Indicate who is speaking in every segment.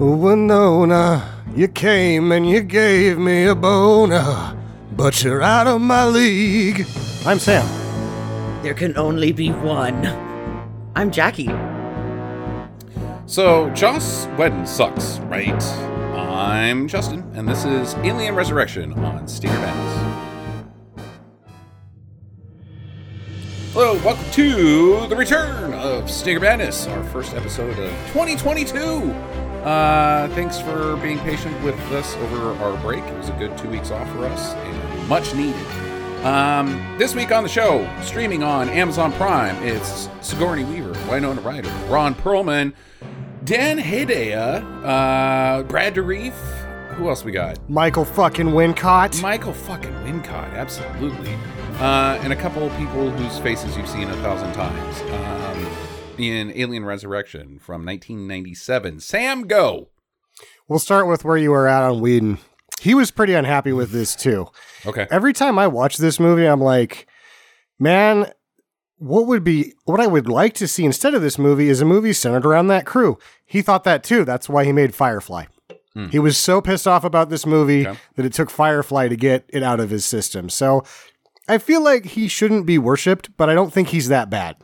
Speaker 1: Winona, you came and you gave me a boner, but you're out of my league. I'm Sam.
Speaker 2: There can only be one. I'm Jackie.
Speaker 3: So, Joss Whedon sucks, right? I'm Justin, and this is Alien Resurrection on Stinger Madness. Hello, welcome to the return of Stinger Madness, our first episode of 2022. Uh, thanks for being patient with us over our break. It was a good two weeks off for us, and much needed. Um, this week on the show, streaming on Amazon Prime, it's Sigourney Weaver, Winona Ryder, Ron Perlman, Dan Hedaya, uh, Brad Dourif. Who else we got?
Speaker 1: Michael fucking Wincott.
Speaker 3: Michael fucking Wincott, absolutely. Uh, and a couple of people whose faces you've seen a thousand times. Um, in Alien Resurrection from 1997. Sam, go.
Speaker 1: We'll start with where you were at on Whedon. He was pretty unhappy with this too.
Speaker 3: Okay.
Speaker 1: Every time I watch this movie, I'm like, man, what would be what I would like to see instead of this movie is a movie centered around that crew. He thought that too. That's why he made Firefly. Hmm. He was so pissed off about this movie
Speaker 3: Okay.
Speaker 1: that it took Firefly to get it out of his system. So I feel like he shouldn't be worshipped, but I don't think he's that bad.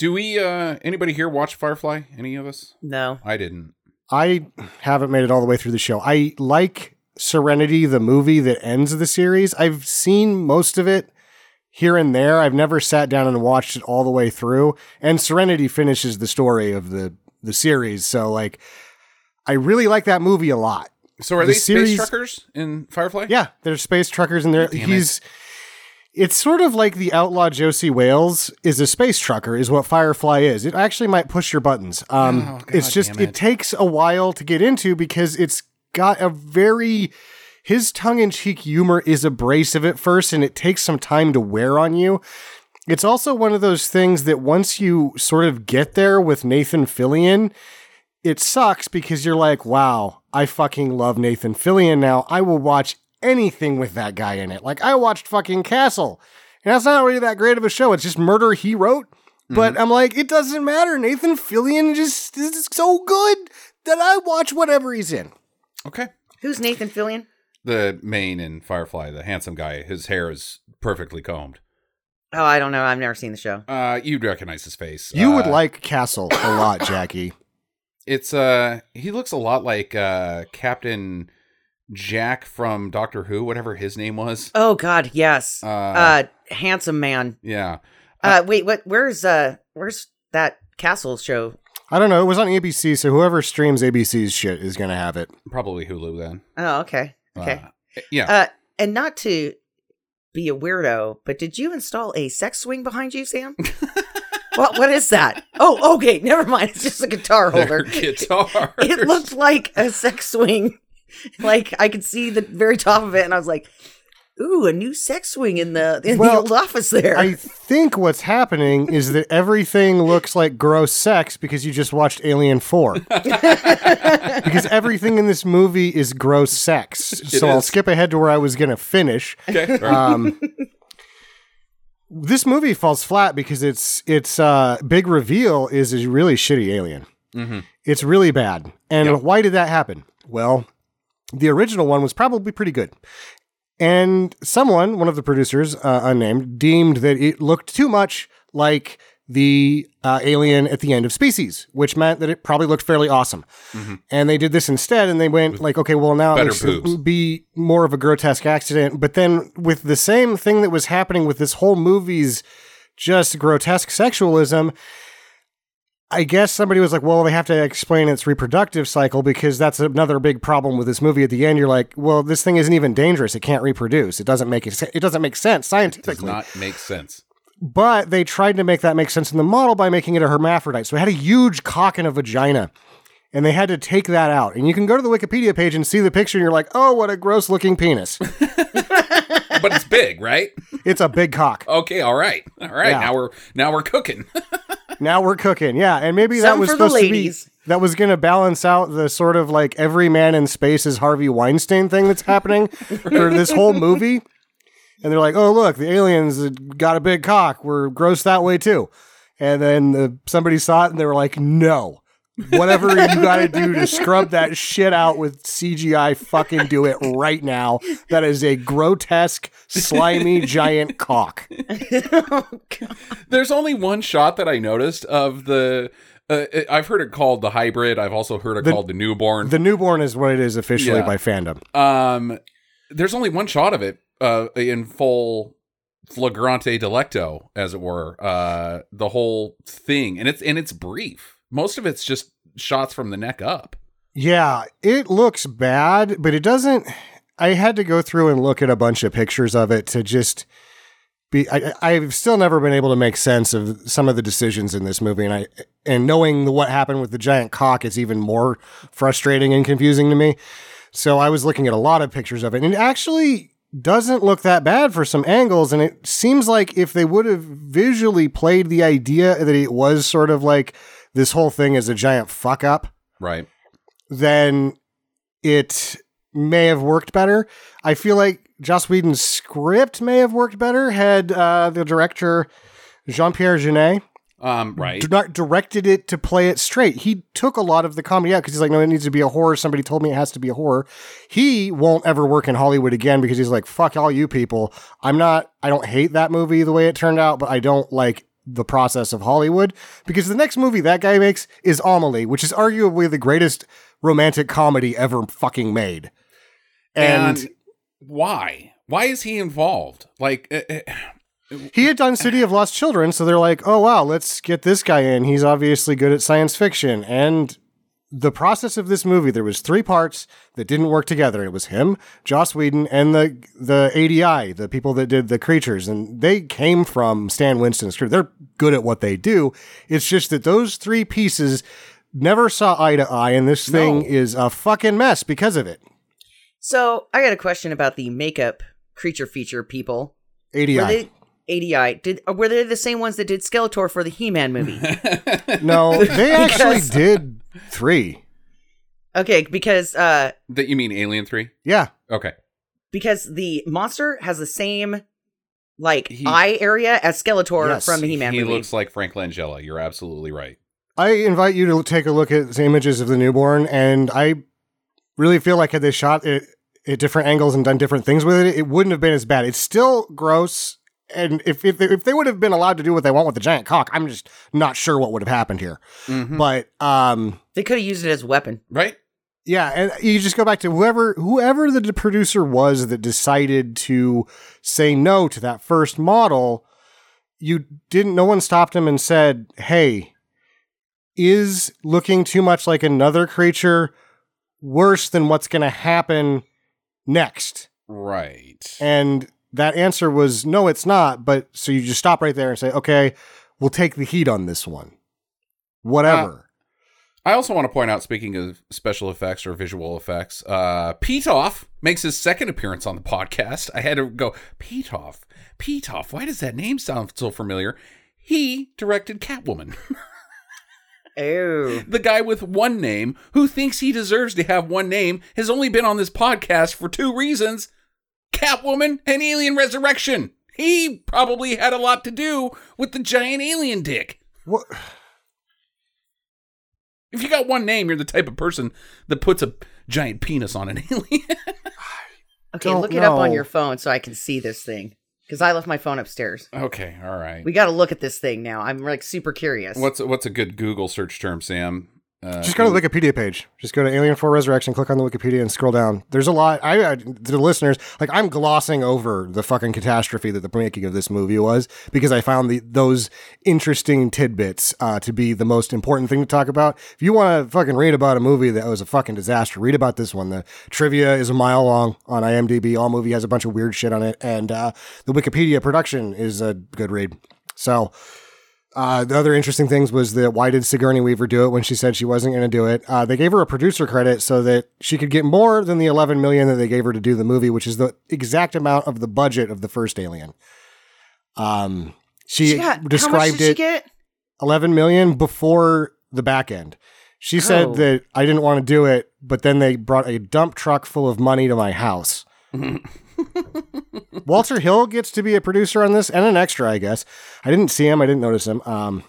Speaker 3: Do we, uh, anybody here watch Firefly? Any of us?
Speaker 2: No.
Speaker 3: I didn't.
Speaker 1: I haven't made it all the way through the show. I like Serenity, the movie that ends the series. I've seen most of it here and there. I've never sat down and watched it all the way through. And Serenity finishes the story of the the series. So like I really like that movie a lot.
Speaker 3: So are
Speaker 1: The
Speaker 3: they
Speaker 1: series-
Speaker 3: space truckers in Firefly?
Speaker 1: Yeah, there's space truckers and there
Speaker 3: Damn it.
Speaker 1: It's sort of like the outlaw Josey Wales is a space trucker, is what Firefly is. It actually might push your buttons. Um,
Speaker 3: Oh,
Speaker 1: it's just
Speaker 3: it.
Speaker 1: it takes a while to get into because it's got a very his tongue-in-cheek humor is abrasive at first, and it takes some time to wear on you. It's also one of those things that once you sort of get there with Nathan Fillion, it sucks because you're like, wow, I fucking love Nathan Fillion now. I will watch anything with that guy in it. Like I watched fucking Castle. And that's not really that great of a show. It's just murder he wrote. But I'm like, it doesn't matter. Nathan Fillion just is so good that I watch whatever he's in.
Speaker 3: Okay.
Speaker 2: Who's Nathan Fillion?
Speaker 3: The main in Firefly, the handsome guy, his hair is perfectly combed.
Speaker 2: Oh, I don't know. I've never seen the show.
Speaker 3: Uh, you'd recognize his face.
Speaker 1: You would
Speaker 3: Uh,
Speaker 1: like Castle a lot, Jackie.
Speaker 3: It's uh he looks a lot like uh Captain Jack from Doctor Who, whatever his name was.
Speaker 2: Oh God, yes.
Speaker 3: Uh,
Speaker 2: Uh, handsome man.
Speaker 3: yeah.
Speaker 2: Uh, wait, what? Where's uh, where's that castle show?
Speaker 1: I don't know. It was on ABC, so whoever streams ABC's shit is going to have it.
Speaker 3: Probably Hulu then.
Speaker 2: Oh, okay, okay.
Speaker 3: Uh, yeah.
Speaker 2: Uh, and not to be a weirdo, but did you install a sex swing behind you, Sam? what? What is that? Oh, okay. Never mind. It's just a guitar holder.
Speaker 3: guitars.
Speaker 2: It looked like a sex swing. Like I could see the very top of it, and I was like, "Ooh, a new sex swing in the in
Speaker 1: Well,
Speaker 2: the old office there."
Speaker 1: I think what's happening is that everything looks like gross sex because you just watched Alien 4. because everything in this movie is gross sex. So I'll skip ahead to where I was going to finish.
Speaker 3: okay.
Speaker 1: Um, this movie falls flat because its its uh, big reveal is a really shitty alien.
Speaker 3: Mhm.
Speaker 1: It's really bad. And
Speaker 3: Yeah.
Speaker 1: why did that happen? Well, the original one was probably pretty good. And someone, one of the producers, uh, unnamed, deemed that it looked too much like the uh, alien at the end of Species, which meant that it probably looked fairly awesome. And they did this instead, and they went like, okay, well now it
Speaker 3: better
Speaker 1: looks
Speaker 3: boobs.
Speaker 1: to be more of a grotesque accident. But then with the same thing that was happening with this whole movie's just grotesque sexualism, I guess somebody was like, well, they have to explain its reproductive cycle because that's another big problem with this movie. At the end, you're like, well, this thing isn't even dangerous. It can't reproduce. It doesn't make it. It doesn't make sense scientifically.
Speaker 3: It does not make sense.
Speaker 1: But they tried to make that make sense in the model by making it a hermaphrodite. So it had a huge cock and a vagina. And they had to take that out. And you can go to the Wikipedia page and see the picture, and you're like, oh, what a gross looking penis.
Speaker 3: But it's big, right?
Speaker 1: it's a big cock.
Speaker 3: Okay, all right. All right.
Speaker 1: Yeah.
Speaker 3: Now we're now we're cooking.
Speaker 1: Now we're cooking. Yeah. And maybe that was supposed to be that was going to balance out the sort of like every man in space is Harvey Weinstein thing that's happening for this whole movie. And they're like, oh, look, the aliens got a big cock. We're gross that way too. And then the, somebody saw it and they were like, no, whatever you got to do to scrub that shit out with CGI, fucking do it right now. That is a grotesque, slimy, giant cock.
Speaker 2: oh, God.
Speaker 3: There's only one shot that I noticed of the. Uh, I've heard it called the hybrid. I've also heard it
Speaker 1: The-
Speaker 3: called the newborn.
Speaker 1: The newborn is what it is officially
Speaker 3: Yeah.
Speaker 1: by fandom.
Speaker 3: um, there's only one shot of it uh, in full flagrante delicto, as it were. Uh, the whole thing, and it's and it's brief. Most of it's just shots from the neck up.
Speaker 1: Yeah, it looks bad, but it doesn't. I had to go through and look at a bunch of pictures of it to just be. I, I've still never been able to make sense of some of the decisions in this movie, and I and knowing what happened with the giant cock is even more frustrating and confusing to me. So I was looking at a lot of pictures of it, and it actually doesn't look that bad for some angles. And it seems like if they would have visually played the idea that it was sort of like this whole thing is a giant fuck up
Speaker 3: Right.
Speaker 1: then it may have worked better. I feel like Joss Whedon's script may have worked better had uh, the director Jean Pierre Jeunet
Speaker 3: Um. Right.
Speaker 1: not directed it to play it straight. He took a lot of the comedy out because he's like, no, it needs to be a horror. Somebody told me it has to be a horror. He won't ever work in Hollywood again because he's like, fuck all you people. I'm not, I don't hate that movie the way it turned out, but I don't like the process of Hollywood because the next movie that guy makes is Amelie, which is arguably the greatest romantic comedy ever fucking made. And,
Speaker 3: and why? Why is he involved? Like, uh, uh,
Speaker 1: he had done City of Lost Children, so they're like, oh wow, let's get this guy in. He's obviously good at science fiction. And the process of this movie, there was three parts that didn't work together. It was him, Joss Whedon, and the the ADI, the people that did the creatures, and they came from Stan Winston's crew. They're good at what they do. It's just that those three pieces never saw eye to eye, and this thing
Speaker 3: No.
Speaker 1: is a fucking mess because of it.
Speaker 2: So I got a question about the makeup creature feature people.
Speaker 1: ADI.
Speaker 2: Were they ADI? Did uh, were they the same ones that did Skeletor for the He-Man movie?
Speaker 1: no, they actually did three.
Speaker 2: okay, because uh
Speaker 3: that you mean Alien Three?
Speaker 1: Yeah.
Speaker 3: Okay.
Speaker 2: because the monster has the same like
Speaker 3: He-
Speaker 2: eye area as Skeletor
Speaker 1: Yes,
Speaker 2: from the He-Man
Speaker 3: he
Speaker 2: movie.
Speaker 3: looks like Frank Langella. You're absolutely right.
Speaker 1: I invite you to take a look at the images of the newborn, and I really feel like had they shot it at different angles and done different things with it, it wouldn't have been as bad. It's still gross, and if if they, if they would have been allowed to do what they want with the giant cock, I'm just not sure what would have happened here.
Speaker 3: Mhm.
Speaker 1: But um,
Speaker 2: they could have used it as a weapon.
Speaker 3: Right?
Speaker 1: yeah, and you just go back to whoever whoever the producer was that decided to say no to that first model. You didn't. No one stopped him and said, "Hey, is looking too much like another creature worse than what's going to happen next?"
Speaker 3: Right.
Speaker 1: And that answer was no, it's not. But so you just stop right there and say, "Okay, we'll take the heat on this one." Whatever.
Speaker 3: I also want to point out, speaking of special effects or visual effects, uh, Pitof makes his second appearance on the podcast. I had to go, Pitof, Pitof, why does that name sound so familiar? He directed Catwoman.
Speaker 2: Oh.
Speaker 3: the guy with one name who thinks he deserves to have one name has only been on this podcast for two reasons Catwoman and Alien Resurrection. He probably had a lot to do with the giant alien dick.
Speaker 1: What?
Speaker 3: If you got one name, you're the type of person that puts a giant penis on an alien.
Speaker 2: Okay,
Speaker 1: Don't
Speaker 2: look it up on your phone so I can see this thing. Because I left my phone upstairs.
Speaker 3: okay, all right.
Speaker 2: We got to look at this thing now. I'm like super curious.
Speaker 3: What's what's a good Google search term, Sam? Uh,
Speaker 1: Just go to the Wikipedia page. Just go to Alien 4 Resurrection, click on the Wikipedia, and scroll down. There's a lot. I, I to the listeners, like I'm glossing over the fucking catastrophe that the making of this movie was because I found the those interesting tidbits uh, to be the most important thing to talk about. If you want to fucking read about a movie that was a fucking disaster, read about this one. The trivia is a mile long on IMDb. All movie has a bunch of weird shit on it, and uh, the Wikipedia production is a good read. So. Uh, the other interesting things was that why did Sigourney Weaver do it when she said she wasn't going to do it? Uh, they gave her a producer credit so that she could get more than the 11 million that they gave her to do the movie, which is the exact amount of the budget of the first Alien. Um, she,
Speaker 2: She got-
Speaker 1: described
Speaker 2: she
Speaker 1: it
Speaker 2: get?
Speaker 1: 11 million before the back end. She said
Speaker 2: Oh.
Speaker 1: that I didn't want to do it, but then they brought a dump truck full of money to my house. Walter Hill gets to be a producer on this and an extra, I guess. I didn't see him, I didn't notice him. Um,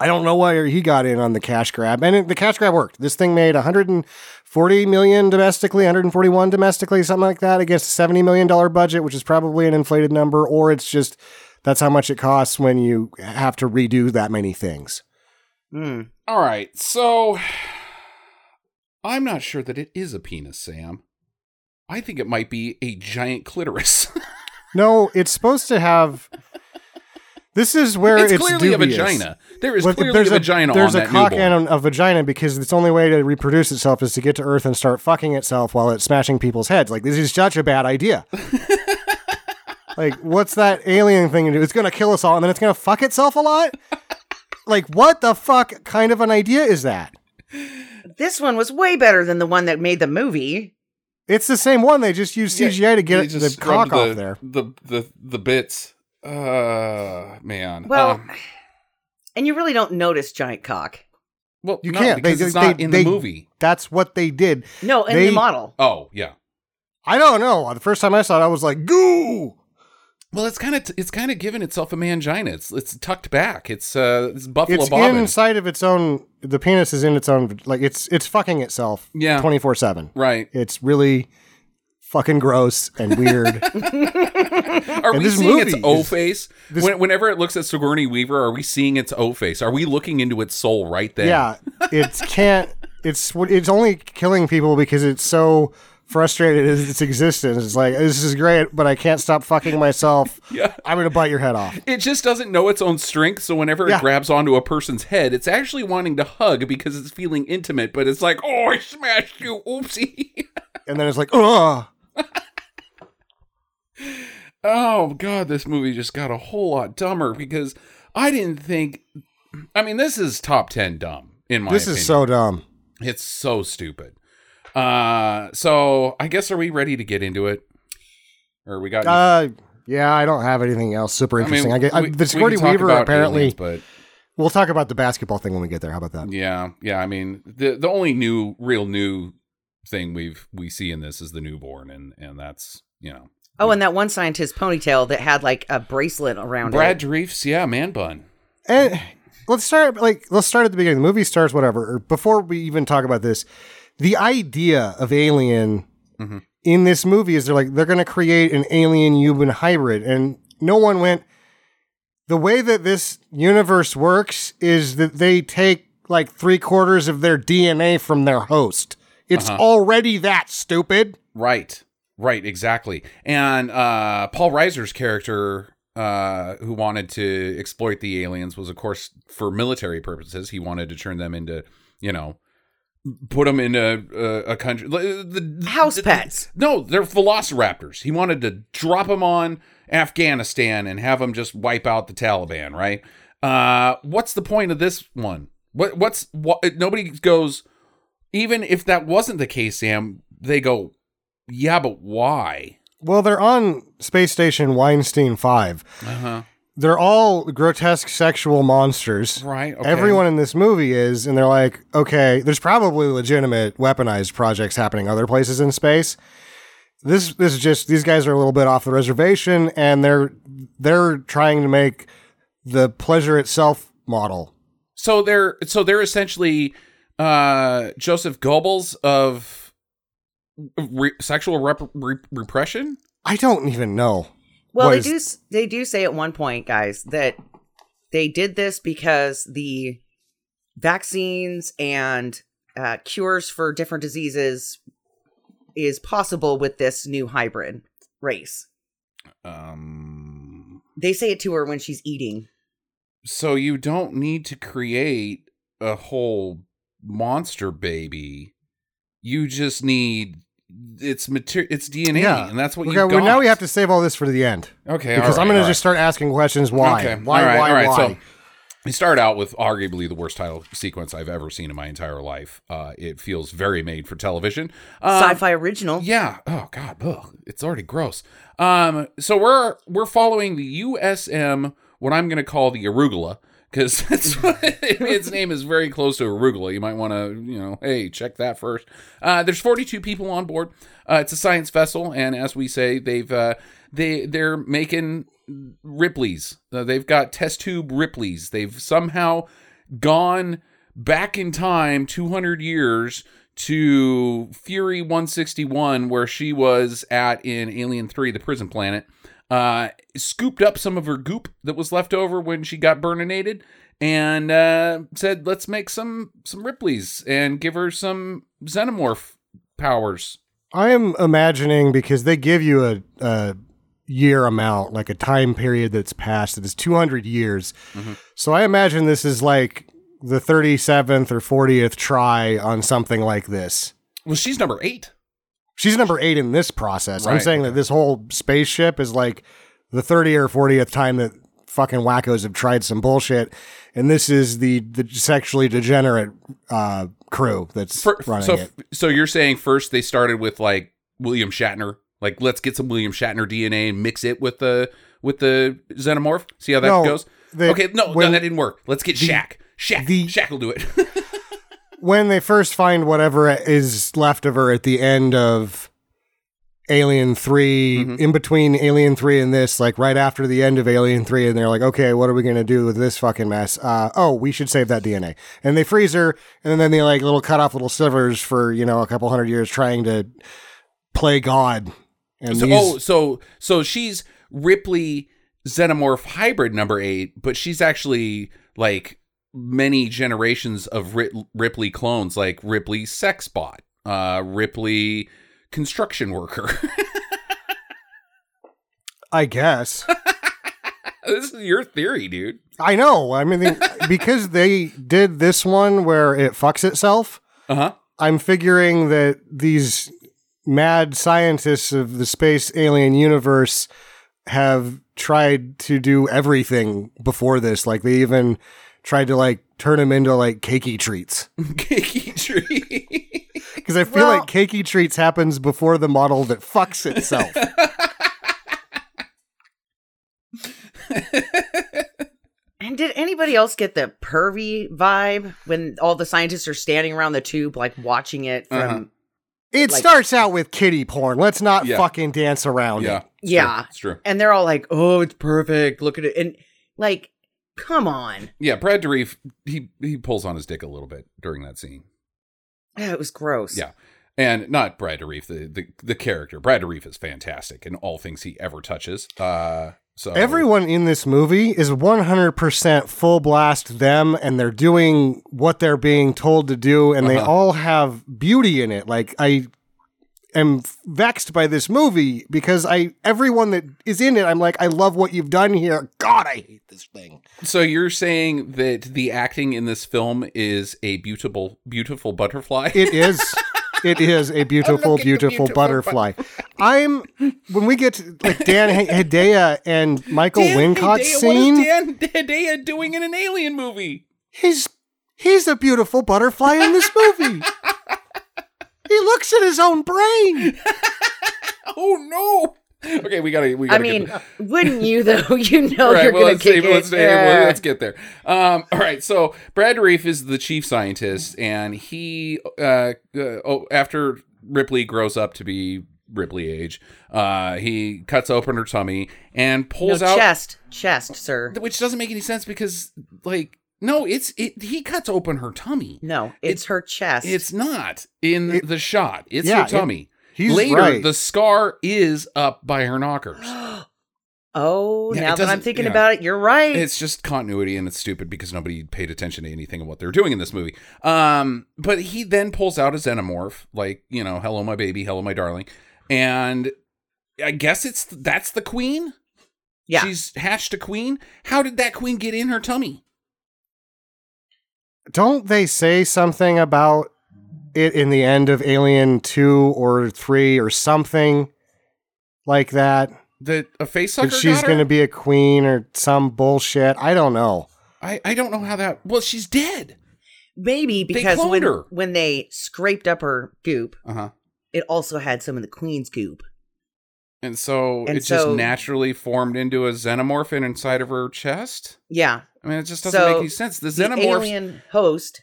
Speaker 1: I don't know why he got in on the cash grab, and it, the cash grab worked. This thing made 140 million domestically, 141 domestically, something like that, against a 70 million dollar budget, which is probably an inflated number, or it's just that's how much it costs when you have to redo that many things.
Speaker 2: Hmm.
Speaker 3: All right, so I'm not sure that it is a penis, Sam. I think it might be a giant clitoris.
Speaker 1: No, it's supposed to have. This is where
Speaker 3: it's,
Speaker 1: it's,
Speaker 3: clearly
Speaker 1: dubious.
Speaker 3: a vagina. There is
Speaker 1: Well,
Speaker 3: clearly
Speaker 1: there's
Speaker 3: a vagina
Speaker 1: There's
Speaker 3: on
Speaker 1: a
Speaker 3: that
Speaker 1: cock
Speaker 3: newborn.
Speaker 1: and a vagina because its only way to reproduce itself is to get to Earth and start fucking itself while it's smashing people's heads. Like this is such a bad idea. like, what's that alien thing to do? It's gonna kill us all, and then it's gonna fuck itself a lot. like, what the fuck kind of an idea is that?
Speaker 2: This one was way better than the one that made the movie.
Speaker 1: It's the same one. They just use
Speaker 3: Yeah,
Speaker 1: CGI to get
Speaker 3: they
Speaker 1: it, the cock
Speaker 3: rubbed
Speaker 1: off there.
Speaker 3: The the the bits. Uh, man.
Speaker 2: Well,
Speaker 3: Um,
Speaker 2: and you really don't notice giant cock.
Speaker 3: well,
Speaker 1: you can't. They-
Speaker 3: because it's
Speaker 1: they-
Speaker 3: not in
Speaker 1: they-
Speaker 3: the movie.
Speaker 1: That's what they did.
Speaker 2: No, in
Speaker 1: They-
Speaker 2: the model.
Speaker 3: Oh, yeah.
Speaker 1: I don't know. The first time I saw it, I was like, "Goo!"
Speaker 3: Well, it's kind of it's kind of giving itself a mangina. It's it's tucked back. It's uh it's buffalo
Speaker 1: It's inside of its own. The penis is in its own. Like it's it's fucking itself.
Speaker 3: Yeah.
Speaker 1: twenty four seven.
Speaker 3: Right.
Speaker 1: It's really fucking gross and weird.
Speaker 3: Are we
Speaker 1: this
Speaker 3: seeing its O face?
Speaker 1: this-
Speaker 3: When, whenever it looks at Sigourney Weaver, are we seeing its O face? Are we looking into its soul right then?
Speaker 1: yeah, it can't. It's it's only killing people because it's so frustrated at its existence. It's like this is great, but I can't stop fucking myself.
Speaker 3: Yeah.
Speaker 1: I'm gonna bite your head off.
Speaker 3: It just doesn't know its own strength, so whenever
Speaker 1: Yeah.
Speaker 3: it grabs onto a person's head, it's actually wanting to hug because it's feeling intimate, but it's like, oh, I smashed you, oopsie.
Speaker 1: And then it's like, oh,
Speaker 3: oh, God, this movie just got a whole lot dumber because I didn't think. I mean, this is top 10 dumb, in my
Speaker 1: this
Speaker 3: opinion.
Speaker 1: is so dumb.
Speaker 3: It's so stupid. Uh, so I guess are we ready to get into it? Or we got.
Speaker 1: Uh, yeah, I don't have anything else super interesting. I, get I,
Speaker 3: we-
Speaker 1: the
Speaker 3: we
Speaker 1: Sigourney
Speaker 3: can
Speaker 1: Weaver apparently.
Speaker 3: aliens, but
Speaker 1: We'll talk about the basketball thing when we get there. How about that?
Speaker 3: Yeah, yeah. I mean, the the only new, real new thing we've we see in this is the newborn, and and that's you know
Speaker 2: Oh, and that one scientist ponytail that had like a bracelet around
Speaker 3: Brad
Speaker 2: it.
Speaker 3: Dourif's, yeah, man bun.
Speaker 1: And let's start like let's start at the beginning. The movie starts whatever. Or before we even talk about this, the idea of Alien
Speaker 3: Mhm.
Speaker 1: in this movie is they're like they're going to create an alien human hybrid, and no one went. The way that this universe works is that they take like three quarters of their DNA from their host. It's
Speaker 3: Uh-huh.
Speaker 1: already that stupid.
Speaker 3: Right, right, exactly. And uh, Paul Reiser's character, uh, who wanted to exploit the aliens, was of course for military purposes. He wanted to turn them into, you know, put them in a a, a country. The, the-
Speaker 2: House
Speaker 3: the-
Speaker 2: pets.
Speaker 3: No, they're velociraptors. He wanted to drop them on Afghanistan and have them just wipe out the Taliban, right? Uh, what's the point of this one? What what's what? Nobody goes. Even if that wasn't the case, Sam, they go, yeah, but why?
Speaker 1: Well, they're on Space Station Weinstein 5.
Speaker 3: Uh huh.
Speaker 1: They're all grotesque sexual monsters.
Speaker 3: Right. Okay.
Speaker 1: Everyone in this movie is, and they're like, okay, there's probably legitimate weaponized projects happening other places in space. This this is just these guys are a little bit off the reservation, and they're they're trying to make the pleasure itself model.
Speaker 3: So they're so they're essentially uh Joseph Goebbels of re- sexual rep- re- repression.
Speaker 1: I don't even know.
Speaker 2: Well,
Speaker 1: What
Speaker 2: they
Speaker 1: is-
Speaker 2: do. They do say at one point, guys, that they did this because the vaccines and uh, cures for different diseases is possible with this new hybrid race.
Speaker 3: Um.
Speaker 2: They say it to her when she's eating.
Speaker 3: So you don't need to create a whole monster baby. You just need its material, its DNA,
Speaker 1: Yeah.
Speaker 3: and that's what
Speaker 1: Okay,
Speaker 3: you
Speaker 1: well,
Speaker 3: got.
Speaker 1: now we have to save all this for the end
Speaker 3: Okay,
Speaker 1: because
Speaker 3: all
Speaker 1: I'm going to
Speaker 3: all
Speaker 1: just start asking questions. Why?
Speaker 3: Okay,
Speaker 1: Why?
Speaker 3: all right,
Speaker 1: why?
Speaker 3: all right.
Speaker 1: Why?
Speaker 3: So we start out with arguably the worst title sequence I've ever seen in my entire life. Uh, it feels very made for television. Um,
Speaker 2: Sci-fi original.
Speaker 3: Yeah. Oh God. Ugh, it's already gross. Um. So we're we're following the USM, what I'm going to call the arugula, because that's what, its name is very close to arugula. You might want to, you know, hey, check that first. Uh, there's 42 people on board. Uh, it's a science vessel, and as we say, they've uh, they they're making Ripley's. Uh, they've got test tube Ripley's. They've somehow gone back in time 200 years to Fury 161, where she was at in Alien 3, the prison planet, uh, scooped up some of her goop that was left over when she got burninated, and uh, said, "Let's make some some Ripley's and give her some xenomorph powers."
Speaker 1: I am imagining because they give you a, a year amount, like a time period that's passed that is 200 years.
Speaker 3: Mhm.
Speaker 1: So I imagine this is like the 37th or 40th try on something like this.
Speaker 3: Well, she's number eight.
Speaker 1: She's number eight in this process. I'm saying that this whole spaceship is like the 30th or 40th time that fucking wackos have tried some bullshit. And this is the, the sexually degenerate uh, crew that's
Speaker 3: Fir-
Speaker 1: running
Speaker 3: so,
Speaker 1: it.
Speaker 3: so you're saying first they started with like William Shatner, like let's get some William Shatner DNA and mix it with the with the xenomorph. See how that
Speaker 1: No,
Speaker 3: goes.
Speaker 1: the-
Speaker 3: okay, no, no, that didn't work. Let's get Shaq. Shaq.
Speaker 1: the-
Speaker 3: Shaq will do it.
Speaker 1: when they first find whatever is left of her at the end of Alien 3,
Speaker 3: Mhm.
Speaker 1: in between Alien 3 and this, like right after the end of Alien 3, and they're like, okay, what are we going to do with this fucking mess? Uh, oh, we should save that DNA. And they freeze her, and then they like little cut off little slivers for, you know, a couple hundred years trying to play God. And
Speaker 3: so,
Speaker 1: these,
Speaker 3: oh, so so she's Ripley xenomorph hybrid number eight, but she's actually like many generations of Ripley clones, like Ripley sex bot, uh, Ripley construction worker.
Speaker 1: I guess.
Speaker 3: this is your theory, dude.
Speaker 1: I know. I mean, they, because they did this one where it fucks itself.
Speaker 3: Uh huh.
Speaker 1: I'm figuring that these mad scientists of the space alien universe have tried to do everything before this. Like they even tried to like turn them into like cakey treats.
Speaker 3: Cakey tree.
Speaker 1: Because I feel
Speaker 2: Well-
Speaker 1: like cakey treats happens before the model that fucks itself.
Speaker 2: And did anybody else get the pervy vibe when all the scientists are standing around the tube, like watching it from?
Speaker 3: Uh-huh.
Speaker 1: it
Speaker 2: Like-
Speaker 1: starts out with kitty porn. Let's not
Speaker 3: Yeah.
Speaker 1: fucking dance around
Speaker 3: yeah.
Speaker 1: it.
Speaker 3: it's
Speaker 2: Yeah.
Speaker 3: true, It's true.
Speaker 2: And they're all like, "Oh, it's perfect. Look at it." And like, come on,
Speaker 3: Yeah, Brad Dourif, he he pulls on his dick a little bit during that scene.
Speaker 2: yeah, it was gross.
Speaker 3: Yeah. And not Brad Dourif, the, the the character. Brad Dourif is fantastic in all things he ever touches. Uh so
Speaker 1: Everyone in this movie is 100% full blast them, and they're doing what they're being told to do, and they
Speaker 3: Uh-huh.
Speaker 1: all have beauty in it. Like, I am vexed by this movie because I everyone that is in it, I'm like, I love what you've done here. God, I hate this thing.
Speaker 3: So you're saying that the acting in this film is a beautiful beautiful butterfly?
Speaker 1: It is. It is a beautiful,
Speaker 3: Look at the
Speaker 1: beautiful,
Speaker 3: beautiful
Speaker 1: butterfly. I'm when we get to like Dan Hedaya and Michael
Speaker 3: Dan
Speaker 1: Wincott
Speaker 3: Hedaya,
Speaker 1: scene.
Speaker 3: What is Dan Hedaya doing in an alien movie?
Speaker 1: He's he's a beautiful butterfly in this movie. He looks at his own brain.
Speaker 3: Oh no. Okay, we gotta. We
Speaker 2: I
Speaker 3: gotta
Speaker 2: mean,
Speaker 3: get
Speaker 2: wouldn't you though? You know
Speaker 3: All right,
Speaker 2: you're
Speaker 3: well,
Speaker 2: gonna
Speaker 3: let's
Speaker 2: kick
Speaker 3: see.
Speaker 2: it.
Speaker 3: Let's, stay-
Speaker 2: Yeah.
Speaker 3: well, let's get there. Um, all right, so Brad Dourif is the chief scientist, and he, uh, uh, oh, after Ripley grows up to be Ripley age, uh, he cuts open her tummy and
Speaker 2: no,
Speaker 3: pulls out,
Speaker 2: chest, chest, sir.
Speaker 3: which doesn't make any sense because, like, no, it's it. He cuts open her tummy.
Speaker 2: No, it's her chest.
Speaker 3: It's not in
Speaker 1: It-
Speaker 3: the shot. It's
Speaker 1: Yeah,
Speaker 3: her tummy.
Speaker 1: He's
Speaker 3: Later,
Speaker 1: right.
Speaker 3: the scar is up by her knockers.
Speaker 2: oh,
Speaker 3: Yeah,
Speaker 2: now that I'm thinking
Speaker 3: yeah.
Speaker 2: about it, you're right.
Speaker 3: It's just continuity and it's stupid because nobody paid attention to anything of what they're doing in this movie. Um, but he then pulls out a xenomorph, like, you know, hello my baby, hello my darling. And I guess it's that's the queen.
Speaker 2: yeah.
Speaker 3: She's hatched a queen. How did that queen get in her tummy?
Speaker 1: Don't they say something about it in the end of Alien 2 or 3 or something like that?
Speaker 3: That a face sucker
Speaker 1: That she's
Speaker 3: got her?
Speaker 1: going to be a queen or some bullshit. I don't know.
Speaker 3: I, I don't know how that well, she's dead.
Speaker 2: Maybe because
Speaker 3: cloned
Speaker 2: when
Speaker 3: her.
Speaker 2: when they scraped up her goop,
Speaker 3: Uh-huh.
Speaker 2: it also had some of the queen's goop.
Speaker 3: And so
Speaker 2: And
Speaker 3: it just naturally formed into a xenomorph inside of her chest.
Speaker 2: Yeah,
Speaker 3: I mean, it just doesn't
Speaker 2: So,
Speaker 3: make any sense. The
Speaker 2: the
Speaker 3: xenomorph
Speaker 2: alien host,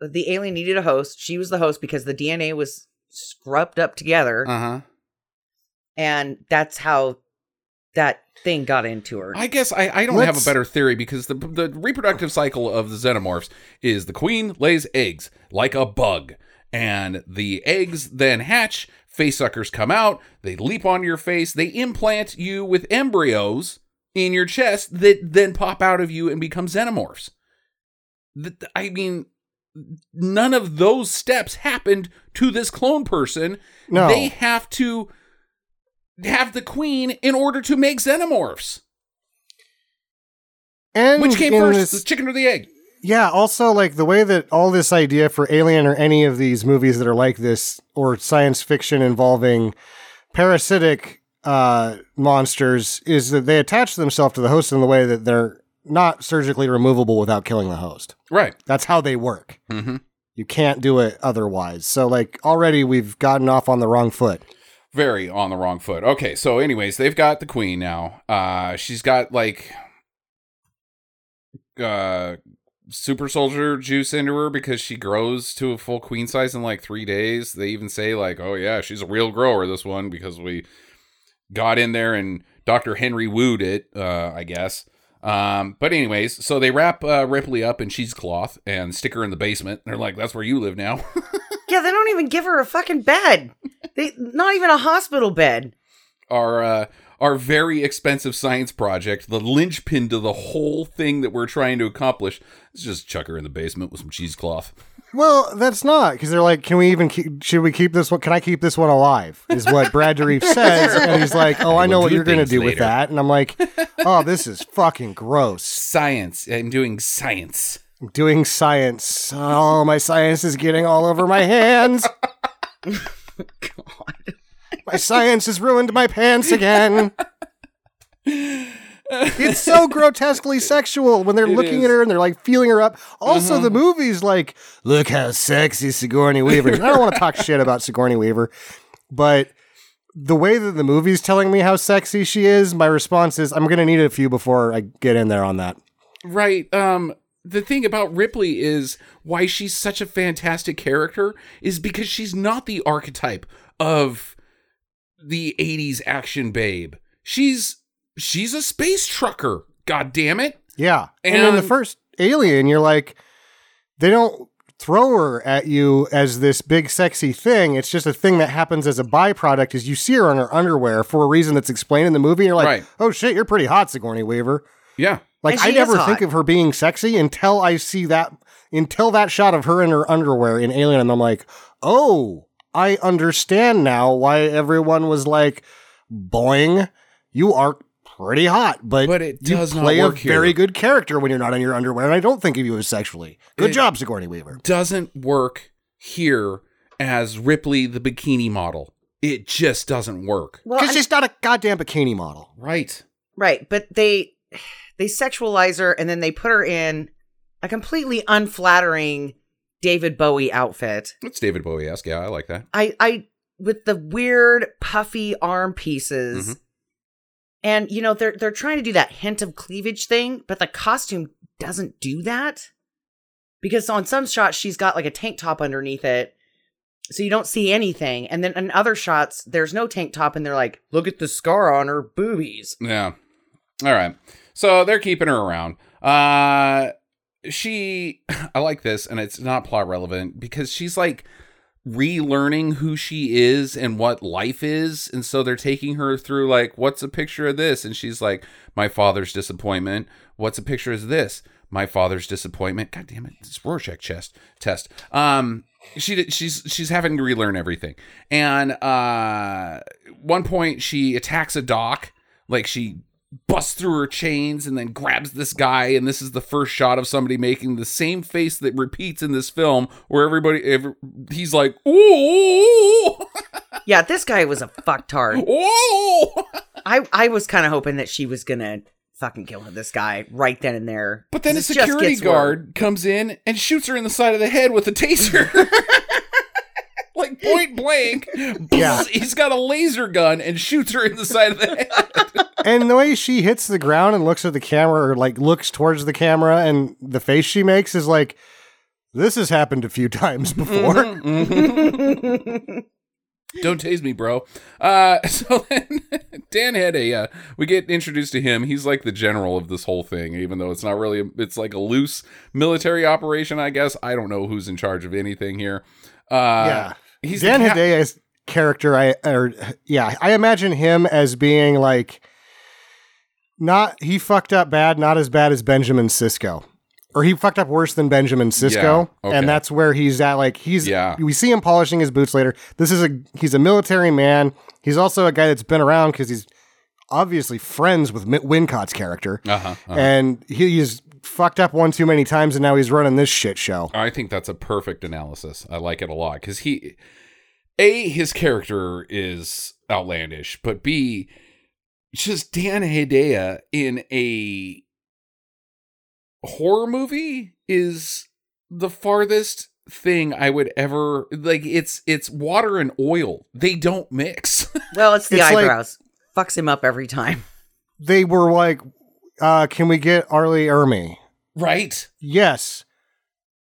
Speaker 2: the alien needed a host. She was the host because the DNA was scrubbed up together,
Speaker 3: Uh-huh.
Speaker 2: and that's how that thing got into her.
Speaker 3: I guess I, I don't have a better theory because the the reproductive cycle of the xenomorphs is the queen lays eggs like a bug, and the eggs then hatch. Face suckers come out. They leap on your face. They implant you with embryos in your chest that then pop out of you and become xenomorphs. I mean, none of those steps happened to this clone person.
Speaker 1: No.
Speaker 3: They have to have the queen in order to make xenomorphs.
Speaker 1: And
Speaker 3: Which came first,
Speaker 1: this-
Speaker 3: the chicken or the egg?
Speaker 1: Yeah, also like the way that all this idea for Alien or any of these movies that are like this or science fiction involving parasitic uh, monsters is that they attach themselves to the host in the way that they're not surgically removable without killing the host.
Speaker 3: Right.
Speaker 1: That's how they work.
Speaker 3: Mm-hmm.
Speaker 1: You can't do it otherwise. So like already we've gotten off on the wrong foot.
Speaker 3: Very on the wrong foot. Okay, so anyways, they've got the queen now. Uh she's got like uh super soldier juice into her because she grows to a full queen size in like 3 days. They even say like, "Oh yeah, she's a real grower this one because we got in there and Dr. Henry wooed it, uh I guess." Um, but anyways, so they wrap uh, Ripley up in cheesecloth and stick her in the basement. They're like, "That's where you live now."
Speaker 2: yeah, they don't even give her a fucking bed. They not even a hospital bed.
Speaker 3: our uh, our very expensive science project, the linchpin to the whole thing that we're trying to accomplish, is just chuck her in the basement with some cheesecloth.
Speaker 1: Well, that's not because they're like, can we even keep? Should we keep this one? Can I keep this one alive? Is what Brad Dourif says, and he's like, oh, I know
Speaker 3: We'll
Speaker 1: what you're gonna do with that, and I'm like, oh, this is fucking gross.
Speaker 3: Science. I'm doing science.
Speaker 1: I'm doing science. Oh, my science is getting all over my hands.
Speaker 2: God.
Speaker 1: My science has ruined my pants again. It's so grotesquely sexual when they're
Speaker 3: It
Speaker 1: looking
Speaker 3: is.
Speaker 1: at her and they're like feeling her up. Also, the movie's like, look how sexy Sigourney Weaver. is." I don't want to talk shit about Sigourney Weaver, but the way that the movie's telling me how sexy she is, my response is, I'm going to need a few before I get in there on that.
Speaker 3: Right. Um the thing about Ripley is why she's such a fantastic character is because she's not the archetype of the 80s action babe. She's she's a space trucker. God damn it.
Speaker 1: Yeah. And, in the first Alien, you're like, they don't throw her at you as this big sexy thing. It's just a thing that happens as a byproduct as you see her in her underwear for a reason that's explained in the movie. You're like,
Speaker 3: Right.
Speaker 1: oh shit, you're pretty hot, Sigourney Weaver.
Speaker 3: Yeah.
Speaker 1: Like I never think of her being sexy until I see that until that shot of her in her underwear in Alien, and I'm like, oh, I understand now why everyone was like, boing, you are pretty hot, but,
Speaker 3: But it
Speaker 1: you
Speaker 3: does not
Speaker 1: play
Speaker 3: work
Speaker 1: a
Speaker 3: here.
Speaker 1: very good character when you're not in your underwear, and I don't think of you as sexually. Good
Speaker 3: It-
Speaker 1: job, Sigourney Weaver.
Speaker 3: doesn't work here as Ripley the bikini model. It just doesn't work.
Speaker 2: Well,
Speaker 1: Because
Speaker 2: and-
Speaker 1: she's not a goddamn bikini model.
Speaker 3: Right.
Speaker 2: right, but they they sexualize her and then they put her in a completely unflattering David Bowie outfit.
Speaker 3: It's David Bowie esque. Yeah, I like that.
Speaker 2: I I with the weird puffy arm pieces.
Speaker 3: Mhm.
Speaker 2: And you know, they're they're trying to do that hint of cleavage thing, but the costume doesn't do that. Because on some shots she's got like a tank top underneath it. So you don't see anything. And then in other shots, there's no tank top and they're like, look at the scar on her boobies.
Speaker 3: Yeah. All right. So they're keeping her around. Uh she I like this and it's not plot relevant because she's like relearning who she is and what life is and so they're taking her through like what's a picture of this? And she's like my father's disappointment. What's a picture of this? My father's disappointment. God damn it it's rorschach chest test. Um she she's she's having to relearn everything. And uh one point she attacks a doc like she busts through her chains and then grabs this guy and this is the first shot of somebody making the same face that repeats in this film where everybody every, he's like ooh
Speaker 2: Yeah, this guy was a fucktard.
Speaker 3: ooh
Speaker 2: I I was kind of hoping that she was gonna fucking kill this guy right then and there.
Speaker 3: but then a security
Speaker 2: gets worse.
Speaker 3: guard comes in and shoots her in the side of the head with a taser like point blank
Speaker 1: Yeah.
Speaker 3: he's got a laser gun and shoots her in the side of the head
Speaker 1: And the way she hits the ground and looks at the camera or like looks towards the camera and the face she makes is like, this has happened a few times before.
Speaker 3: Mhm. Don't tase me, bro. Uh, so then Dan Hede, uh, we get introduced to him. He's like the general of this whole thing, even though it's not really. It's like a loose military operation, I guess. I don't know who's in charge of anything here. Uh,
Speaker 1: yeah.
Speaker 3: He's
Speaker 1: Dan
Speaker 3: cap-
Speaker 1: Hedaya's character, I or yeah, I imagine him as being like not he fucked up bad, not as bad as Benjamin Sisko. Or he fucked up worse than Benjamin Sisko,
Speaker 3: Yeah, okay.
Speaker 1: and that's where he's at. Like he's,
Speaker 3: Yeah.
Speaker 1: we see him polishing his boots later. This is a he's a military man. He's also a guy that's been around because he's obviously friends with Wincott's character,
Speaker 3: Uh-huh, uh-huh.
Speaker 1: and he, he's fucked up one too many times, and now he's running this shit show.
Speaker 3: I think that's a perfect analysis. I like it a lot because he, a, his character is outlandish, but b, just Dan Hedaya in a horror movie is the farthest thing I would ever like. It's it's water and oil; they don't mix.
Speaker 2: Well, it's the
Speaker 1: It's like-
Speaker 2: eyebrows. Fucks him up every time.
Speaker 1: They were like, uh, "Can we get R. Lee Ermey?"
Speaker 3: right?
Speaker 1: Yes,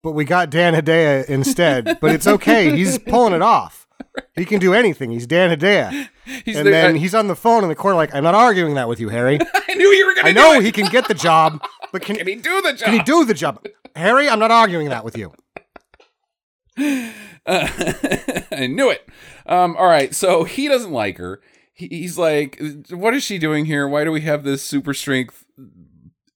Speaker 1: but we got Dan Hedaya instead. but it's okay. He's pulling it off. He can do anything. He's Dan Hedaya.
Speaker 3: He's
Speaker 1: and
Speaker 3: the-
Speaker 1: then
Speaker 3: I,
Speaker 1: he's on the phone in the corner, like, I'm not arguing that with you, Harry.
Speaker 3: I knew you were gonna.
Speaker 1: I know he can get the job, but can,
Speaker 3: Can he do the job?
Speaker 1: can he do the job? Harry, I'm not arguing that with you.
Speaker 3: Uh, I knew it. Um, all right, so he doesn't like her. He, he's like, "What is she doing here? Why do we have this super strength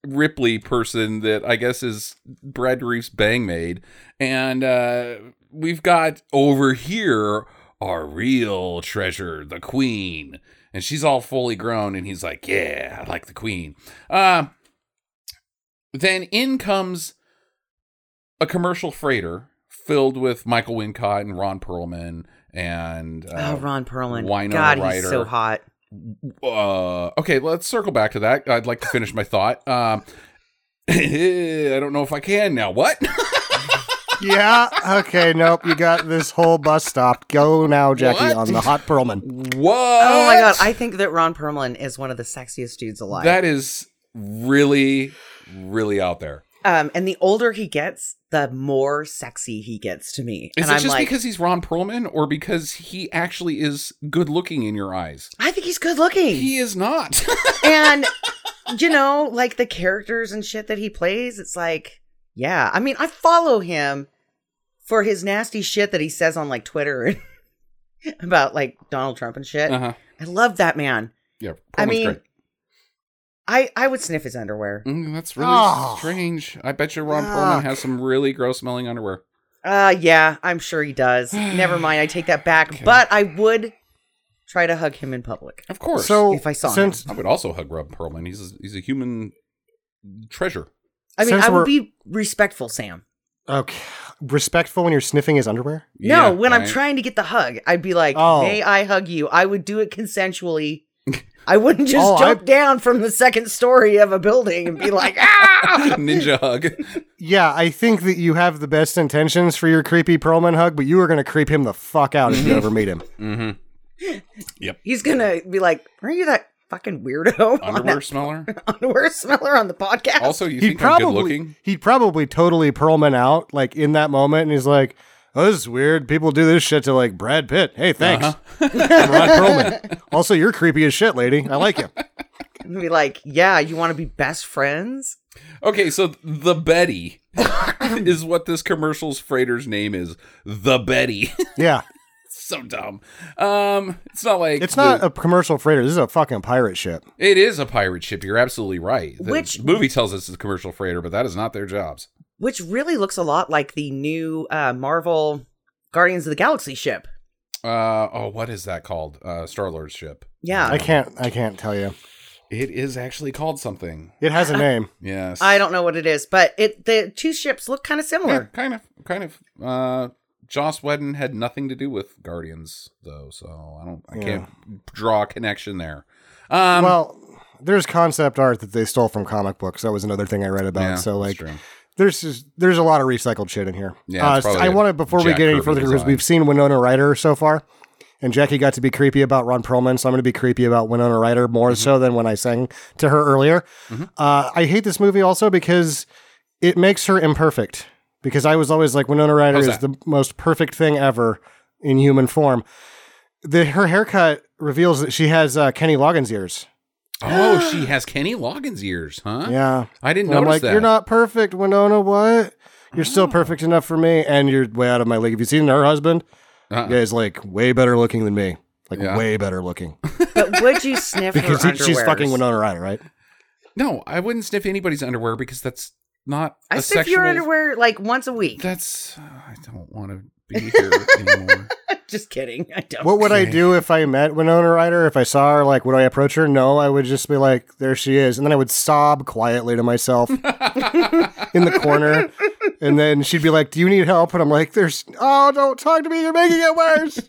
Speaker 3: Ripley person that I guess is Brad Reef's bang maid?" And uh, we've got over here our real treasure, the Queen, and she's all fully grown. And he's like, "Yeah, I like the Queen." Uh, then in comes a commercial freighter filled with Michael Wincott and Ron Perlman and uh,
Speaker 2: oh, Ron Perlman.
Speaker 3: Winona
Speaker 2: God,
Speaker 3: Ryder.
Speaker 2: he's so hot.
Speaker 3: uh, okay, let's circle back to that. I'd like to finish my thought. Um, I don't know if I can now. What?
Speaker 1: Yeah. Okay. Nope. You got this whole bus stop. Go now, Jackie,
Speaker 3: What?
Speaker 1: on the hot Perlman.
Speaker 3: what?
Speaker 2: Oh my god, I think that Ron Perlman is one of the sexiest dudes alive.
Speaker 3: that is really, really out there.
Speaker 2: Um, and the older he gets, the more sexy he gets to me.
Speaker 3: Is
Speaker 2: and
Speaker 3: it
Speaker 2: I'm
Speaker 3: just
Speaker 2: like,
Speaker 3: because he's Ron Perlman, or because he actually is good looking in your eyes?
Speaker 2: I think he's good looking.
Speaker 3: He is not.
Speaker 2: and you know, like the characters and shit that he plays, it's like, yeah. I mean, I follow him for his nasty shit that he says on like Twitter about like Donald Trump and shit.
Speaker 3: uh-huh.
Speaker 2: I love that man.
Speaker 3: Yeah,
Speaker 2: I
Speaker 3: Perlman's
Speaker 2: mean,
Speaker 3: great.
Speaker 2: I I would sniff his underwear.
Speaker 3: Mm, that's really
Speaker 1: Oh.
Speaker 3: strange. I bet you Ron
Speaker 2: Yuck.
Speaker 3: Perlman has some really gross smelling underwear.
Speaker 2: Uh yeah, I'm sure he does. Never mind, I take that back. But I would try to hug him in public.
Speaker 3: Of course.
Speaker 1: So
Speaker 2: If I saw
Speaker 1: since
Speaker 3: I would also hug Rob Perlman. He's a, he's a human treasure.
Speaker 2: I mean,
Speaker 1: Since
Speaker 2: I would be respectful, Sam.
Speaker 1: okay, respectful when you're sniffing his underwear.
Speaker 2: No,
Speaker 3: Yeah,
Speaker 2: when I'm trying to get the hug, I'd be like,
Speaker 1: Oh.
Speaker 2: "May I hug you?" I would do it consensually. I wouldn't just
Speaker 1: Oh,
Speaker 2: jump
Speaker 1: I-
Speaker 2: down from the second story of a building and be like, "Ah!"
Speaker 3: ninja hug.
Speaker 1: Yeah, I think that you have the best intentions for your creepy Perlman hug, but you are going to creep him the fuck out if you ever meet him.
Speaker 3: Mm-hmm. Yep.
Speaker 2: He's gonna be like, "Are you that fucking weirdo on
Speaker 3: Underwear
Speaker 2: that
Speaker 3: smeller.
Speaker 2: underwear smeller on the podcast?"
Speaker 3: Also, you
Speaker 1: He'd
Speaker 3: think I'm good
Speaker 1: probably
Speaker 3: looking?
Speaker 1: he'd probably totally Perlman out like in that moment, and he's like, "Oh, this is weird. People do this shit to like Brad Pitt. Hey, thanks,
Speaker 3: Uh-huh.
Speaker 1: I'm Ron Perlman. Also, you're creepy as shit, lady. I like you.
Speaker 2: and be like, "Yeah, you want to be best friends?"
Speaker 3: Okay, so the Betty is what this commercial's freighter's name is. The Betty.
Speaker 1: Yeah,
Speaker 3: so dumb. Um, it's not like
Speaker 1: it's not
Speaker 3: the-
Speaker 1: a commercial freighter. This is a fucking pirate ship.
Speaker 3: it is a pirate ship. You're absolutely right. The
Speaker 2: Which-
Speaker 3: movie tells us it's a commercial freighter, but that is not their jobs.
Speaker 2: Which really looks a lot like the new uh, Marvel Guardians of the Galaxy ship.
Speaker 3: Uh oh, what is that called? Uh, Star Lord's ship.
Speaker 2: Yeah,
Speaker 1: I can't. I can't tell you.
Speaker 3: It is actually called something.
Speaker 1: It has a name.
Speaker 3: Yes,
Speaker 2: I don't know what it is, but it the two ships look kind of
Speaker 3: Yeah,
Speaker 2: similar.
Speaker 3: kind of, kind of. Uh, Joss Whedon had nothing to do with Guardians, though, so I don't, I
Speaker 1: Yeah.
Speaker 3: can't draw a connection there. Um,
Speaker 1: well, there's concept art that they stole from comic books. That was another thing I read about.
Speaker 3: yeah,
Speaker 1: so
Speaker 3: that's
Speaker 1: like,
Speaker 3: true.
Speaker 1: There's just, there's a lot of recycled shit in here.
Speaker 3: Yeah,
Speaker 1: Uh, I want to before we get any further because we've seen Winona Ryder so far, and Jackie got to be creepy about Ron Perlman, so I'm going to be creepy about Winona Ryder more
Speaker 3: Mm-hmm.
Speaker 1: so than when I sang to her earlier. Uh, I hate this movie also because it makes her imperfect. Because I was always like Winona Ryder
Speaker 3: How's
Speaker 1: is
Speaker 3: that?
Speaker 1: the most perfect thing ever in human form. the her haircut reveals that she has uh, Kenny Loggins ears.
Speaker 3: Oh, she has Kenny Loggins ears, huh?
Speaker 1: Yeah,
Speaker 3: I didn't
Speaker 1: And I'm like,
Speaker 3: that.
Speaker 1: you're not perfect, Winona. What? You're still
Speaker 3: Oh.
Speaker 1: perfect enough for me, and you're way out of my league. Have you seen her husband?
Speaker 3: Uh-uh.
Speaker 1: Yeah, he's like way better looking than me. Like
Speaker 3: Yeah.
Speaker 1: way better looking
Speaker 2: But would you sniff
Speaker 1: because
Speaker 2: her
Speaker 1: she's fucking Winona Ryder, right?
Speaker 3: No, I wouldn't sniff anybody's underwear because that's not
Speaker 2: I
Speaker 3: a
Speaker 2: sniff
Speaker 3: sexual.
Speaker 2: your underwear like once a week.
Speaker 3: That's uh, I don't want to be here anymore.
Speaker 2: Just kidding. I don't.
Speaker 1: What would I do if I met Winona Ryder? If I saw her, like, would I approach her? No, I would just be like, there she is. And then I would sob quietly to myself in the corner. And then she'd be like, do you need help? And I'm like, there's, oh, don't talk to me. You're making it worse.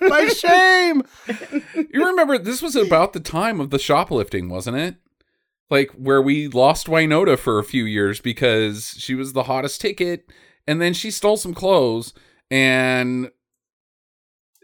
Speaker 1: My shame.
Speaker 3: You remember this was about the time of the shoplifting, wasn't it? Like where we lost Winona for a few years because she was the hottest ticket, and then she stole some clothes, and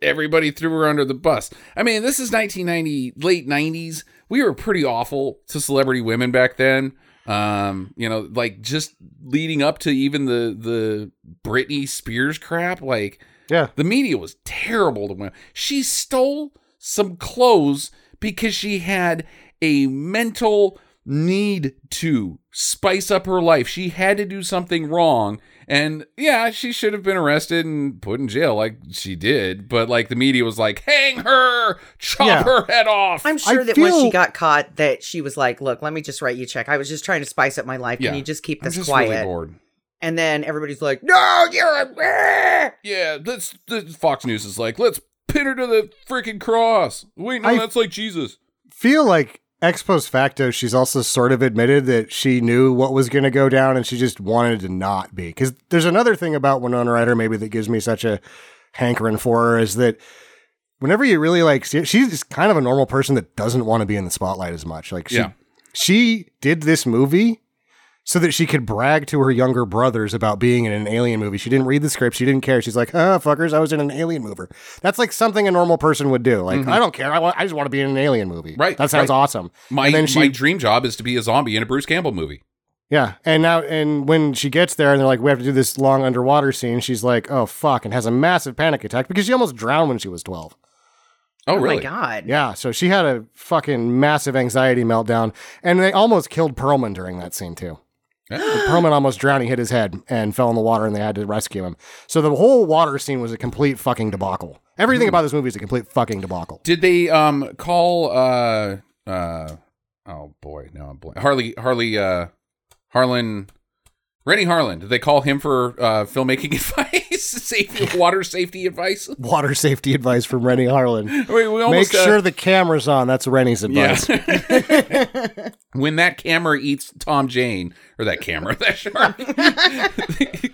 Speaker 3: everybody threw her under the bus. I mean, this is 1990, late 90s. We were pretty awful to celebrity women back then. Um, you know, like just leading up to even the the Britney Spears crap, like
Speaker 1: Yeah.
Speaker 3: the media was terrible to women. She stole some clothes because she had a mental need to spice up her life. She had to do something wrong. And yeah, she should have been arrested and put in jail like she did. But like the media was like, hang her, chop
Speaker 1: Yeah.
Speaker 3: her head off.
Speaker 2: I'm sure
Speaker 1: I
Speaker 2: that when she got caught, that she was like, "Look, let me just write you a check. I was just trying to spice up my life.
Speaker 3: Yeah.
Speaker 2: Can you just keep
Speaker 3: I'm
Speaker 2: this
Speaker 3: just
Speaker 2: quiet?"
Speaker 3: really bored.
Speaker 2: and then everybody's like, "No, you're a."
Speaker 3: Yeah, that's the Fox News is like, let's pin her to the freaking cross. Wait, no,
Speaker 1: I-
Speaker 3: that's like Jesus.
Speaker 1: Feel like ex post facto, she's also sort of admitted that she knew what was going to go down and she just wanted to not be. Because there's another thing about Winona Ryder, maybe that gives me such a hankering for her, is that whenever you really like, she's kind of a normal person that doesn't want to be in the spotlight as much. Like, she,
Speaker 3: Yeah.
Speaker 1: she did this movie so that she could brag to her younger brothers about being in an alien movie. She didn't read the script. She didn't care. She's like, "Ah, fuckers, I was in an alien movie." That's like something a normal person would do. Like, I don't care. I, want, I just want to be in an alien movie.
Speaker 3: Mm-hmm. Right,
Speaker 1: That sounds
Speaker 3: right.
Speaker 1: awesome.
Speaker 3: My
Speaker 1: And then she-
Speaker 3: my dream job is to be a zombie in a Bruce Campbell movie.
Speaker 1: Yeah, and now and when she gets there and they're like, "We have to do this long underwater scene," she's like, "Oh fuck!" and has a massive panic attack because she almost drowned when she was twelve.
Speaker 3: Oh,
Speaker 2: Oh
Speaker 3: really?
Speaker 2: my god!
Speaker 1: Yeah, so she had a fucking massive anxiety meltdown, and they almost killed Perlman during that scene too. Perlman almost drowned. He hit his head and fell in the water, and they had to rescue him. So the whole water scene was a complete fucking debacle. Everything about this movie is a complete fucking debacle.
Speaker 3: Did they um call uh uh oh boy no I'm blank. Harley Harley uh Harlin Renny Harlin did they call him for uh filmmaking advice safety water safety advice
Speaker 1: Water safety advice from Renny Harlin.
Speaker 3: Wait, we
Speaker 1: Make
Speaker 3: almost, uh,
Speaker 1: sure the camera's on. That's Renny's
Speaker 3: yeah
Speaker 1: advice.
Speaker 3: when that camera eats Tom Jane or that camera that shark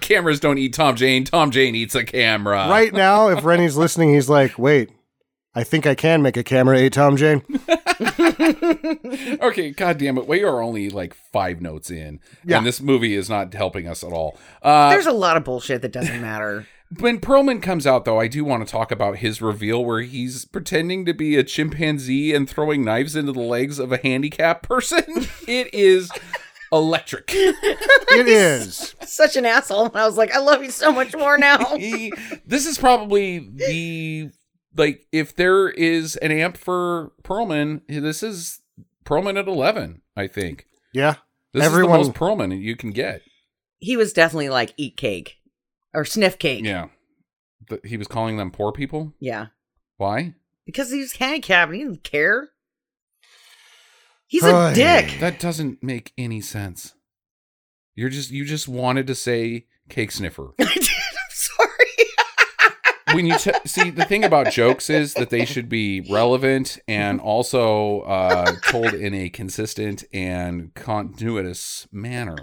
Speaker 3: cameras don't eat Tom Jane Tom Jane eats a camera
Speaker 1: right now, if Renny's listening, he's like, wait, I think I can make a camera eight Tom Jane.
Speaker 3: okay, god damn it. We are only like five notes in.
Speaker 1: Yeah.
Speaker 3: And this movie is not helping us at all. Uh
Speaker 2: There's a lot of bullshit that doesn't matter.
Speaker 3: when Perlman comes out though, I do want to talk about his reveal where he's pretending to be a chimpanzee and throwing knives into the legs of a handicapped person. it is electric.
Speaker 1: It is.
Speaker 2: Such an asshole. And I was like, I love you so much more now.
Speaker 3: He- this is probably the like if there is an amp for Perlman, this is Perlman at 11, I think.
Speaker 1: Yeah.
Speaker 3: This
Speaker 1: Everyone-
Speaker 3: is the most Perlman you can get.
Speaker 2: he was definitely like, eat cake or sniff cake.
Speaker 3: Yeah. Th- he was calling them poor people.
Speaker 2: Yeah.
Speaker 3: Why?
Speaker 2: Because he was handicapped. He didn't care. He's a dick.
Speaker 3: That doesn't make any sense. You're just you just wanted to say cake sniffer.
Speaker 2: I did. I'm sorry.
Speaker 3: When you t- see the thing about jokes is that they should be relevant and also uh, told in a consistent and continuous manner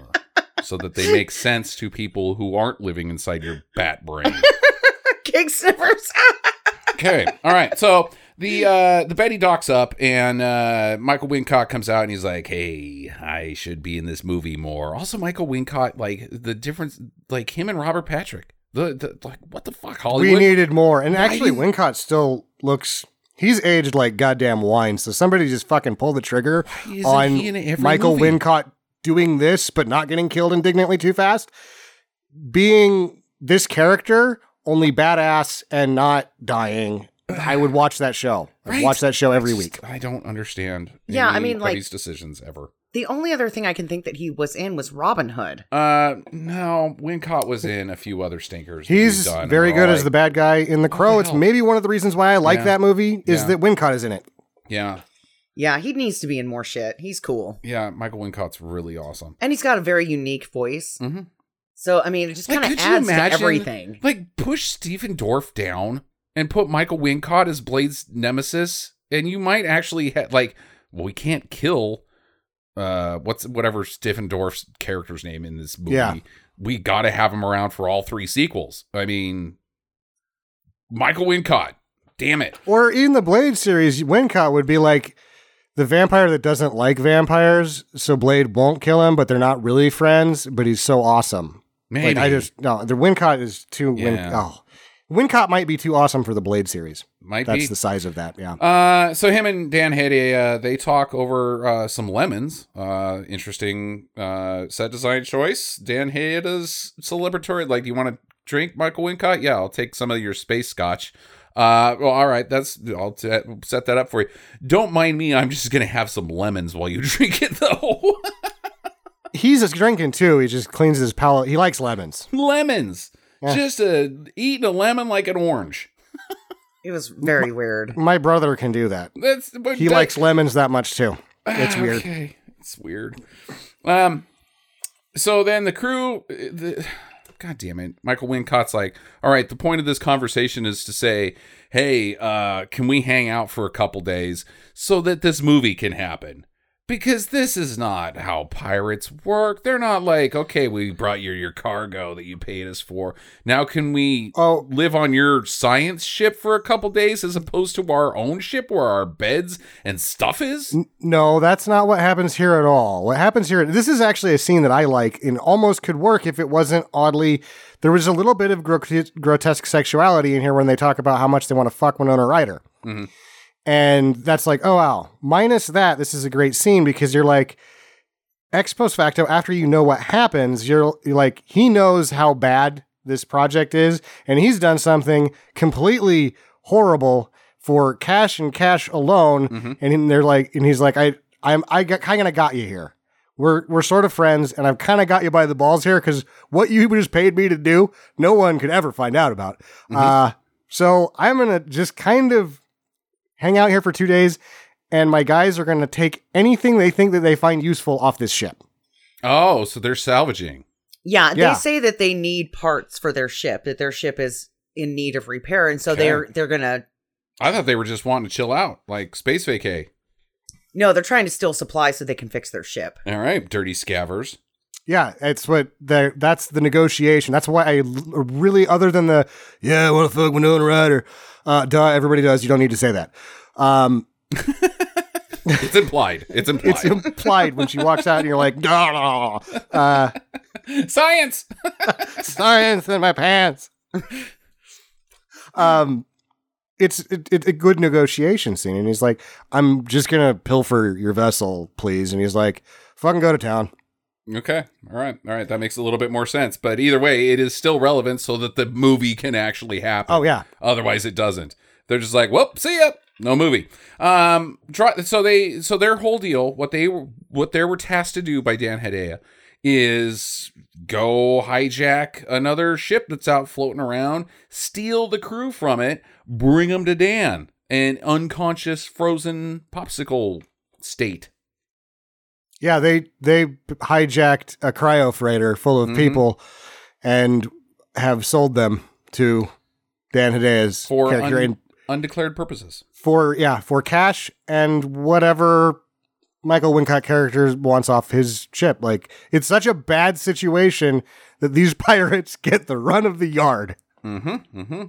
Speaker 3: so that they make sense to people who aren't living inside your bat brain
Speaker 2: cake sniffers.
Speaker 3: okay all right so the uh the betty docks up and uh michael wincott comes out and he's like hey i should be in this movie more also michael wincott like the difference like him and robert patrick the, the like what the fuck hollywood
Speaker 1: We needed more. And
Speaker 3: Why
Speaker 1: actually,
Speaker 3: didn't-
Speaker 1: Wincott still looks. He's aged like goddamn wine. So somebody just fucking pull the trigger on
Speaker 3: he in every
Speaker 1: Michael
Speaker 3: movie?
Speaker 1: Wincott doing this, but not getting killed indignantly too fast. Being this character, only badass and not dying I would watch that show. I'd
Speaker 3: Right.
Speaker 1: watch that show every
Speaker 3: I
Speaker 1: week.
Speaker 3: I don't understand.
Speaker 2: Yeah, I mean, like-
Speaker 3: anybody's decisions ever.
Speaker 2: The only other thing I can think that he was in was Robin Hood.
Speaker 3: Uh, no, Wincott was in a few other stinkers.
Speaker 1: He's
Speaker 3: done,
Speaker 1: very good as
Speaker 3: like,
Speaker 1: the bad guy in The Crow.
Speaker 3: the
Speaker 1: It's
Speaker 3: hell?
Speaker 1: maybe one of the reasons why I like
Speaker 3: Yeah.
Speaker 1: that movie is
Speaker 3: Yeah.
Speaker 1: that Wincott is in it.
Speaker 3: Yeah,
Speaker 2: Yeah, he needs to be in more shit. He's cool.
Speaker 3: yeah. Michael Wincott's really awesome.
Speaker 2: And he's got a very unique voice.
Speaker 3: Mhm.
Speaker 2: So, I mean, it just
Speaker 3: Like,
Speaker 2: kind of
Speaker 3: could you
Speaker 2: adds to everything.
Speaker 3: Like, push Stephen Dorff down and put Michael Wincott as Blade's nemesis, and you might actually ha- like. Well, we can't kill. Uh, what's whatever Stephen Dorff's character's name in this movie?
Speaker 1: Yeah.
Speaker 3: We got to have him around for all three sequels. I mean, Michael Wincott. Damn it.
Speaker 1: Or in the Blade series, Wincott would be like the vampire that doesn't like vampires, so Blade won't kill him, but they're not really friends, but he's so awesome.
Speaker 3: Maybe
Speaker 1: Like I just no, the Wincott is too Win- oh. Wincott might be too awesome for the Blade series.
Speaker 3: Might
Speaker 1: That's
Speaker 3: be.
Speaker 1: the size of that, yeah.
Speaker 3: Uh, so him and Dan Hedaya, uh, they talk over uh, some lemons. Uh, interesting uh, set design choice. Dan Hedaya's celebratory. Like, do you want to drink Michael Wincott? Yeah, I'll take some of your space scotch. Uh, well, all right, that's I'll t- set that up for you. Don't mind me. I'm just gonna have some lemons while you drink it, though.
Speaker 1: He's just drinking too. He just cleans his palate. He likes lemons.
Speaker 3: lemons.
Speaker 1: Yeah.
Speaker 3: Just uh, eating a lemon like an orange.
Speaker 2: It was very weird.
Speaker 1: My brother can do that.
Speaker 3: That's but
Speaker 1: He
Speaker 3: that-
Speaker 1: likes lemons that much too. It's weird.
Speaker 3: Okay, it's weird. Um, so then the crew, the, God damn it, Michael Wincott's like, all right. The point of this conversation is to say, hey, uh, can we hang out for a couple days so that this movie can happen? Because this is not how pirates work. They're not like, okay, we brought you your cargo that you paid us for. Now can we
Speaker 1: Oh,
Speaker 3: live on your science ship for a couple days as opposed to our own ship where our beds and stuff is?
Speaker 1: No, that's not what happens here at all. What happens here, this is actually a scene that I like and almost could work if it wasn't oddly. There was a little bit of grot- grotesque sexuality in here when they talk about how much they want to fuck Winona Ryder.
Speaker 3: Mhm.
Speaker 1: And that's like, oh, wow. Minus that, this is a great scene because you're like, ex post facto, after you know what happens, you're, you're like, he knows how bad this project is, and he's done something completely horrible for cash and cash alone.
Speaker 3: Mhm.
Speaker 1: And they're like, and he's like, I, I'm, I got, kind of got you here. We're, we're sort of friends, and I've kind of got you by the balls here because what you just paid me to do, no one could ever find out about. Uh, so I'm gonna just kind of hang out here for two days, and my guys are gonna take anything they think that they find useful off this ship.
Speaker 3: Oh, so they're salvaging.
Speaker 2: Yeah,
Speaker 1: Yeah.
Speaker 2: they say that they need parts for their ship, that their ship is in need of repair, and so
Speaker 3: Okay.
Speaker 2: they're they're gonna
Speaker 3: I thought they were just wanting to chill out, like space vacay.
Speaker 2: no, they're trying to steal supplies so they can fix their ship.
Speaker 3: All right, dirty scavers.
Speaker 1: Yeah, it's what the that's the negotiation. That's why I really, other than the yeah, I want to fuck Winona Ryder. Uh, duh, everybody does. You don't need to say that. Um,
Speaker 3: It's implied. It's implied.
Speaker 1: it's implied when she walks out, and you're like, "Duh, uh,
Speaker 3: Science.
Speaker 1: science in my pants. um, it's it, it, a good negotiation scene, and he's like, "I'm just gonna pilfer your vessel, please," and he's like, "Fucking go to town."
Speaker 3: Okay. All right. All right. That makes a little bit more sense. But either way, it is still relevant so that the movie can actually happen.
Speaker 1: Oh yeah,
Speaker 3: Otherwise, it doesn't. They're just like, well, see ya. No movie. Um, try, so they, so their whole deal, what they were, what they were tasked to do by Dan Hedaya is go hijack another ship that's out floating around, steal the crew from it, bring them to Dan, an unconscious, frozen popsicle state.
Speaker 1: Yeah. They they hijacked a cryo freighter full of
Speaker 3: Mhm.
Speaker 1: people, and have sold them to Dan Hedaya's
Speaker 3: For
Speaker 1: character,
Speaker 3: un- Undeclared purposes.
Speaker 1: for yeah for cash and whatever Michael Wincott character wants off his ship. Like it's such a bad situation that these pirates get the run of the yard.
Speaker 3: Mm-hmm. Mm-hmm.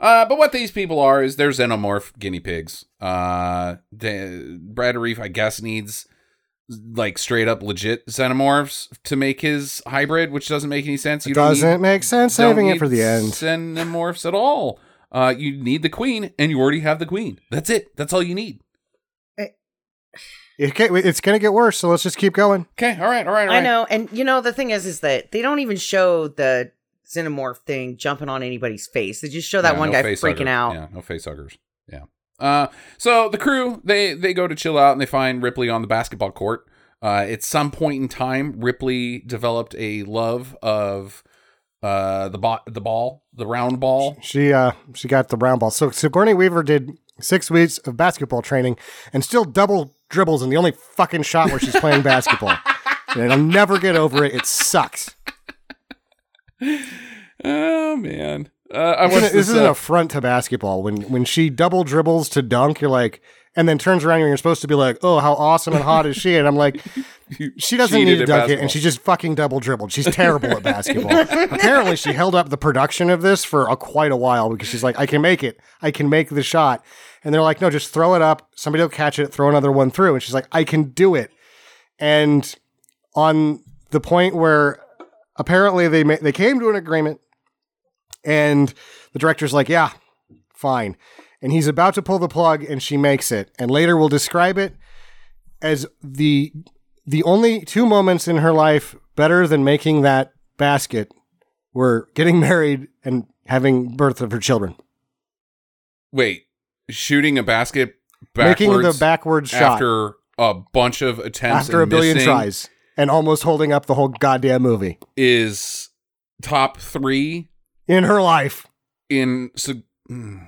Speaker 3: Uh, but what these people are is they're xenomorph guinea pigs. Uh, the, Brad Dourif, I guess, needs like straight up legit xenomorphs to make his hybrid, which doesn't make any sense. You don't
Speaker 1: Doesn't
Speaker 3: need,
Speaker 1: make sense
Speaker 3: don't
Speaker 1: saving it for the end.
Speaker 3: Xenomorphs at all. Uh, you need the queen, and you already have the queen. That's it. That's all you need.
Speaker 1: It can't, it's going to get worse, so let's just keep going.
Speaker 3: Okay. All right. All right. All right.
Speaker 2: I know, and you know the thing is, is that they don't even show the xenomorph thing jumping on anybody's face. They just show that
Speaker 3: Yeah,
Speaker 2: one
Speaker 3: no
Speaker 2: guy freaking
Speaker 3: hugger.
Speaker 2: out.
Speaker 3: Yeah. No face huggers. Uh, so the crew they they go to chill out and they find Ripley on the basketball court. Uh, at some point in time, Ripley developed a love of uh the bo- the ball, the round ball.
Speaker 1: She uh she got the round ball. So Sigourney Weaver did six weeks of basketball training and still double dribbles in the only fucking shot where she's playing basketball. And I'll never get over it. It sucks.
Speaker 3: Oh man, uh, I
Speaker 1: This,
Speaker 3: watched
Speaker 1: is
Speaker 3: this.
Speaker 1: an
Speaker 3: uh,
Speaker 1: affront to basketball. When when she double dribbles to dunk, you're like, and then turns around and you're supposed to be like, oh, how awesome and hot is she? And I'm like, she doesn't need to dunk it, and she just fucking double dribbled. She's terrible at basketball. Apparently, she held up the production of this for a, quite a while because she's like, I can make it. I can make the shot. And they're like, no, just throw it up. Somebody will catch it. Throw another one through. And she's like, I can do it. And on the point where apparently they ma- they came to an agreement, and the director's like, yeah, fine. And he's about to pull the plug, and she makes it. And later we'll describe it as the the only two moments in her life better than making that basket were getting married and having birth of her children.
Speaker 3: wait, shooting a basket backwards
Speaker 1: making the backwards shot
Speaker 3: after a bunch of attempts
Speaker 1: after a billion tries and almost holding up the whole goddamn movie
Speaker 3: is top three
Speaker 1: in her life.
Speaker 3: in. So, mm.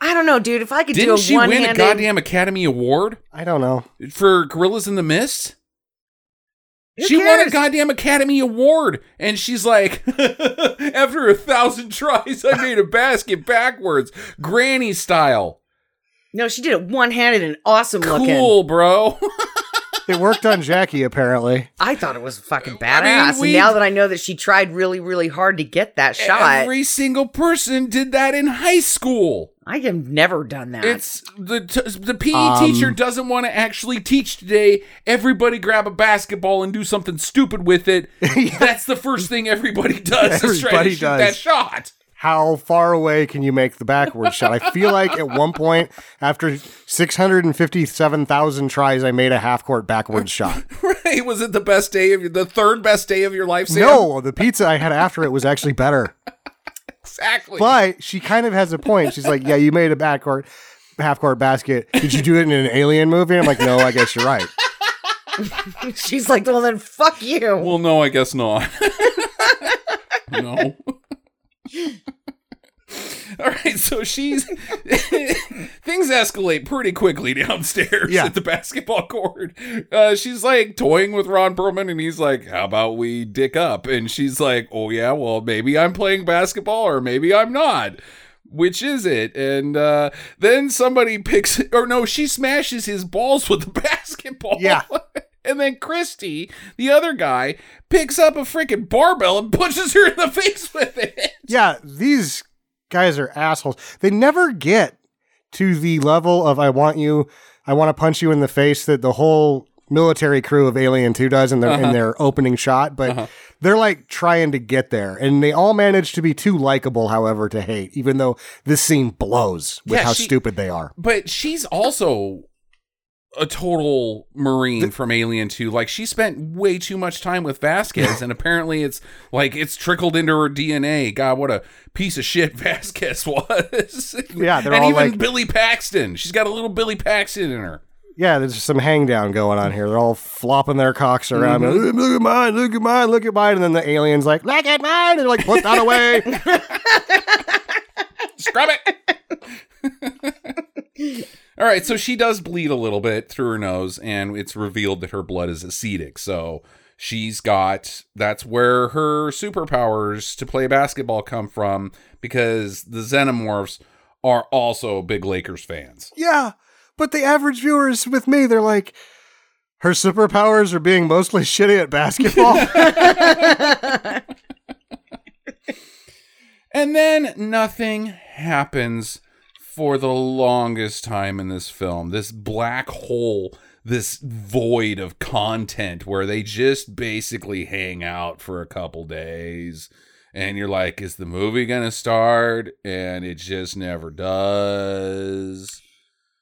Speaker 2: I don't know, dude. If I could do
Speaker 3: didn't
Speaker 2: a
Speaker 3: she win a
Speaker 2: one-handed,
Speaker 3: goddamn Academy Award
Speaker 1: I don't know.
Speaker 3: for Gorillas in the Mist?
Speaker 2: Who
Speaker 3: she won a
Speaker 2: cares?
Speaker 3: goddamn Academy Award, and she's like, after a thousand tries, I made a basket backwards, granny style.
Speaker 2: No, she did it one-handed and awesome looking.
Speaker 3: Cool, bro.
Speaker 1: It worked on Jackie apparently.
Speaker 2: I thought it was fucking
Speaker 3: I mean,
Speaker 2: badass.
Speaker 3: we-
Speaker 2: and now that I know that she tried really, really hard to get that shot,
Speaker 3: Every single person did that in high school.
Speaker 2: I have never done that.
Speaker 3: It's the t- the PE
Speaker 1: Um,
Speaker 3: teacher doesn't want to actually teach today. Everybody grab a basketball and do something stupid with it. That's the first thing everybody does. is try to
Speaker 1: Everybody
Speaker 3: shoot
Speaker 1: does.
Speaker 3: that shot.
Speaker 1: How far away can you make the backwards shot? I feel like at one point, after 657,000 tries, I made a half court backwards shot.
Speaker 3: Right? Was it the best day of your, the third best day of your life? Sam?
Speaker 1: No, the pizza I had after it was actually better.
Speaker 3: exactly.
Speaker 1: But she kind of has a point. She's like, Yeah, you made a backcourt, half court basket. Did you do it in an alien movie? I'm like, No, I guess you're right.
Speaker 2: She's like, well, then fuck you.
Speaker 3: well, no, I guess not. no. All right, so she's things escalate pretty quickly downstairs
Speaker 1: Yeah.
Speaker 3: at the basketball court. Uh, she's like toying with Ron Perlman, and he's like, "How about we dick up?" And she's like, "Oh yeah, well maybe I'm playing basketball, or maybe I'm not." Which is it? And uh, then somebody picks, or no, she smashes his balls with the basketball.
Speaker 1: Yeah.
Speaker 3: And then Christie, the other guy, picks up a freaking barbell and punches her in the face with it.
Speaker 1: Yeah, these guys are assholes. They never get to the level of I want you, I want to punch you in the face that the whole military crew of Alien 2 does in their in uh-huh. their opening shot, but uh-huh. they're like trying to get there. And they all manage to be too likable, however, to hate, even though this scene blows with
Speaker 3: Yeah,
Speaker 1: how
Speaker 3: she-
Speaker 1: stupid they are.
Speaker 3: But she's also a total marine from Alien 2. Like she spent way too much time with Vasquez and apparently it's like it's trickled into her DNA. God, what a piece of shit Vasquez was.
Speaker 1: Yeah, they're
Speaker 3: and even
Speaker 1: like-
Speaker 3: Billy Paxton. She's got a little Billy Paxton in her.
Speaker 1: Yeah, there's some hang down going on here. They're all flopping their cocks around.
Speaker 3: Mm-hmm.
Speaker 1: Look, look at mine, look at mine, look at mine. And then the alien's like, look at mine. And they're like, put that away.
Speaker 3: Scrub it. All right, so she does bleed a little bit through her nose, and it's revealed that her blood is acetic. So she's got that's where her superpowers to play basketball come from because the xenomorphs are also big Lakers fans.
Speaker 1: yeah, but the average viewers with me, they're like, her superpowers are being mostly shitty at basketball.
Speaker 3: And then nothing happens for the longest time in this film. This black hole, this void of content where they just basically hang out for a couple days. And you're like, is the movie going to start? And it just never does.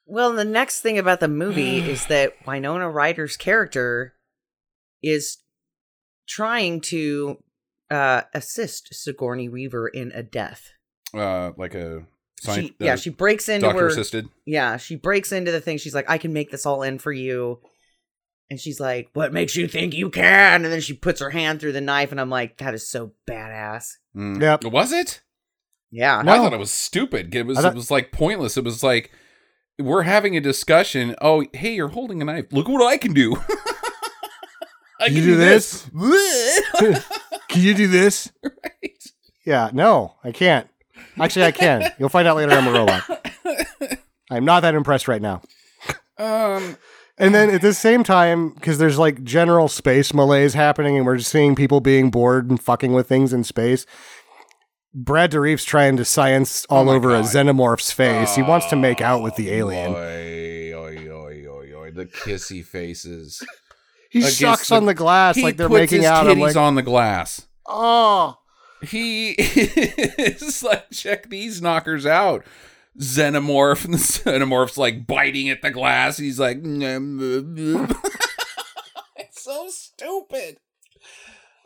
Speaker 2: Well, the next thing about the movie is that Winona Ryder's character is trying to uh, assist Sigourney Weaver in a death.
Speaker 3: Uh, like a Sci-
Speaker 2: she, yeah,
Speaker 3: uh,
Speaker 2: she breaks into
Speaker 3: doctor
Speaker 2: her.
Speaker 3: assisted.
Speaker 2: Yeah, she breaks into the thing. She's like, I can make this all in for you. And she's like, What makes you think you can? And then she puts her hand through the knife, and I'm like, That is so badass.
Speaker 3: Mm.
Speaker 1: Yep.
Speaker 3: Was it?
Speaker 2: Yeah.
Speaker 1: No.
Speaker 3: I thought it was stupid. It was
Speaker 1: thought-
Speaker 3: it was like pointless. It was like we're having a discussion. Oh, hey, you're holding a knife. Look what I can do. I
Speaker 1: You do this?
Speaker 3: Right.
Speaker 1: Can you do this? Yeah, no, I can't. Actually, I can. You'll find out later I'm a robot. I'm not that impressed right now.
Speaker 3: um.
Speaker 1: And then at the same time, because there's like general space malaise happening, and we're just seeing people being bored and fucking with things in space. Brad Dourif's trying to science all
Speaker 3: Oh my
Speaker 1: over a xenomorph's face. he wants to make out with the alien.
Speaker 3: Oy, oy, oy, oy, oy. The kissy faces.
Speaker 1: He
Speaker 3: Against
Speaker 1: sucks
Speaker 3: the-
Speaker 1: on the glass like they're
Speaker 3: puts
Speaker 1: making
Speaker 3: his
Speaker 1: out. I'm like,
Speaker 3: on the glass.
Speaker 1: oh,
Speaker 3: He is like, check these knockers out. Xenomorph, and the xenomorph's like biting at the glass. He's like, it's so stupid.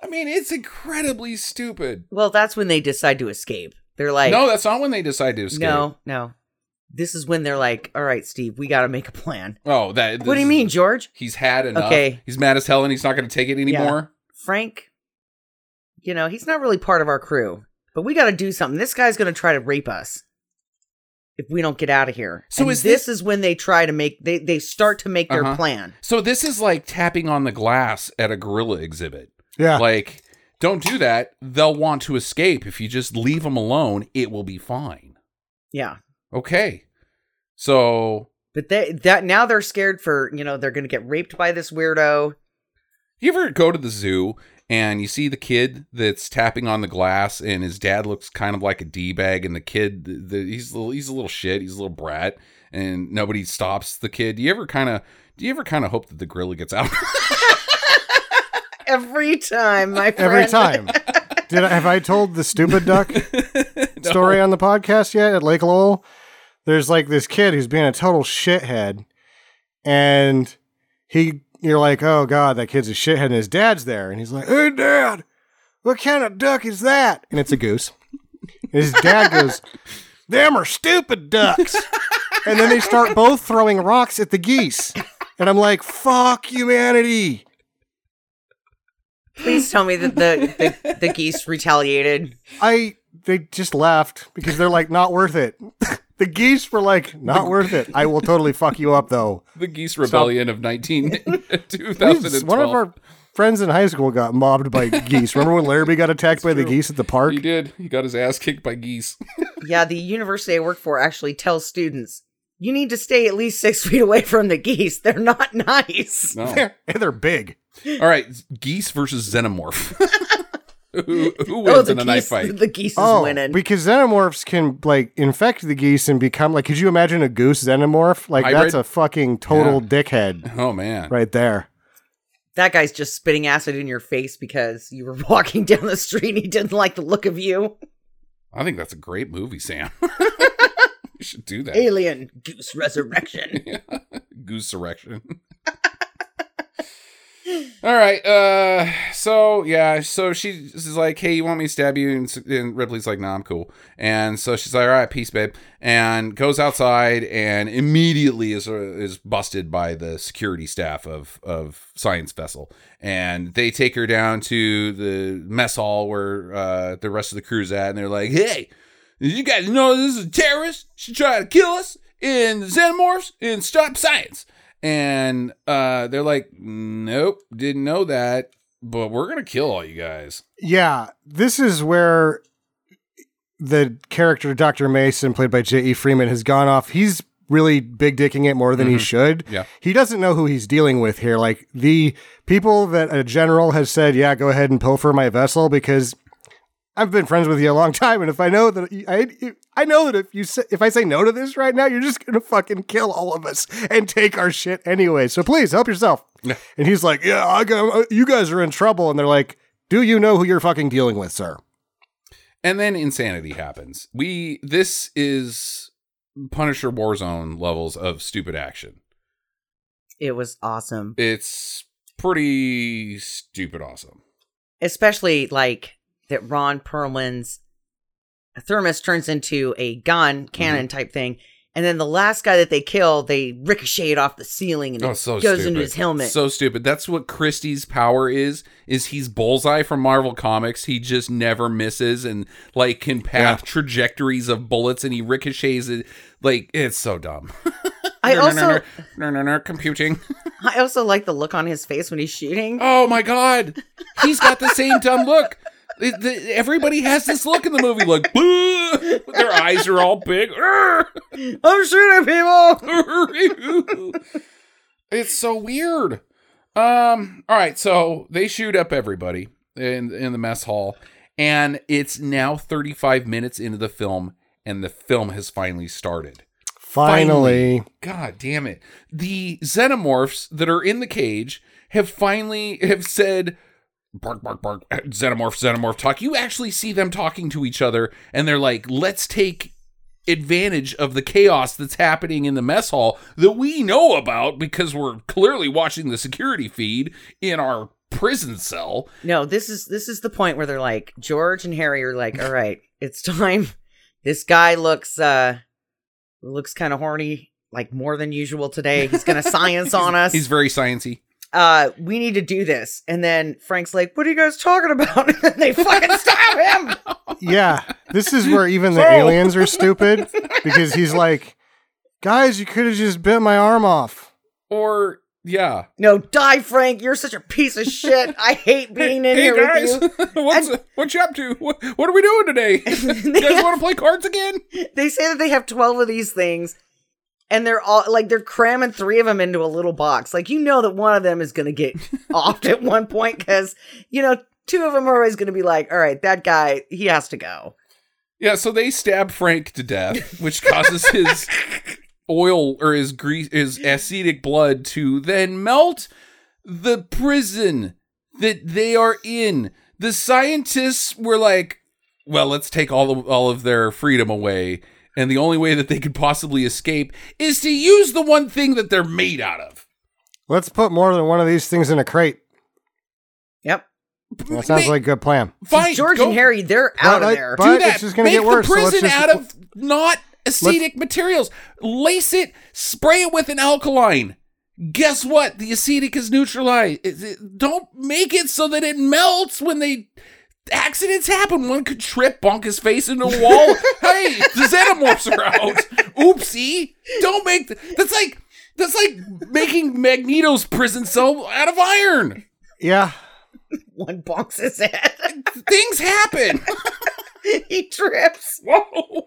Speaker 3: I mean, it's incredibly stupid.
Speaker 2: Well, that's when they decide to escape. They're like,
Speaker 3: no, that's not when they decide to escape.
Speaker 2: no, no. This is when they're like, All right, Steve, we got to make a plan.
Speaker 3: Oh, that.
Speaker 2: What do you mean, George?
Speaker 3: He's had enough.
Speaker 2: Okay.
Speaker 3: He's mad as hell, and he's not going to take it anymore.
Speaker 2: Frank, you know, he's not really part of our crew, but we got to do something. This guy's going to try to rape us if we don't get out of here.
Speaker 3: So
Speaker 2: And
Speaker 3: is
Speaker 2: this,
Speaker 3: this-
Speaker 2: is when they try to make they they start to make their
Speaker 3: Uh-huh.
Speaker 2: plan.
Speaker 3: So this is like tapping on the glass at a gorilla exhibit.
Speaker 1: yeah.
Speaker 3: Like, don't do that. They'll want to escape. If you just leave them alone, it will be fine.
Speaker 2: Yeah.
Speaker 3: Okay. So,
Speaker 2: But they that now they're scared for, you know, they're going to get raped by this weirdo.
Speaker 3: you ever go to the zoo and you see the kid that's tapping on the glass and his dad looks kind of like a D-bag and the kid the, the, he's a little, he's a little shit, he's a little brat and nobody stops the kid. Do you ever kind of do you ever kind of hope that the gorilla gets out?
Speaker 2: Every time, my friend.
Speaker 1: Every time. Did I, have I told the stupid duck story on the podcast yet at Lake Lowell? There's like this kid who's being a total shithead, and he, you're like, oh god, that kid's a shithead, and his dad's there, and he's like, hey dad, what kind of duck is that? And it's a goose. And his dad goes, them are stupid ducks. and then they start both throwing rocks at the geese, and I'm like, fuck humanity.
Speaker 2: Please tell me that the, the, the geese retaliated.
Speaker 1: I they just left because they're like not worth it. the geese were like not worth it. I will totally fuck you up though.
Speaker 3: the geese rebellion of 19 2012.
Speaker 1: One of our friends in high school got mobbed by geese. Remember when Larrabee got attacked by the geese at the park?
Speaker 3: he did. He got his ass kicked by geese.
Speaker 2: Yeah, the university I work for actually tells students you need to stay at least six feet away from the geese. They're not nice.
Speaker 3: No.
Speaker 1: They're, and they're big.
Speaker 3: All right, geese versus xenomorph. Who, who
Speaker 2: Oh,
Speaker 3: wins
Speaker 2: the
Speaker 3: in a knife
Speaker 2: geese,
Speaker 3: fight?
Speaker 2: the geese is
Speaker 1: Oh,
Speaker 2: winning.
Speaker 1: because xenomorphs can like infect the geese and become like. Could you imagine a goose xenomorph? Like
Speaker 3: Hybrid?
Speaker 1: that's a fucking total dickhead
Speaker 3: Oh man,
Speaker 1: right there.
Speaker 2: that guy's just spitting acid in your face because you were walking down the street and he didn't like the look of you.
Speaker 3: I think that's a great movie, Sam. you should do that.
Speaker 2: Alien Goose Resurrection.
Speaker 3: Goose erection. All right. Uh. So yeah. So she's like, "Hey, you want me to stab you?" And, and Ripley's like, "Nah, I'm cool." And so she's like, "All right, peace, babe." And goes outside and immediately is uh, is busted by the security staff of of Science Vessel. And they take her down to the mess hall where uh, the rest of the crew's at, and they're like, "Hey, you guys know this is a terrorist? She tried to kill us in the xenomorphs and stop science." And uh, they're like, "Nope, didn't know that, but we're gonna kill all you guys."
Speaker 1: Yeah, this is where the character Dr. Mason, played by J.E. Freeman, has gone off. He's really big dicking it more than he should.
Speaker 3: Yeah.
Speaker 1: He doesn't know who he's dealing with here. Like the people that a general has said, yeah, go ahead and pilfer my vessel because I've been friends with you a long time. And if I know that I, I know that if you say, if I say no to this right now, you're just going to fucking kill all of us and take our shit anyway. So please help yourself. And he's like, yeah, I got, uh, you guys are in trouble. And they're like, do you know who you're fucking dealing with, sir?
Speaker 3: And then insanity happens. We this is Punisher Warzone levels of stupid action.
Speaker 2: It was awesome.
Speaker 3: It's pretty stupid awesome.
Speaker 2: Especially like that Ron Perlman's thermos turns into a gun mm-hmm. cannon type thing. And then the last guy that they kill, they ricochet it off the ceiling and
Speaker 3: Oh,
Speaker 2: it
Speaker 3: so
Speaker 2: goes
Speaker 3: stupid.
Speaker 2: into his helmet.
Speaker 3: So stupid. That's what Christie's power is. Is he's Bullseye from Marvel Comics. He just never misses and like can path trajectories of bullets, and he ricochets it. Like it's so dumb.
Speaker 2: I also
Speaker 3: no, no, no, computing.
Speaker 2: I also like the look on his face when he's shooting.
Speaker 3: Oh my god, he's got the same dumb look. Everybody has this look in the movie, like their eyes are all big.
Speaker 2: I'm shooting people.
Speaker 3: it's so weird. Um. All right. So they shoot up everybody in in the mess hall, and it's now 35 minutes into the film, and the film has finally started.
Speaker 1: Finally.
Speaker 3: God damn it. The xenomorphs that are in the cage have finally have said bark bark bark xenomorph xenomorph talk. You actually see them talking to each other and they're like, "Let's take advantage of the chaos that's happening in the mess hall that we know about because we're clearly watching the security feed in our prison cell."
Speaker 2: No, this is this is the point where they're like George and Harry are like, all right, it's time. This guy looks uh looks kind of horny, like more than usual today. He's gonna science on us.
Speaker 3: He's very sciency.
Speaker 2: Uh, we need to do this. And then Frank's like, what are you guys talking about? And they fucking stab him.
Speaker 1: Yeah. This is where even the aliens are stupid because he's like, guys, you could have just bit my arm off.
Speaker 3: Or yeah.
Speaker 2: No, die, Frank. You're such a piece of shit. I hate being in
Speaker 3: hey
Speaker 2: here
Speaker 3: guys,
Speaker 2: with you.
Speaker 3: what's what you up to? What, what are we doing today? you guys want to play cards again?
Speaker 2: They say that they have 12 of these things. And they're all like they're cramming three of them into a little box. Like you know that one of them is going to get offed at one point because you know two of them are always going to be like, "All right, that guy he has to go."
Speaker 3: Yeah, so they stab Frank to death, which causes his oil or his grease, his acetic blood to then melt the prison that they are in. The scientists were like, "Well, let's take all of, all of their freedom away." And the only way that they could possibly escape is to use the one thing that they're made out of.
Speaker 1: Let's put more than one of these things in a crate.
Speaker 2: Yep.
Speaker 1: That sounds
Speaker 3: Ma-
Speaker 1: like a good plan.
Speaker 3: Fine,
Speaker 2: George
Speaker 3: go-
Speaker 2: and Harry, they're
Speaker 1: But
Speaker 2: out
Speaker 1: I-
Speaker 2: of there.
Speaker 1: but-
Speaker 3: do
Speaker 1: it's
Speaker 3: that.
Speaker 1: just gonna
Speaker 3: Make
Speaker 1: get worse, so
Speaker 3: the
Speaker 1: let's
Speaker 3: prison
Speaker 1: just-
Speaker 3: out of not acetic materials. Lace it, spray it with an alkaline. Guess what? The acetic is neutralized. It- it- don't make it so that it melts when they accidents happen. One could trip, bonk his face into a wall. hey, the xenomorphs are out. Oopsie! Don't make th- that's like that's like making Magneto's prison cell out of iron.
Speaker 1: Yeah.
Speaker 2: One bonks his head.
Speaker 3: Things happen.
Speaker 2: he trips.
Speaker 3: Whoa!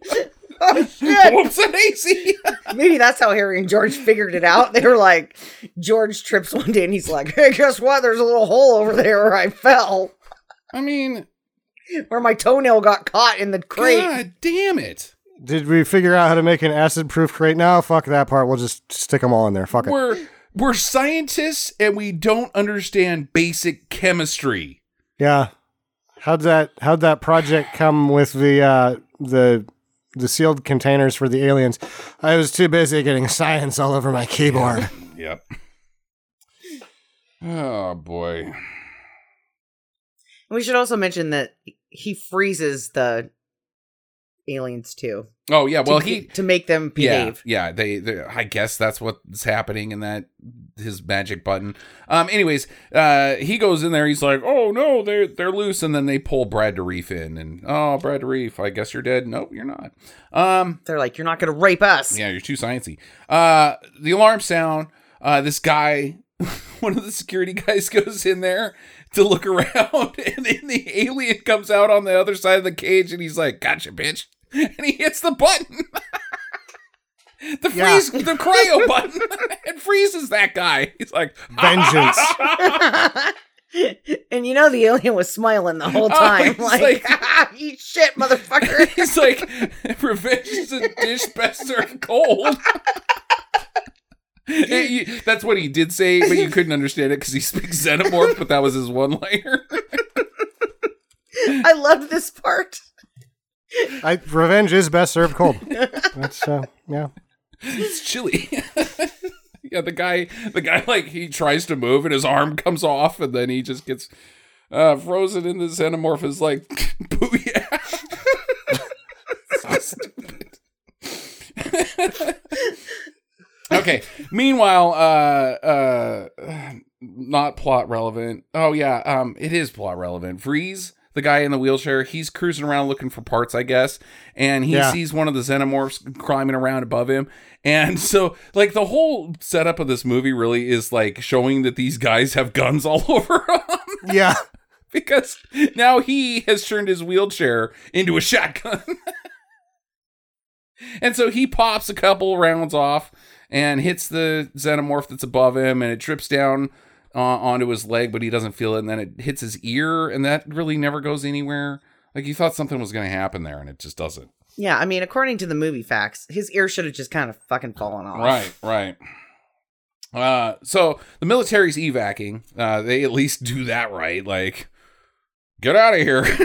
Speaker 2: Oh shit.
Speaker 3: Whoops, a daisy.
Speaker 2: Maybe that's how Harry and George figured it out. They were like, George trips one day and he's like, Hey, guess what? There's a little hole over there where I fell,
Speaker 3: I mean,
Speaker 2: where my toenail got caught in the crate.
Speaker 3: God damn it.
Speaker 1: Did we figure out how to make an acid proof crate now? Fuck that part. We'll just stick them all in there. Fuck it.
Speaker 3: We're we're scientists and we don't understand basic chemistry.
Speaker 1: Yeah. How'd that how'd that project come with the uh the the sealed containers for the aliens? I was too busy getting science all over my keyboard.
Speaker 3: Yep. Oh boy.
Speaker 2: We should also mention that he freezes the aliens too.
Speaker 3: Oh yeah, well
Speaker 2: to,
Speaker 3: he
Speaker 2: to make them behave.
Speaker 3: Yeah, yeah, they, they I guess that's what's happening in that his magic button. Um anyways, uh he goes in there, he's like, "Oh no, they're they're loose." And then they pull Brad Dourif in and, "Oh, Brad Dourif, I guess you're dead." Nope, you're not. Um
Speaker 2: They're like, You're not gonna rape us.
Speaker 3: Yeah, you're too sciencey. Uh, the alarm sound. Uh, this guy, one of the security guys, goes in there to look around, and then the alien comes out on the other side of the cage, and he's like, "Gotcha, bitch!" And he hits the button, the
Speaker 1: Yeah.
Speaker 3: freeze, the cryo button, and freezes that guy. He's like,
Speaker 1: Vengeance.
Speaker 2: and you know the alien was smiling the whole
Speaker 3: Oh,
Speaker 2: time.
Speaker 3: he's
Speaker 2: like, ah, eat shit, motherfucker.
Speaker 3: He's like, revenge is a dish best served cold. Hey, that's what he did say, but you couldn't understand it because he speaks xenomorph, but that was his one liner.
Speaker 2: I loved this part.
Speaker 1: I, revenge is best served cold. That's uh, yeah.
Speaker 3: it's chilly. yeah, the guy, the guy, like he tries to move and his arm comes off, and then he just gets uh, frozen in the xenomorph. Is like, booyah! okay. Meanwhile, uh, uh, not plot relevant. Oh yeah, um, it is plot relevant. Vriess, the guy in the wheelchair, he's cruising around looking for parts, I guess, and he
Speaker 1: Yeah.
Speaker 3: sees one of the xenomorphs climbing around above him, and so like the whole setup of this movie really is like showing that these guys have guns all over them
Speaker 1: Yeah.
Speaker 3: because now he has turned his wheelchair into a shotgun. and so he pops a couple rounds off and hits the xenomorph that's above him and it trips down uh, onto his leg, but he doesn't feel it. And then it hits his ear, and that really never goes anywhere. Like you thought something was going to happen there, and it just doesn't.
Speaker 2: Yeah, I mean, according to the movie facts, his ear should have just kind of fucking fallen off.
Speaker 3: Right, right. Uh, so the military's evacing. Uh, they at least do that right. Like, get out of here.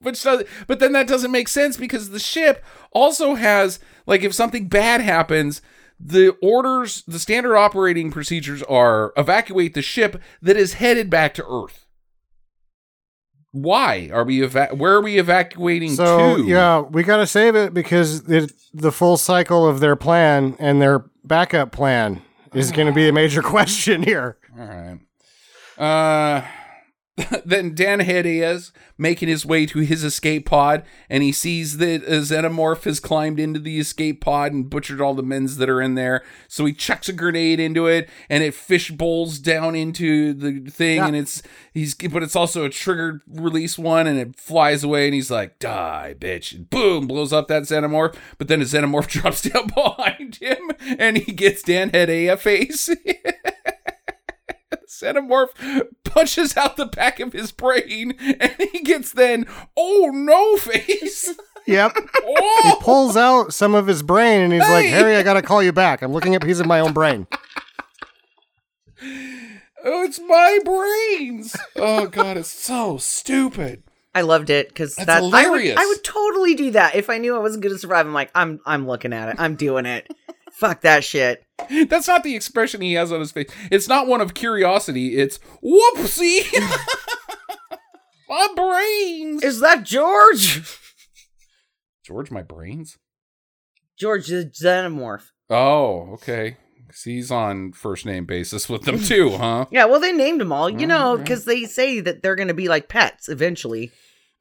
Speaker 3: Which does, but then that doesn't make sense because the ship also has like if something bad happens, the orders, the standard operating procedures are evacuate the ship that is headed back to Earth. Why are we eva- where are we evacuating
Speaker 1: So
Speaker 3: to?
Speaker 1: yeah, we got to save it because it, the full cycle of their plan and their backup plan is going to be a major question here.
Speaker 3: All right. Uh, then Dan Hedayas making his way to his escape pod, and he sees that a xenomorph has climbed into the escape pod and butchered all the men's that are in there. So he chucks a grenade into it, and it fish bowls down into the thing,
Speaker 1: Yeah.
Speaker 3: and it's he's but it's also a triggered release one, and it flies away, and he's like, "Die, bitch!" And boom, blows up that xenomorph. But then a xenomorph drops down behind him, and he gets Dan Hedaya face. Xenomorph punches out the back of his brain and he gets then, oh no face.
Speaker 1: Yep.
Speaker 3: oh.
Speaker 1: He pulls out some of his brain and he's like, Harry, I got to call you back. I'm looking at a piece of my own brain.
Speaker 3: oh, it's my brains. Oh god, it's so stupid.
Speaker 2: I loved it because
Speaker 3: That's
Speaker 2: that I would,
Speaker 3: hilarious.
Speaker 2: I would totally do that if I knew I wasn't going to survive. I'm like, I'm I'm looking at it. I'm doing it. Fuck that shit.
Speaker 3: That's not the expression he has on his face. It's not one of curiosity, it's whoopsie. my brains.
Speaker 2: Is that George?
Speaker 3: George, my brains?
Speaker 2: George the xenomorph.
Speaker 3: Oh, okay. he's on first name basis with them too, huh?
Speaker 2: Yeah, well, they named them all, you know, because they say that they're going to be like pets eventually,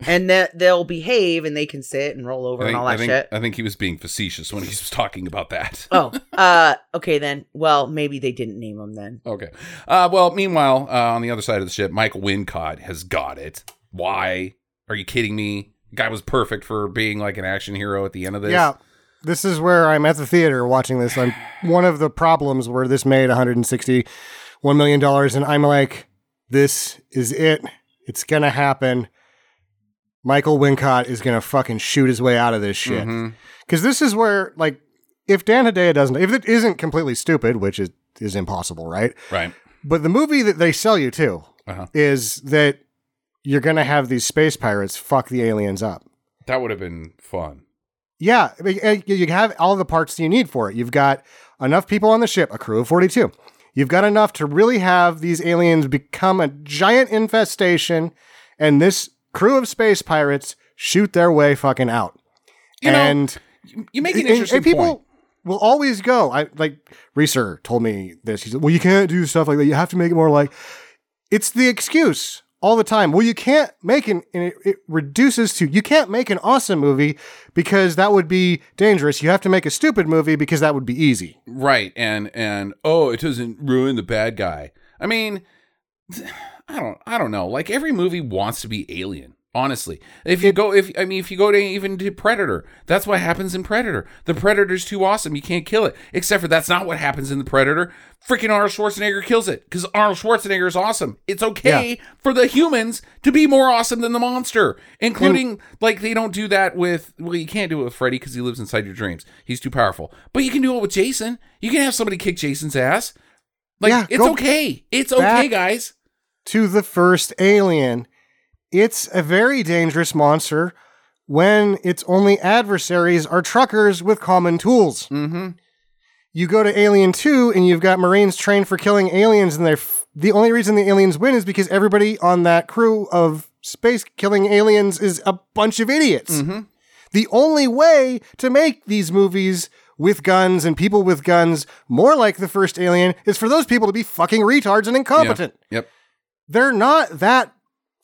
Speaker 2: and that they'll behave and they can sit and roll over
Speaker 3: I
Speaker 2: and
Speaker 3: think,
Speaker 2: all
Speaker 3: I,
Speaker 2: that
Speaker 3: think,
Speaker 2: shit.
Speaker 3: I think he was being facetious when he was talking about that.
Speaker 2: Oh, uh, okay then. Well, maybe they didn't name him then.
Speaker 3: Okay. Uh, well, meanwhile, uh, on the other side of the ship, Michael Wincott has got it. Why? Are you kidding me? Guy was perfect for being like an action hero at the end of this.
Speaker 1: Yeah. This is where I'm at the theater watching this. I'm one of the problems where this made 161 million dollars, and I'm like, this is it. It's gonna happen. Michael Wincott is gonna fucking shoot his way out of this shit. Because this is where, like, if Dan Hedaya doesn't, if it isn't completely stupid, which is is impossible, right?
Speaker 3: Right.
Speaker 1: But the movie that they sell you to
Speaker 3: Uh-huh.
Speaker 1: is that you're gonna have these space pirates fuck the aliens up.
Speaker 3: That would have been fun.
Speaker 1: Yeah, uh, you have all the parts that you need for it. You've got enough people on the ship, a crew of 42. You've got enough to really have these aliens become a giant infestation, and this crew of space pirates shoot their way fucking out.
Speaker 3: You know,
Speaker 1: and
Speaker 3: You make an
Speaker 1: and-
Speaker 3: interesting
Speaker 1: and people
Speaker 3: point.
Speaker 1: will always go. I like Reeser told me this. He said, "Well, you can't do stuff like that. You have to make it more like." It's the excuse all the time. Well, you can't make an. And it, it reduces to you can't make an awesome movie because that would be dangerous. You have to make a stupid movie because that would be easy.
Speaker 3: Right. And and oh, it doesn't ruin the bad guy. I mean, I don't I don't know. Like every movie wants to be alien. Honestly, if you go, if I mean, if you go to even to Predator, that's what happens in Predator. The Predator's too awesome; you can't kill it. Except for that's not what happens in the Predator. Freaking Arnold Schwarzenegger kills it because Arnold Schwarzenegger is awesome. It's okay for the humans to be more awesome than the monster, including like they don't do that with. Well, you can't do it with Freddy because he lives inside your dreams. He's too powerful. But you can do it with Jason. You can have somebody kick Jason's ass. Like
Speaker 1: Yeah,
Speaker 3: it's okay. It's okay,
Speaker 1: back-
Speaker 3: guys.
Speaker 1: To the first Alien, it's a very dangerous monster when its only adversaries are truckers with common tools.
Speaker 3: Mm-hmm.
Speaker 1: you go to Alien 2 and you've got Marines trained for killing aliens, and they're f- the only reason the aliens win is because everybody on that crew of space killing aliens is a bunch of idiots.
Speaker 3: Mm-hmm.
Speaker 1: The only way to make these movies with guns and people with guns more like the first Alien is for those people to be fucking retards and incompetent.
Speaker 3: Yep.
Speaker 1: They're not that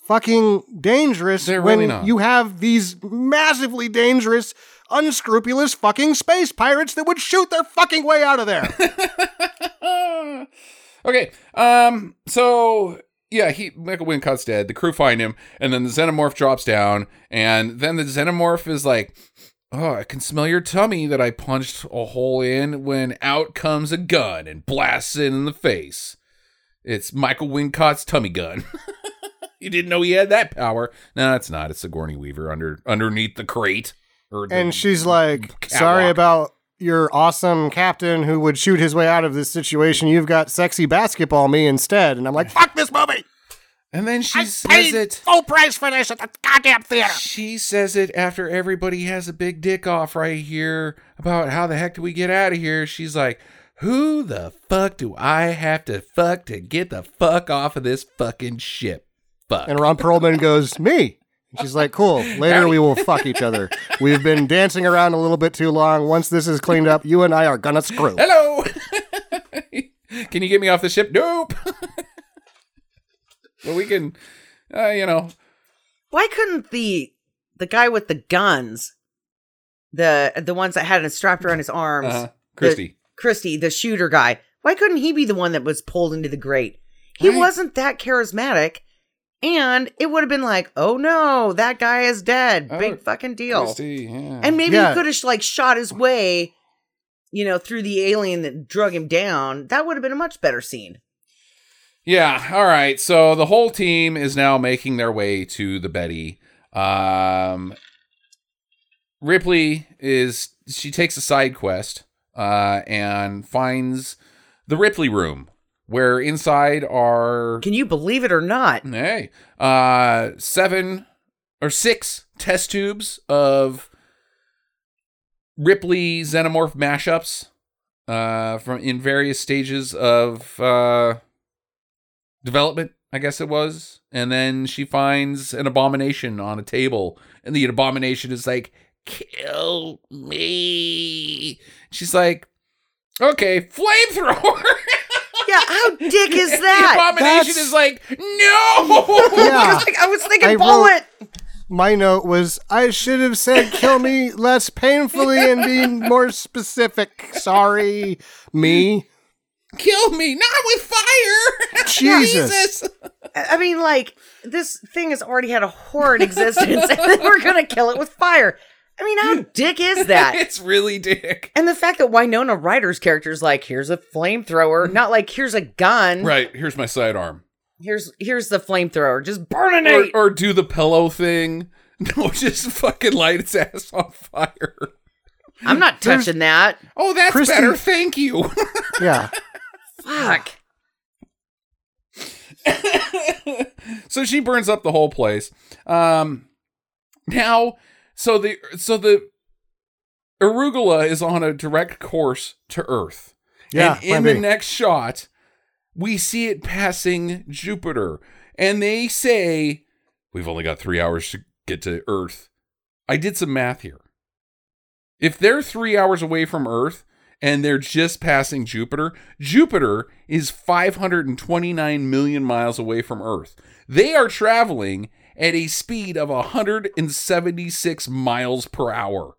Speaker 1: fucking dangerous
Speaker 3: They're
Speaker 1: when
Speaker 3: really not.
Speaker 1: you have these massively dangerous, unscrupulous fucking space pirates that would shoot their fucking way out of there.
Speaker 3: okay. Um. So yeah, he Michael Wincott's dead. The crew find him, and then the xenomorph drops down, and then the xenomorph is like, "Oh, I can smell your tummy that I punched a hole in." When out comes a gun and blasts it in the face. It's Michael Wincott's tummy gun. you didn't know he had that power. No, it's not. It's Sigourney Weaver under underneath the crate. The-
Speaker 1: and she's like, "Sorry about your awesome captain who would shoot his way out of this situation. You've got sexy basketball me instead." And I'm like, "Fuck this movie!
Speaker 3: And then she
Speaker 1: I
Speaker 3: says it.
Speaker 1: full price for this at the goddamn theater."
Speaker 3: She says it after everybody has a big dick off right here about how the heck do we get out of here. She's like, Who the fuck do I have to fuck to get the fuck off of this fucking ship? Fuck.
Speaker 1: And Ron Perlman goes, "Me." And she's like, "Cool. Later we will fuck each other. We've been dancing around a little bit too long. Once this is cleaned up, you and I are gonna screw."
Speaker 3: Hello. can you get me off the ship? Nope. well, we can, uh, you know,
Speaker 2: Why couldn't the the guy with the guns, the the ones that had it strapped around his arms,
Speaker 3: uh, Christie.
Speaker 2: Christie, the shooter guy, why couldn't he be the one that was pulled into the grate? He
Speaker 3: Right.
Speaker 2: wasn't that charismatic, and it would have been like, oh no, that guy is dead.
Speaker 3: Oh,
Speaker 2: Big fucking deal.
Speaker 3: Christie, yeah.
Speaker 2: And maybe
Speaker 1: Yeah.
Speaker 2: he could have like shot his way, you know, through the alien that drug him down. That would have been a much better scene.
Speaker 3: Yeah, all right. So the whole team is now making their way to the Betty. Um Ripley is she takes a side quest uh and finds the Ripley room where inside are
Speaker 2: Can you believe it or not?
Speaker 3: hey, uh seven or six test tubes of Ripley xenomorph mashups uh from in various stages of uh development, I guess it was. And then she finds an abomination on a table, and the abomination is like, "Kill me." She's like, "Okay, flamethrower."
Speaker 2: Yeah, how dick is that?
Speaker 3: the
Speaker 2: that?
Speaker 3: abomination
Speaker 1: That's-
Speaker 3: is like, "No."
Speaker 1: Yeah.
Speaker 2: Like, I was thinking
Speaker 1: I wrote-
Speaker 2: bullet.
Speaker 1: My note was, "I should have said kill me less painfully and be more specific. Sorry, me."
Speaker 3: Kill me, not with fire.
Speaker 1: Jesus.
Speaker 2: I I mean, like this thing has already had a horrid existence, and then we're gonna kill it with fire. I mean, how dick is that?
Speaker 3: it's really dick.
Speaker 2: And the fact that Winona Ryder's character is like, here's a flamethrower, not like here's a gun.
Speaker 3: Right, here's my sidearm.
Speaker 2: Here's here's the flamethrower. Just burn
Speaker 3: Or,
Speaker 2: it.
Speaker 3: or do the pillow thing. No, just fucking light its ass on fire.
Speaker 2: I'm not touching that.
Speaker 3: Oh, that's
Speaker 1: Christie-
Speaker 3: better. Thank you.
Speaker 1: Yeah.
Speaker 2: Fuck.
Speaker 3: so she burns up the whole place. Um now so the so the arugula is on a direct course to Earth.
Speaker 1: Yeah,
Speaker 3: And in the next shot, we see it passing Jupiter. And they say, We've only got three hours to get to Earth. I did some math here. If they're three hours away from Earth and they're just passing Jupiter, Jupiter is 529 million miles away from Earth. They are traveling at a speed of 176 miles per hour.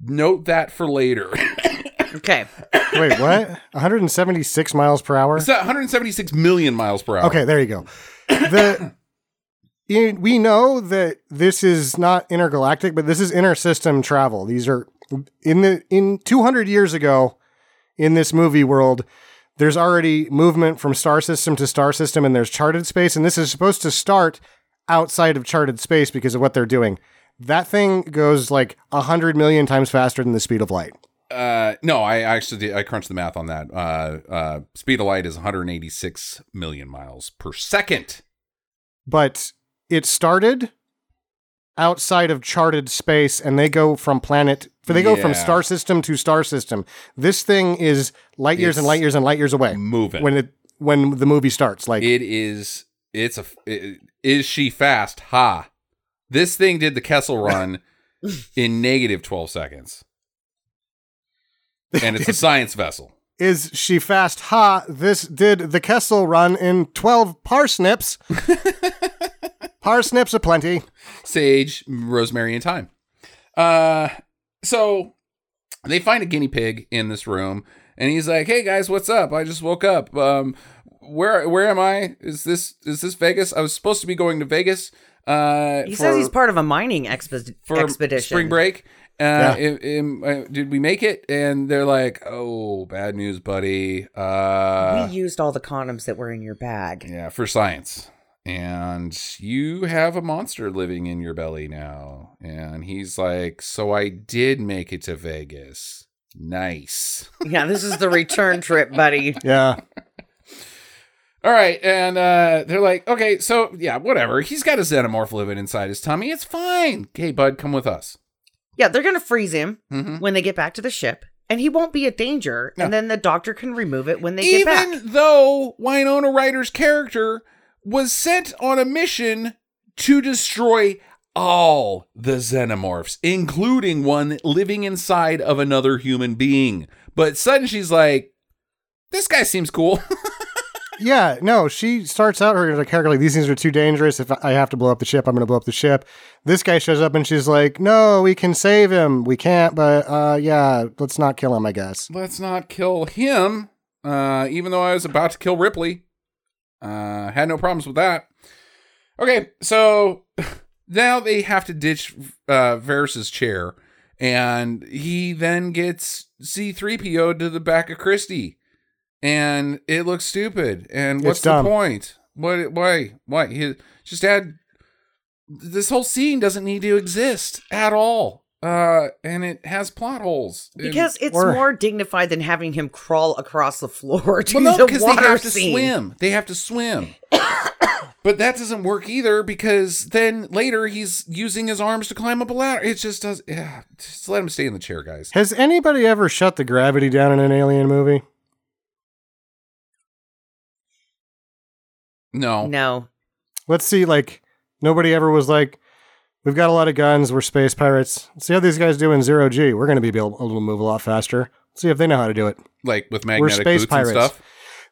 Speaker 3: Note that for later.
Speaker 2: Okay.
Speaker 1: Wait, what? 176 miles per hour?
Speaker 3: It's 176 million miles per hour.
Speaker 1: Okay, there you go. The in, we know that this is not intergalactic, but this is intersystem travel. These are in the in 200 years ago in this movie world. There's already movement from star system to star system, and there's charted space, and this is supposed to start outside of charted space because of what they're doing. That thing goes like a hundred million times faster than the speed of light.
Speaker 3: Uh, no, I actually did, I crunched the math on that. Uh, uh, speed of light is 186 million miles per second.
Speaker 1: but it started outside of charted space and they go from planet they go from star system to star system this thing is light years and light years and light years away
Speaker 3: Moving.
Speaker 1: when it when the movie starts like
Speaker 3: it is. It's a. It, is she fast? Ha! This thing did the Kessel Run in negative 12 seconds. And it's a science vessel.
Speaker 1: Is she fast? Ha! This did the Kessel run in 12 parsnips. parsnips aplenty.
Speaker 3: Sage, rosemary, and thyme. Uh, so they find a guinea pig in this room, and he's like, "Hey guys, what's up? I just woke up. Um, where where am I? Is this is this Vegas? I was supposed to be going to Vegas. Uh,
Speaker 2: He
Speaker 3: for-
Speaker 2: says he's part of a mining expe-
Speaker 3: for
Speaker 2: expedition.
Speaker 3: spring break. Uh,
Speaker 1: Yeah.
Speaker 3: im- im- uh, did we make it? And they're like, "Oh, bad news, buddy. Uh,
Speaker 2: we used all the condoms that were in your bag.
Speaker 3: yeah, for science." And you have a monster living in your belly now. And he's like, So I did make it to Vegas. Nice.
Speaker 2: Yeah, this is the return trip, buddy.
Speaker 1: Yeah.
Speaker 3: All right. And uh, they're like, Okay, so yeah, whatever. He's got a xenomorph living inside his tummy. It's fine. Hey, bud, come with us.
Speaker 2: Yeah, they're gonna freeze him
Speaker 3: hmm
Speaker 2: when they get back to the ship, and he won't be a danger.
Speaker 3: No.
Speaker 2: And then the doctor can remove it when they get back.
Speaker 3: Even though Winona Ryder's character was sent on a mission to destroy all the xenomorphs, including one living inside of another human being. But suddenly she's like, this guy seems cool.
Speaker 1: Yeah, no, she starts out her character like these things are too dangerous. If I have to blow up the ship, I'm going to blow up the ship. This guy shows up and she's like, "No, we can save him. We can't, but uh, yeah, let's not kill him. I guess."
Speaker 3: Let's not kill him. Uh, even though I was about to kill Ripley. Uh, had no problems with that. Okay, so now they have to ditch uh, Vriess's chair, and he then gets C3PO to the back of Christie, and it looks stupid. And what's the point? What? Why? Why? He just had this whole scene doesn't need to exist at all. Uh, and it has plot holes And-
Speaker 2: Because it's
Speaker 1: Or-
Speaker 2: more dignified than having him crawl across the floor to
Speaker 3: Well, no,
Speaker 2: the
Speaker 3: because they
Speaker 2: water
Speaker 3: have to swim. They have to swim. but that doesn't work either because then later he's using his arms to climb up a ladder. It just does. Yeah, just let him stay in the chair, guys.
Speaker 1: Has anybody ever shut the gravity down in an alien movie?
Speaker 3: No,
Speaker 2: No,
Speaker 1: Let's see. Like nobody ever was like, "We've got a lot of guns. We're space pirates. Let's see how these guys do in zero G. We're going to be able, to move a lot faster. Let's see if they know how to do it."
Speaker 3: like with magnetic
Speaker 1: space
Speaker 3: boots
Speaker 1: pirates.
Speaker 3: and stuff.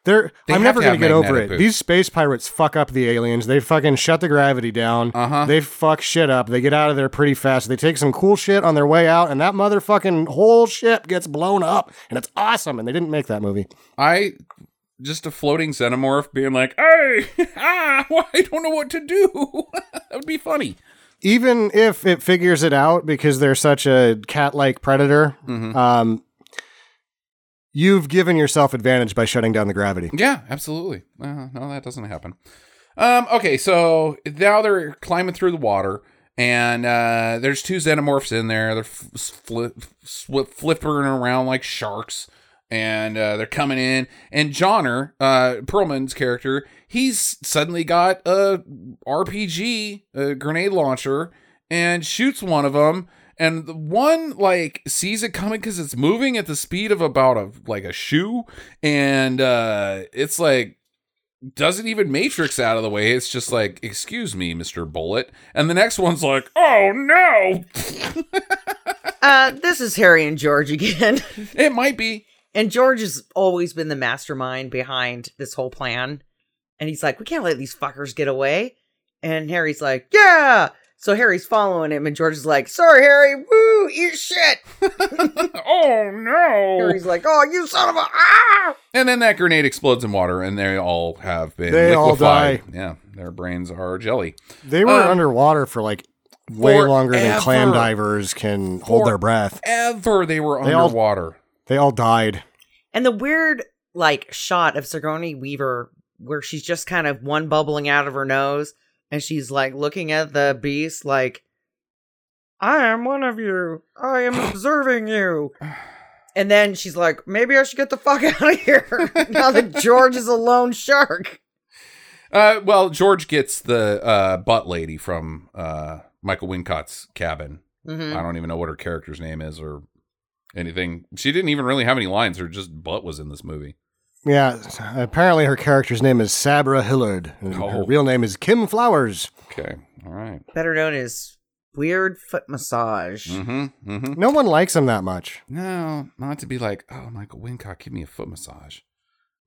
Speaker 1: They're,
Speaker 3: They
Speaker 1: I'm never going to get over it.
Speaker 3: boots.
Speaker 1: These space pirates fuck up the aliens. They fucking shut the gravity down.
Speaker 3: Uh huh.
Speaker 1: They fuck shit up. They get out of there pretty fast. They take some cool shit on their way out, and that motherfucking whole ship gets blown up, and it's awesome. And they didn't make that movie.
Speaker 3: I just a floating xenomorph being like, "Hey, ah, well, I don't know what to do." that would be funny.
Speaker 1: Even if it figures it out because they're such a cat-like predator,
Speaker 3: Mhm.
Speaker 1: um, you've given yourself advantage by shutting down the gravity.
Speaker 3: Yeah, absolutely. Uh, no, that doesn't happen. Um, okay, so now they're climbing through the water, and uh, there's two xenomorphs in there. They're f- flip, flip, flipping around like sharks, and uh, they're coming in. And Johner, uh, Perlman's character, he's suddenly got a RPG, a grenade launcher, and shoots one of them. And the one like sees it coming because it's moving at the speed of about a like a shoe, and uh, it's like doesn't even matrix out of the way. It's just like, excuse me, Mister Bullet. And the next one's like, oh no,
Speaker 2: uh, this is Harry and George again,
Speaker 3: it might be.
Speaker 2: And George has always been the mastermind behind this whole plan. And he's like, "We can't let these fuckers get away." And Harry's like, "Yeah." So Harry's following him, and George is like, "Sorry, Harry. Woo, eat shit."
Speaker 3: oh no.
Speaker 2: Harry's like, "Oh, you son of a ah!"
Speaker 3: And then that grenade explodes in water, and they all have been
Speaker 1: They all
Speaker 3: liquefied. Yeah, their brains are jelly.
Speaker 1: They were
Speaker 3: Um,
Speaker 1: underwater for like way longer than clam divers can hold their breath.
Speaker 3: Ever they were
Speaker 1: They all-
Speaker 3: underwater.
Speaker 1: They all died.
Speaker 2: And the weird like shot of Sigourney Weaver where she's just kind of one bubbling out of her nose and she's like looking at the beast like I am one of you. I am observing you. And then she's like, maybe I should get the fuck out of here now that George is a lone shark.
Speaker 3: Uh, well, George gets the uh, butt lady from uh, Michael Wincott's cabin.
Speaker 2: Mhm.
Speaker 3: I don't even know what her character's name is or anything. She didn't even really have any lines. Her just butt was in this movie.
Speaker 1: Yeah, apparently her character's name is Sabra Hillard. and Her
Speaker 3: Oh.
Speaker 1: real name is Kim Flowers.
Speaker 3: Okay, all right.
Speaker 2: Better known as weird foot massage.
Speaker 3: Mm-hmm. Mm-hmm.
Speaker 1: No one likes him that much.
Speaker 3: No, not to be like, oh, Michael Wincock, give me a foot massage.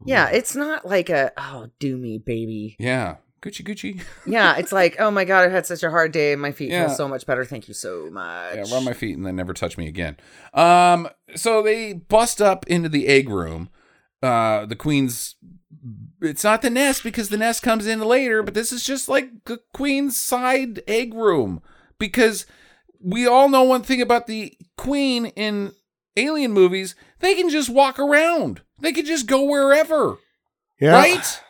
Speaker 2: Yeah, it's not like a oh do me baby.
Speaker 3: Yeah. Gucci Gucci.
Speaker 2: Yeah, it's like oh my god, I've had such a hard day. My feet
Speaker 3: Yeah.
Speaker 2: feel so much better. Thank you so much.
Speaker 3: Yeah, rub my feet and then never touch me again. Um, so they bust up into the egg room. Uh, the queen's. It's not the nest because the nest comes in later, but this is just like the queen's side egg room because we all know one thing about the queen in alien movies: they can just walk around. They can just go wherever.
Speaker 1: Yeah.
Speaker 3: Right?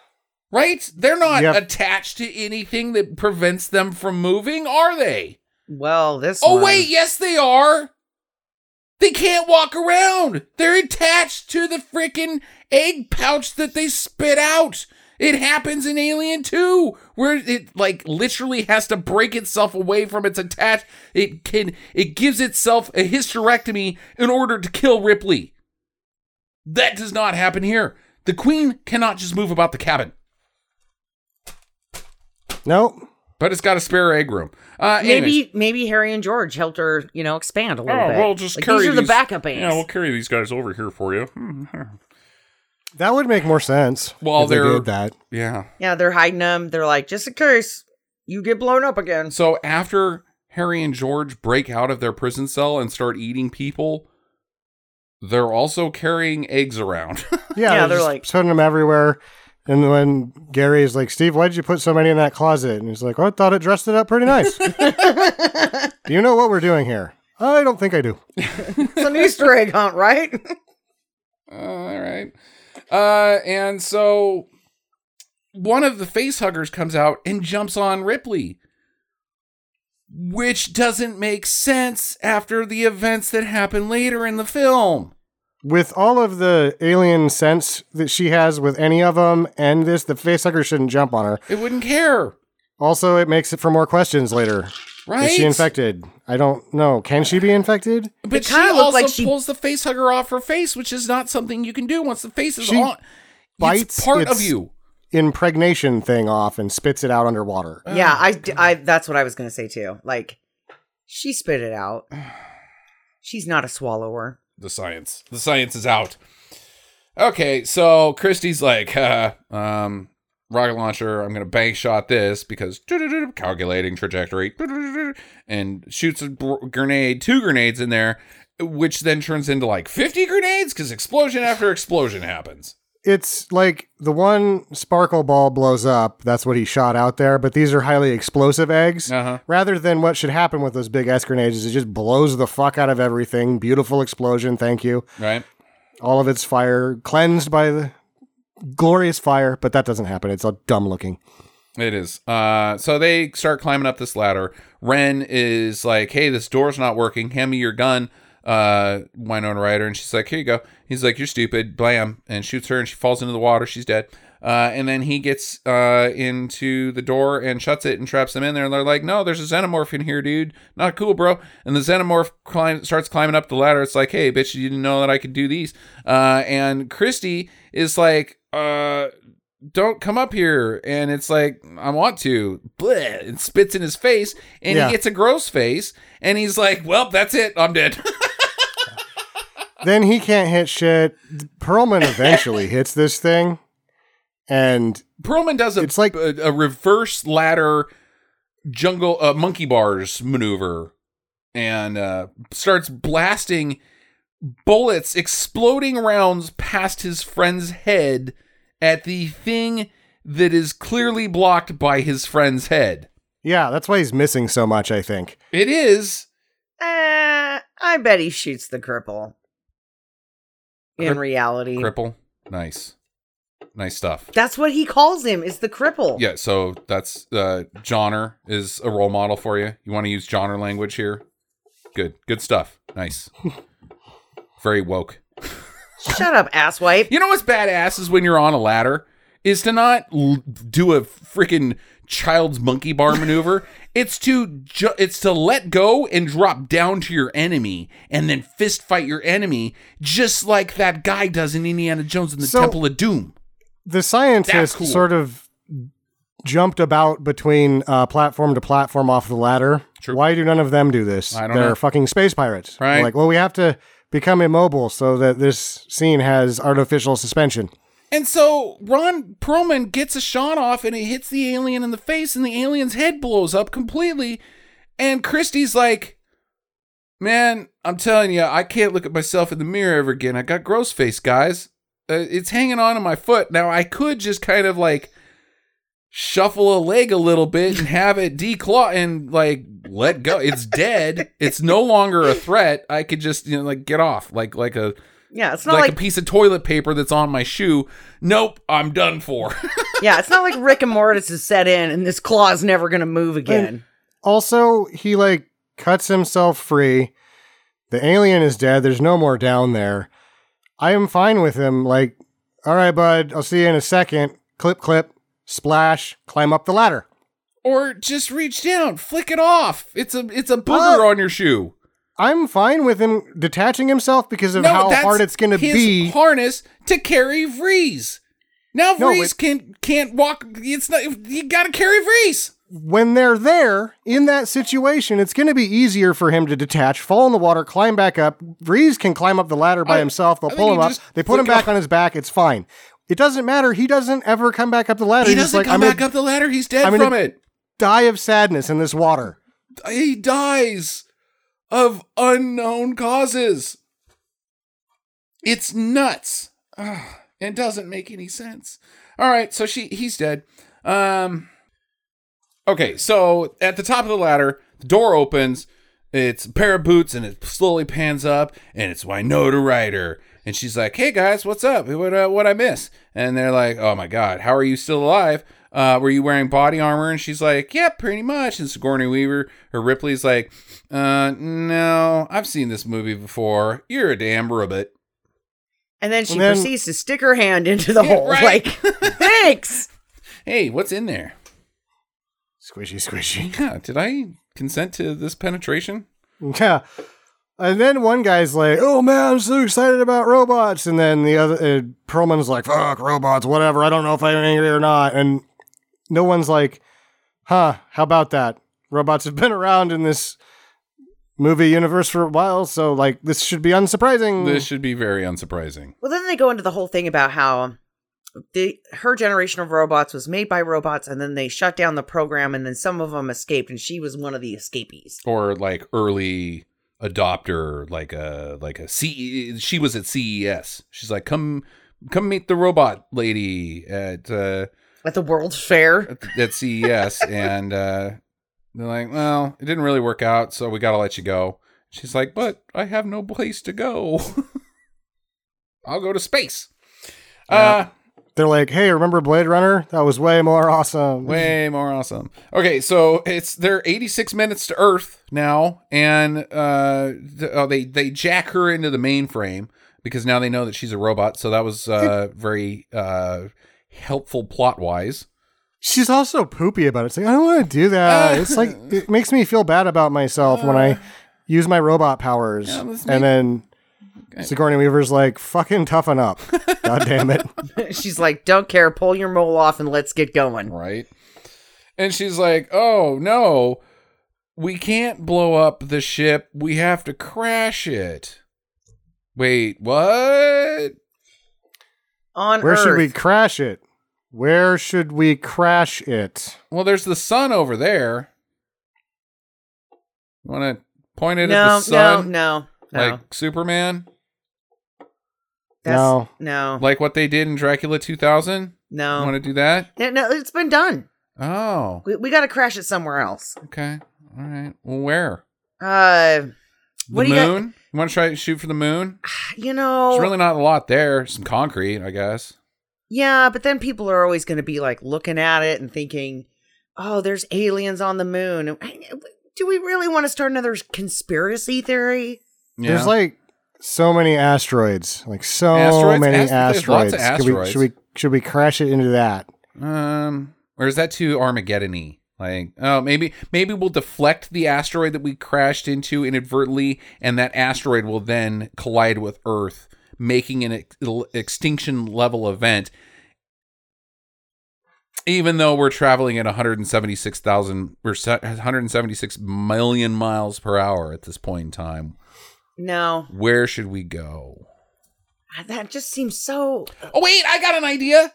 Speaker 3: Right? They're not
Speaker 1: Yep.
Speaker 3: attached to anything that prevents them from moving, are they?
Speaker 2: Well, this.
Speaker 3: Oh
Speaker 2: one-
Speaker 3: wait, yes they are. They can't walk around. They're attached to the freaking egg pouch that they spit out. It happens in Alien 2 where it like literally has to break itself away from its attach. It can it gives itself a hysterectomy in order to kill Ripley. That does not happen here. The queen cannot just move about the cabin,
Speaker 1: Nope.
Speaker 3: but it's got a spare egg room. Uh anyways.
Speaker 2: Maybe maybe Harry and George helped her, you know, expand a little
Speaker 3: Oh,
Speaker 2: bit.
Speaker 3: we'll just
Speaker 2: like,
Speaker 3: carry
Speaker 2: these are the backup eggs.
Speaker 3: Yeah, we'll carry these guys over here for you.
Speaker 1: That would make more sense.
Speaker 3: Well,
Speaker 1: if they
Speaker 3: they're-
Speaker 1: did that.
Speaker 3: Yeah.
Speaker 2: yeah, they're hiding them. They're like, just in case you get blown up again.
Speaker 3: So after Harry and George break out of their prison cell and start eating people, they're also carrying eggs around.
Speaker 1: Yeah,
Speaker 2: Yeah,
Speaker 1: they're,
Speaker 2: they're
Speaker 1: just
Speaker 2: like-
Speaker 1: putting them everywhere. And when Gary is like, Steve, why did you put so many in that closet? And he's like, oh, I thought it dressed it up pretty nice. do you know what we're doing here? I don't think I do.
Speaker 2: It's an Easter egg hunt, right?
Speaker 3: All right. Uh, and so one of the face huggers comes out and jumps on Ripley, which doesn't make sense after the events that happen later in the film.
Speaker 1: With all of the alien sense that she has with any of them and this, the facehugger shouldn't jump on her.
Speaker 3: It wouldn't care,
Speaker 1: Also, it makes it for more questions later.
Speaker 3: right?
Speaker 1: Is she infected? I don't know. Can she be infected?
Speaker 3: But she also
Speaker 2: like she-
Speaker 3: pulls the face hugger off her face, which is not something you can do once the face is
Speaker 1: She
Speaker 3: on.
Speaker 1: bites
Speaker 3: it's part of
Speaker 1: its-
Speaker 3: you.
Speaker 1: Impregnation thing off and spits it out underwater.
Speaker 2: Oh, yeah, I, I, that's what I was going to say too. Like, she spit it out. She's not a swallower.
Speaker 3: The science. The science is out. Okay, so Christie's like, uh, um, rocket launcher, I'm gonna bank shot this because calculating trajectory and shoots a grenade, two grenades in there, which then turns into like 50 grenades because explosion after explosion happens.
Speaker 1: It's like the one sparkle ball blows up. That's what he shot out there. But these are highly explosive eggs.
Speaker 3: Uh-huh.
Speaker 1: Rather than what should happen with those big S grenades, is it just blows the fuck out of everything. Beautiful explosion. Thank you.
Speaker 3: Right?
Speaker 1: All of its fire cleansed by the glorious fire. But that doesn't happen. It's all dumb looking.
Speaker 3: It is. Uh, so they start climbing up this ladder. Wren is like, "Hey, this door's not working. Hand me your gun." Uh, Winona Ryder, and she's like, "Here you go." He's like, "You're stupid." Blam, and shoots her, and she falls into the water. She's dead. Uh, and then he gets uh into the door and shuts it and traps them in there. And they're like, "No, there's a xenomorph in here, dude. Not cool, bro." And the xenomorph climb, starts climbing up the ladder. It's like, "Hey, bitch, you didn't know that I could do these." Uh, and Christie is like, "Uh." don't come up here and it's like i want to Bleh, and spits in his face and
Speaker 1: Yeah.
Speaker 3: he gets a gross face and he's like well that's it i'm dead
Speaker 1: then he can't hit shit. Perlman eventually hits this thing. And
Speaker 3: perlman does a,
Speaker 1: It's like-
Speaker 3: a, a reverse ladder jungle uh, monkey bars maneuver and uh, starts blasting bullets exploding rounds past his friend's head at the thing that is clearly blocked by his friend's head
Speaker 1: yeah, that's why he's missing so much, I think.
Speaker 3: it is
Speaker 2: Uh, I bet he shoots the cripple. In
Speaker 3: Crip-
Speaker 2: reality,
Speaker 3: cripple nice nice stuff
Speaker 2: that's what he calls him. Is the cripple?
Speaker 3: Yeah, so that's uh Johner is a role model for you. You want to use Johner language here? Good. Good stuff. Nice. Very woke.
Speaker 2: Shut up, asswipe.
Speaker 3: You know what's badass is when you're on a ladder is to not l- do a freaking child's monkey bar maneuver. It's to ju- it's to let go and drop down to your enemy and then fist fight your enemy just like that guy does in Indiana Jones in the
Speaker 1: So-
Speaker 3: Temple of Doom.
Speaker 1: the scientist
Speaker 3: cool.
Speaker 1: sort of jumped about between uh, platform to platform off the ladder.
Speaker 3: True.
Speaker 1: Why do none of them do this? They're
Speaker 3: know.
Speaker 1: fucking space pirates. They're
Speaker 3: Right.
Speaker 1: like, well, we have to become immobile so that this scene has artificial suspension.
Speaker 3: And so Ron Perlman gets a shot off and it hits the alien in the face and the alien's head blows up completely. And Christie's like, Man, I'm telling you, I can't look at myself in the mirror ever again. I got gross face, guys. Uh, it's hanging on to my foot. Now, I could just kind of like shuffle a leg a little bit and have it declaw and like let go. It's dead. it's no longer a threat. I could just, you know, like get off like like a
Speaker 2: Yeah, it's not
Speaker 3: like,
Speaker 2: like,
Speaker 3: a piece of toilet paper that's on my shoe. Nope, I'm done for.
Speaker 2: yeah, it's not like Rick and Mortis is set in and this claw's never gonna move again.
Speaker 1: Also, he like cuts himself free. The alien is dead. There's no more down there. I am fine with him. Like, all right, bud, I'll see you in a second. Clip, clip, splash, climb up the ladder.
Speaker 3: or just reach down, flick it off. It's a it's a booger
Speaker 1: Uh,
Speaker 3: on your shoe.
Speaker 1: I'm fine with him detaching himself because of
Speaker 3: No,
Speaker 1: how hard it's going to be.
Speaker 3: harness to carry Vriess. Now
Speaker 1: No,
Speaker 3: Vriess
Speaker 1: it-
Speaker 3: can can't walk. It's not. You got to carry Vriess.
Speaker 1: when they're there in that situation, it's going to be easier for him to detach, fall in the water, climb back up. Vriess can climb up the ladder by
Speaker 3: I-
Speaker 1: himself. They'll
Speaker 3: I
Speaker 1: pull him up. They put him back on his back. It's fine. It doesn't matter. He doesn't ever come back up the ladder.
Speaker 3: He
Speaker 1: He's
Speaker 3: doesn't
Speaker 1: like,
Speaker 3: come
Speaker 1: I'm
Speaker 3: back
Speaker 1: gonna
Speaker 3: up the ladder. He's dead
Speaker 1: I'm
Speaker 3: from it.
Speaker 1: die of sadness in this water.
Speaker 3: He dies of unknown causes. It's nuts. Ugh, it doesn't make any sense. All right, so she he's dead. Um Okay, so at the top of the ladder, the door opens. It's a pair of boots and it slowly pans up and it's Winona Ryder. And she's like, "Hey guys, what's up? What uh, what I miss?" And they're like, "Oh my god, how are you still alive? Uh, were you wearing body armor?" And she's like, "Yeah, pretty much." And Sigourney Weaver or Ripley's like, "Uh, no, I've seen this movie before. You're a damn robot."
Speaker 2: And then she
Speaker 1: And then-
Speaker 2: proceeds to stick her hand into the
Speaker 3: Yeah,
Speaker 2: hole.
Speaker 3: right.
Speaker 2: Like, thanks.
Speaker 3: Hey, what's in there?
Speaker 1: Squishy, squishy.
Speaker 3: Yeah, did I consent to this penetration?
Speaker 1: Yeah. And then one guy's like, "Oh man, I'm so excited about robots," and then the other uh, Perlman's like, "Fuck robots, whatever. I don't know if I'm angry or not." And no one's like, "Huh? How about that? Robots have been around in this movie universe for a while, so like this should be unsurprising."
Speaker 3: This should be very unsurprising.
Speaker 2: Well, then they go into the whole thing about how the her generation of robots was made by robots, and then they shut down the program, and then some of them escaped, and she was one of the escapees.
Speaker 3: or like early adopter like a like a C she was at CES. She's like come come meet the robot lady at uh
Speaker 2: At the World's Fair,
Speaker 3: at, at CES and uh they're like, "Well, it didn't really work out, so we got to let you go." She's like, "But I have no place to go. I'll go to space." Uh
Speaker 1: They're like, "Hey, remember Blade Runner? That was way more awesome."
Speaker 3: Way more awesome. Okay, so it's they're 86 minutes to Earth now, and uh, th- oh, they they jack her into the mainframe because now they know that she's a robot. So that was uh, very uh, helpful plot wise.
Speaker 1: She's also poopy about it. It's like, I don't want to do that. It's like it makes me feel bad about myself when I use my robot powers.
Speaker 3: Yeah, let's
Speaker 1: and then Sigourney Weaver's like, fucking toughen up. God damn it.
Speaker 2: she's like, "Don't care, pull your mole off, and let's get going."
Speaker 3: right? And she's like, "Oh no, we can't blow up the ship. We have to crash it." Wait, what?
Speaker 2: On
Speaker 1: Where
Speaker 2: Earth,
Speaker 1: should we crash it? Where should we crash it?
Speaker 3: Well, there's the sun over there. Want to point it
Speaker 2: no,
Speaker 3: at the sun,
Speaker 2: no, no, no.
Speaker 3: like Superman,
Speaker 2: That's,
Speaker 1: No.
Speaker 2: no,
Speaker 3: like what they did in Dracula 2000?
Speaker 2: no,
Speaker 3: Want to do that?
Speaker 2: no, no. It's been done.
Speaker 3: Oh,
Speaker 2: We, we got to crash it somewhere else.
Speaker 3: okay, all right. Well, where?
Speaker 2: Uh,
Speaker 3: The
Speaker 2: what do you got?
Speaker 3: moon? You want to try to shoot for the moon?
Speaker 2: You know,
Speaker 3: There's really not a lot there. Some concrete, I guess.
Speaker 2: Yeah, but then people are always going to be like looking at it and thinking, "Oh, there's aliens on the moon." Do we really want to start another conspiracy theory?
Speaker 3: Yeah.
Speaker 1: There's like so many asteroids. Like so
Speaker 3: Asteroids?
Speaker 1: many
Speaker 3: Ast- there's lots
Speaker 1: asteroids.
Speaker 3: of
Speaker 1: Should, we, should we should we crash it into that?
Speaker 3: Um, or is that too Armageddon-y? Like, oh, maybe maybe we'll deflect the asteroid that we crashed into inadvertently, and that asteroid will then collide with Earth, making an ex- extinction level event. even though we're traveling at 176,000 we're 176 million miles per hour at this point in time.
Speaker 2: No,
Speaker 3: Where should we go?
Speaker 2: Ah, that just seems so uh
Speaker 3: Oh wait, I got an idea.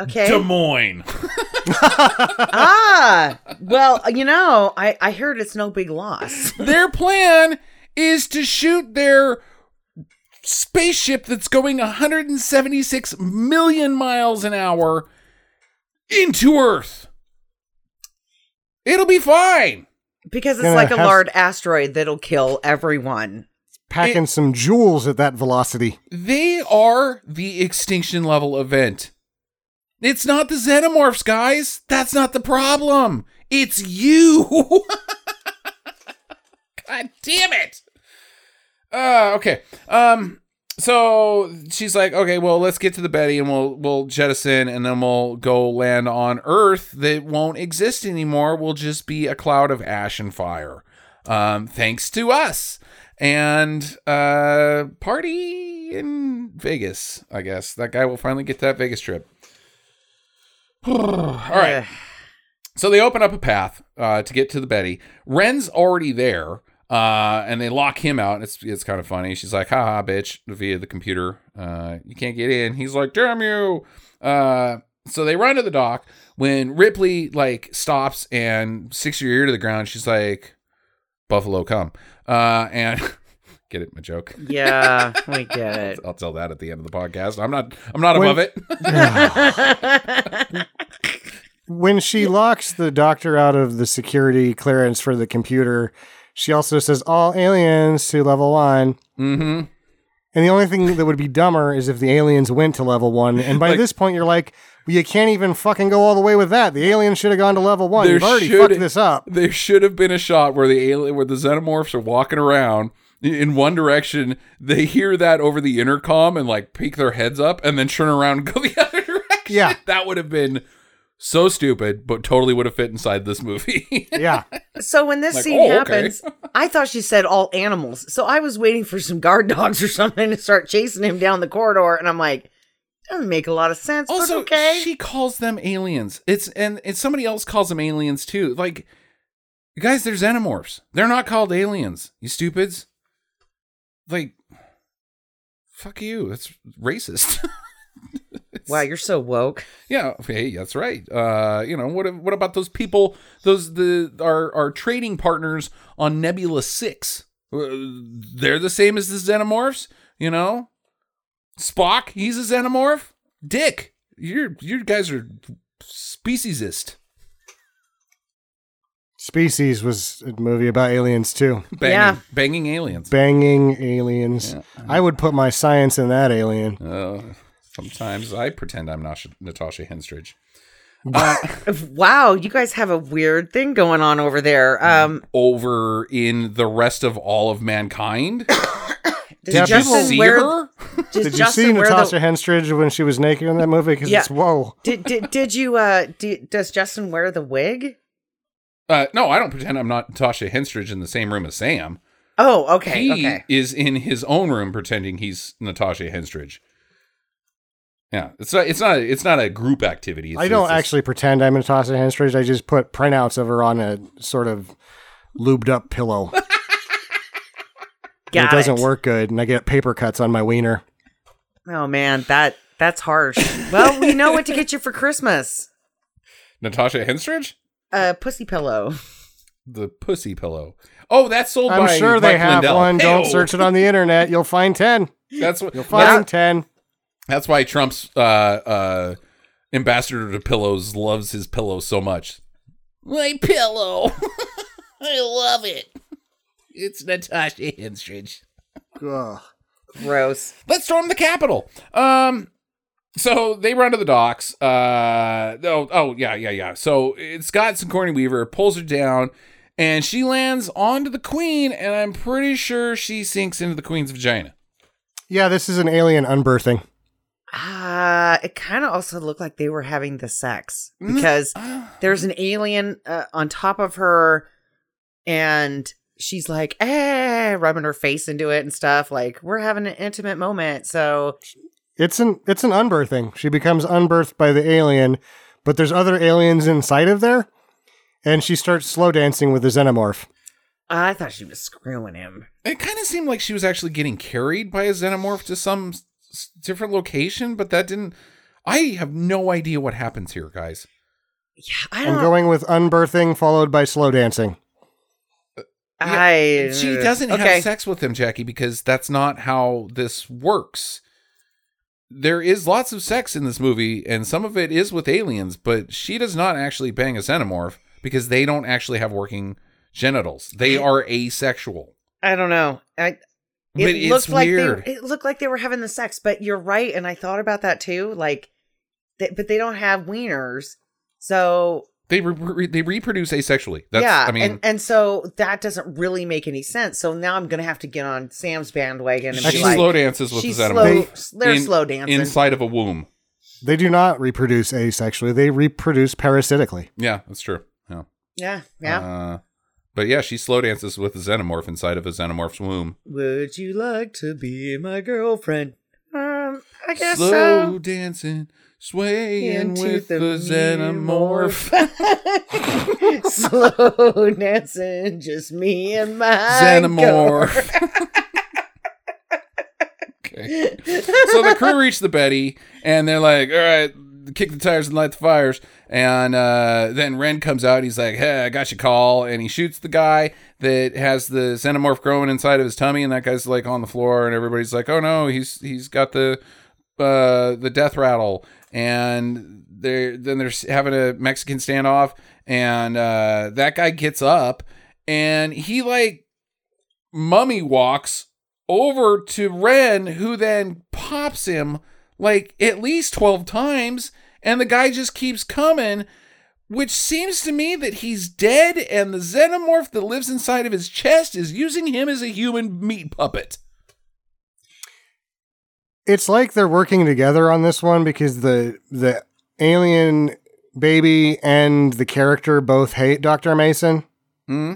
Speaker 2: okay.
Speaker 3: Des Moines.
Speaker 2: ah, well, uh, you know, I I heard it's no big loss.
Speaker 3: their plan is to shoot their spaceship that's going 176 million miles an hour into Earth. It'll be fine.
Speaker 2: Because it's
Speaker 1: Gonna
Speaker 2: like a
Speaker 1: have-
Speaker 2: large asteroid that'll kill everyone.
Speaker 1: Packing some jewels at that velocity.
Speaker 3: They are the extinction level event. It's not the xenomorphs, guys. That's not the problem. It's you. God damn it. Uh, okay. Um, so she's like, okay, well, let's get to the Betty and we'll we'll jettison and then we'll go land on Earth that won't exist anymore. We'll just be a cloud of ash and fire. Um, thanks to us. And uh party in Vegas, I guess. That guy will finally get that Vegas trip. All right. So they open up a path uh, to get to the Betty. Wren's already there, uh, and they lock him out. It's it's kind of funny. She's like, "Haha, bitch!" via the computer. Uh, you can't get in. He's like, "Damn you!" Uh, so they run to the dock. When Ripley like stops and sticks her ear to the ground, she's like, "Buffalo, come!" Uh, and get it, my joke.
Speaker 2: Yeah, we get it.
Speaker 3: I'll tell that at the end of the podcast. I'm not. I'm not
Speaker 1: When-
Speaker 3: above it.
Speaker 1: When she locks the doctor out of the security clearance for the computer, she also says all aliens to level one.
Speaker 3: mm-hmm.
Speaker 1: And the only thing that would be dumber is if the aliens went to level one. And by
Speaker 3: Like-
Speaker 1: this point, you're like, well, you can't even fucking go all the way with that. The aliens should have gone to level one. You've already
Speaker 3: should-
Speaker 1: fucked this up.
Speaker 3: There should have been a shot where the alien, where the xenomorphs are walking around in one direction. They hear that over the intercom and like peek their heads up, and then turn around and go the other direction.
Speaker 1: Yeah.
Speaker 3: that would have been so stupid, but totally would have fit inside this movie.
Speaker 1: Yeah.
Speaker 2: So when this
Speaker 3: Like,
Speaker 2: scene
Speaker 3: oh, okay.
Speaker 2: happens, I thought she said all animals. So I was waiting for some guard dogs or something to start chasing him down the corridor, and I'm like, doesn't make a lot of sense,
Speaker 3: also,
Speaker 2: but okay.
Speaker 3: she calls them aliens. It's and and somebody else calls them aliens too. Like, guys, they're xenomorphs. They're not called aliens. You stupids. Like, fuck you. That's racist.
Speaker 2: wow, you're so woke.
Speaker 3: Yeah, hey, that's right. Uh, you know what? What about those people? Those the our our trading partners on Nebula Six. Uh, They're the same as the xenomorphs. You know, Spock. He's a xenomorph. Dick, you're you guys are speciesist.
Speaker 1: Species was a movie about aliens too.
Speaker 3: Banging,
Speaker 2: Yeah.
Speaker 3: banging aliens.
Speaker 1: Banging aliens. I would put my science in that alien.
Speaker 3: Uh, sometimes I pretend I'm Nasha, Natasha Henstridge.
Speaker 2: Wow, you guys have a weird thing going on over there. Um,
Speaker 3: Over in the rest of all of mankind.
Speaker 2: does
Speaker 1: Yeah,
Speaker 3: Did you
Speaker 2: Justin
Speaker 3: see
Speaker 2: wear?
Speaker 3: her?
Speaker 2: Does
Speaker 1: Did you
Speaker 2: Justin
Speaker 1: see
Speaker 2: wear
Speaker 1: Natasha
Speaker 2: the?
Speaker 1: Henstridge when she was naked in that movie? Because
Speaker 2: Yeah.
Speaker 1: it's whoa.
Speaker 2: Did, did did you uh? Did, does Justin wear the wig?
Speaker 3: Uh, no, I don't pretend I'm not Natasha Henstridge in the same room as Sam.
Speaker 2: Oh, okay,
Speaker 3: he
Speaker 2: okay.
Speaker 3: is in his own room pretending he's Natasha Henstridge. Yeah, it's not. It's not. It's not a group activity. It's
Speaker 1: I don't
Speaker 3: it's just-
Speaker 1: actually pretend I'm Natasha Henstridge. I just put printouts of her on a sort of lubed up pillow.
Speaker 2: Got
Speaker 1: it doesn't work good, and I get paper cuts on my wiener.
Speaker 2: Oh man, that that's harsh. well, we know what to get you for Christmas.
Speaker 3: Natasha Henstridge,
Speaker 2: A pussy pillow.
Speaker 3: the pussy pillow. Oh, that's sold
Speaker 1: I'm
Speaker 3: by.
Speaker 1: sure they have
Speaker 3: Lindell.
Speaker 1: one. Don't search it on the internet. You'll find ten.
Speaker 3: That's what.
Speaker 1: You'll
Speaker 3: That's,
Speaker 1: find ten.
Speaker 3: That's why Trump's uh, uh, ambassador to pillows loves his pillow so much. My pillow, I love it. It's Natasha Henstridge.
Speaker 1: Ugh.
Speaker 2: Gross.
Speaker 3: let's storm the Capitol. Um, so they run to the docks. Uh, oh, oh, yeah, yeah, yeah. So it's got Sigourney Weaver pulls her down, and she lands onto the Queen, and I'm pretty sure she sinks into the Queen's vagina.
Speaker 1: Yeah, this is an alien unbirthing.
Speaker 2: Ah, it kind of also looked like they were having the sex
Speaker 3: Mm.
Speaker 2: because there's an alien uh, on top of her, and she's like, eh, rubbing her face into it and stuff. Like we're having an intimate moment. So
Speaker 1: It's an it's an unbirthing. She becomes unbirthed by the alien, but there's other aliens inside of there, and she starts slow dancing with the xenomorph.
Speaker 2: I thought she was screwing him.
Speaker 3: It kind of seemed like she was actually getting carried by a xenomorph to some s- different location, but that didn't. I have no idea what happens here, guys.
Speaker 2: Yeah, I
Speaker 1: I'm going with unbirthing followed by slow dancing.
Speaker 2: Uh, I
Speaker 3: She doesn't
Speaker 2: okay.
Speaker 3: have sex with him, Jackie, because that's not how this works. There is lots of sex in this movie, and some of it is with aliens, but she does not actually bang a xenomorph because they don't actually have working genitals. They are asexual.
Speaker 2: I don't know. I
Speaker 3: But
Speaker 2: it
Speaker 3: it's
Speaker 2: looked like
Speaker 3: weird.
Speaker 2: they it looked like they were having the sex, but you're right, and I thought about that too. Like, they, but they don't have wieners, so
Speaker 3: They re- re- they reproduce asexually. That's,
Speaker 2: yeah.
Speaker 3: I mean,
Speaker 2: and and so that doesn't really make any sense. So now I'm gonna have to get on Sam's bandwagon and
Speaker 3: she
Speaker 2: be like,
Speaker 3: slow dances with
Speaker 2: she's
Speaker 3: the
Speaker 2: slow. they're
Speaker 3: in-
Speaker 2: slow dancing.
Speaker 3: inside of a womb.
Speaker 1: They do not reproduce asexually; they reproduce parasitically.
Speaker 3: Yeah, that's true. Yeah.
Speaker 2: yeah, yeah.
Speaker 3: Uh, but yeah, she slow dances with a xenomorph inside of a xenomorph's womb.
Speaker 2: Would you like to be my girlfriend? Um, I guess
Speaker 3: slow
Speaker 2: so.
Speaker 3: dancing, swaying
Speaker 2: Into
Speaker 3: with the, xenomorph.
Speaker 2: xenomorph. Slow dancing, just me and my
Speaker 3: Xenomorph. okay. So the crew reach the Betty, and they're like, "All right, kick the tires and light the fires." And uh, then Wren comes out. He's like, "Hey, I got your call," and he shoots the guy that has the xenomorph growing inside of his tummy, and that guy's like on the floor, and everybody's like, "Oh no, he's he's got the uh, the death rattle." And they're then they're having a Mexican standoff, and uh, that guy gets up, and he like mummy walks over to Wren, who then pops him like at least 12 times, and the guy just keeps coming, which seems to me that he's dead, and the xenomorph that lives inside of his chest is using him as a human meat puppet.
Speaker 1: It's like they're working together on this one because the the alien baby and the character both hate Dr. Mason.
Speaker 3: Hmm?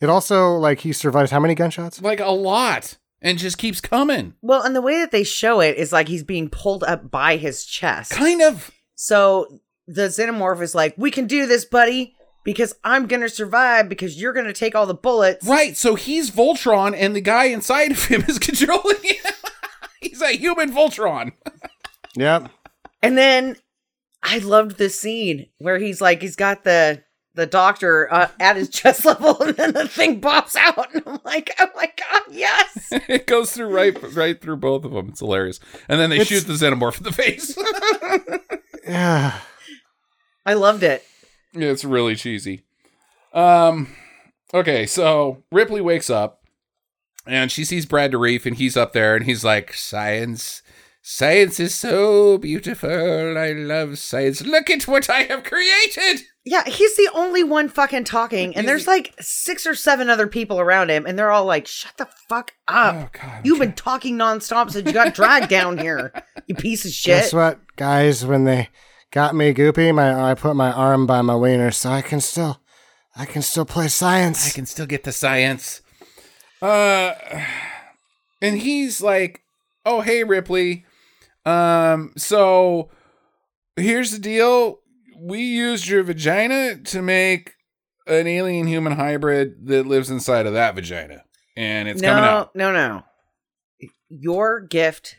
Speaker 1: It also like he survives how many gunshots?
Speaker 3: Like a lot, and just keeps coming.
Speaker 2: Well, and the way that they show it is like he's being pulled up by his chest.
Speaker 3: Kind of.
Speaker 2: So the xenomorph is like, "We can do this, buddy, because I'm gonna survive because you're gonna take all the bullets."
Speaker 3: Right, so he's Voltron, and the guy inside of him is controlling him. he's a human Voltron.
Speaker 1: Yep.
Speaker 2: And then I loved this scene where he's like, he's got the the doctor uh, at his chest level, and then the thing pops out, and I'm like, oh my god, yes!
Speaker 3: it goes through right right through both of them. It's hilarious. And then they
Speaker 1: It's-
Speaker 3: shoot the xenomorph in the face.
Speaker 1: Yeah.
Speaker 2: I loved it.
Speaker 3: it's really cheesy. Um okay, so Ripley wakes up and she sees Brad Dourif and he's up there and he's like, "Science Science is so beautiful. I love science. Look at what I have created."
Speaker 2: Yeah, he's the only one fucking talking, and there's like six or seven other people around him, and they're all like, "Shut the fuck up!
Speaker 3: Oh god.
Speaker 2: You've been talking nonstop since you got dragged down here, you piece of shit."
Speaker 1: Guess what, guys? When they got me goopy, my I put my arm by my wiener, so I can still, I can still play science.
Speaker 3: I can still get the science. Uh, and he's like, "Oh, hey, Ripley. Um, so here's the deal. We used your vagina to make an alien human hybrid that lives inside of that vagina, and it's
Speaker 2: no,
Speaker 3: coming out.
Speaker 2: no, no. No. Your gift.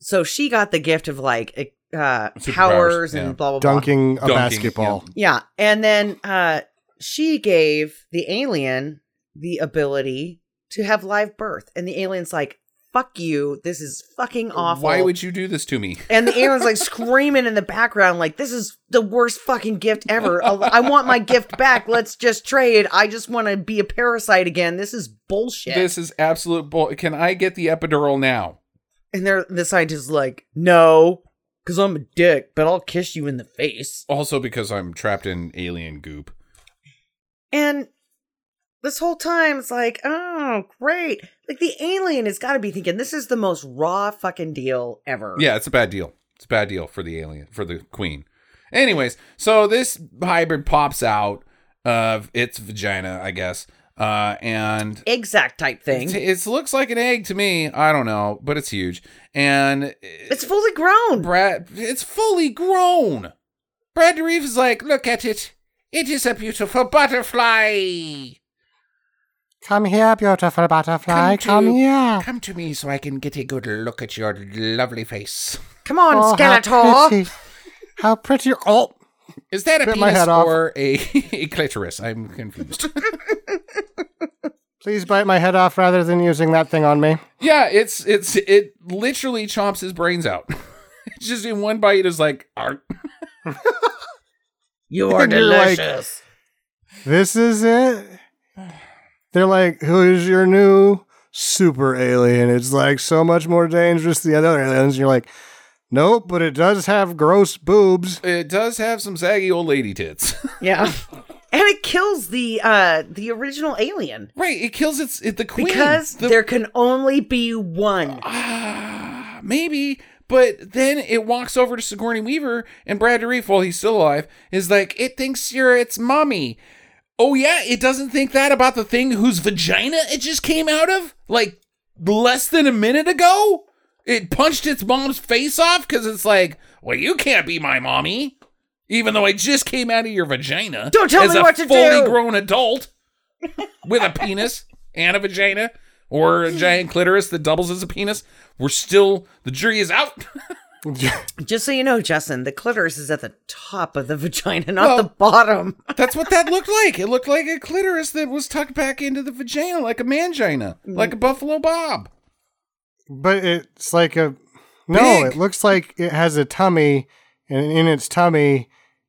Speaker 2: So she got the gift of like uh,
Speaker 3: Superpowers,
Speaker 2: powers
Speaker 3: yeah.
Speaker 2: and blah blah blah.
Speaker 1: Dunking a
Speaker 3: Dunking,
Speaker 1: basketball.
Speaker 2: Yeah, and then uh, she gave the alien the ability to have live birth, and the alien's like, "Fuck you! This is fucking awful."
Speaker 3: Why would you do this to me?
Speaker 2: And the alien's like screaming in the background, like, "This is the worst fucking gift ever! I I want my gift back. Let's just trade. I just want to be a parasite again. This is bullshit."
Speaker 3: This is absolute bull. Can I get the epidural now?
Speaker 2: and they're the scientist is like, "No, because I'm a dick, but I'll kiss you in the face."
Speaker 3: Also, because I'm trapped in alien goop.
Speaker 2: And this whole time, it's like, oh, great. Like, the alien has got to be thinking, this is the most raw fucking deal ever.
Speaker 3: Yeah, it's a bad deal. It's a bad deal for the alien, for the queen. Anyways, so this hybrid pops out of its vagina, I guess. Uh, and
Speaker 2: Exact type thing.
Speaker 3: it looks like an egg to me. I don't know, but it's huge. And
Speaker 2: It's fully grown.
Speaker 3: Brad, it's fully grown. Brad Dourif is like, look at it. It is a beautiful butterfly.
Speaker 1: Come here, beautiful butterfly.
Speaker 3: Come
Speaker 1: Come, here.
Speaker 3: Come to me so I can get a good look at your lovely face.
Speaker 2: Come on,
Speaker 1: Oh,
Speaker 2: Skeletor.
Speaker 1: How pretty. How pretty. Oh,
Speaker 3: Is that a
Speaker 1: Bit my
Speaker 3: penis
Speaker 1: head
Speaker 3: or a, a clitoris? I'm confused.
Speaker 1: please bite my head off rather than using that thing on me.
Speaker 3: yeah, it's it's it literally chomps his brains out. it's just in one bite is like, art.
Speaker 2: You're
Speaker 1: And you're like-
Speaker 2: delicious.
Speaker 1: This is it. They're like, who's your new super alien? It's like so much more dangerous than the other aliens. And you're like, nope, but it does have gross boobs.
Speaker 3: it does have some saggy old lady tits.
Speaker 2: yeah. And it kills the uh the original alien
Speaker 3: right, it kills its it, the queen
Speaker 2: because
Speaker 3: The-
Speaker 2: there can only be one.
Speaker 3: Ah, maybe. But then it walks over to Sigourney Weaver, and Brad Dourif, while he's still alive, is like, it thinks you're its mommy. Oh, yeah, it doesn't think that about the thing whose vagina it just came out of? Like, less than a minute ago? It punched its mom's face off because it's like, well, you can't be my mommy. Even though I just came out of your vagina.
Speaker 2: Don't tell
Speaker 3: as
Speaker 2: me
Speaker 3: a
Speaker 2: what to
Speaker 3: fully
Speaker 2: do.
Speaker 3: grown adult with a penis and a vagina or a giant clitoris that doubles as a penis. We're still the jury is out.
Speaker 2: Just so you know, Justin, the clitoris is at the top of the vagina, not
Speaker 3: Well-
Speaker 2: the bottom.
Speaker 3: That's what that looked like. It looked like a clitoris that was tucked back into the vagina, like a mangina, like a buffalo bob.
Speaker 1: But it's like a. No,
Speaker 3: Big.
Speaker 1: it looks like it has a tummy, and in its tummy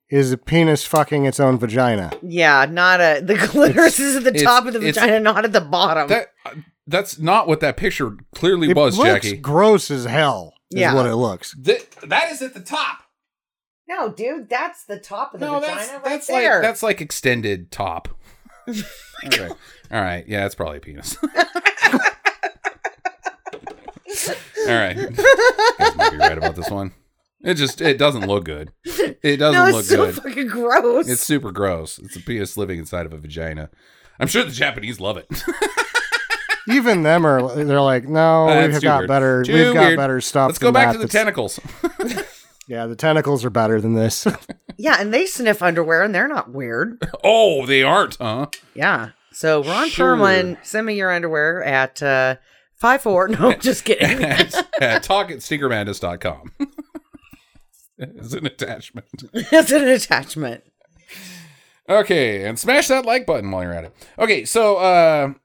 Speaker 1: is a penis fucking its own vagina.
Speaker 2: Yeah, not a the clitoris is at the top of the vagina, not at the bottom.
Speaker 3: That uh, that's not what that picture clearly
Speaker 1: It
Speaker 3: was,
Speaker 1: looks
Speaker 3: Jackie.
Speaker 1: gross as hell. Is
Speaker 2: Yeah.
Speaker 1: what it looks.
Speaker 3: Th- that is at the top.
Speaker 2: no, dude, that's the top of the
Speaker 3: No,
Speaker 2: vagina
Speaker 3: that's
Speaker 2: right
Speaker 3: that's
Speaker 2: there.
Speaker 3: like that's like extended top. okay. All right. Yeah, that's probably a penis. All right. You guys might be right about this one. It just it doesn't look good. It doesn't
Speaker 2: no,
Speaker 3: look
Speaker 2: so
Speaker 3: good.
Speaker 2: fucking gross.
Speaker 3: It's super gross. It's a penis living inside of a vagina. I'm sure the Japanese love it.
Speaker 1: Even them are. They're like, no,
Speaker 3: That's
Speaker 1: we've got
Speaker 3: weird.
Speaker 1: better.
Speaker 3: Too
Speaker 1: we've got
Speaker 3: weird.
Speaker 1: better stuff.
Speaker 3: Let's go back
Speaker 1: that
Speaker 3: to the
Speaker 1: that's-
Speaker 3: tentacles.
Speaker 1: Yeah, the tentacles are better than this.
Speaker 2: yeah, and they sniff underwear, and they're not weird.
Speaker 3: oh, they aren't, huh?
Speaker 2: Yeah. So Ron
Speaker 3: Sure.
Speaker 2: Perlman, send me your underwear at uh, five four. No, just kidding.
Speaker 3: at, at talk at stinkermadness.com. It's an attachment.
Speaker 2: it's an attachment.
Speaker 3: Okay, and smash that like button while you're at it. Okay, so uh it-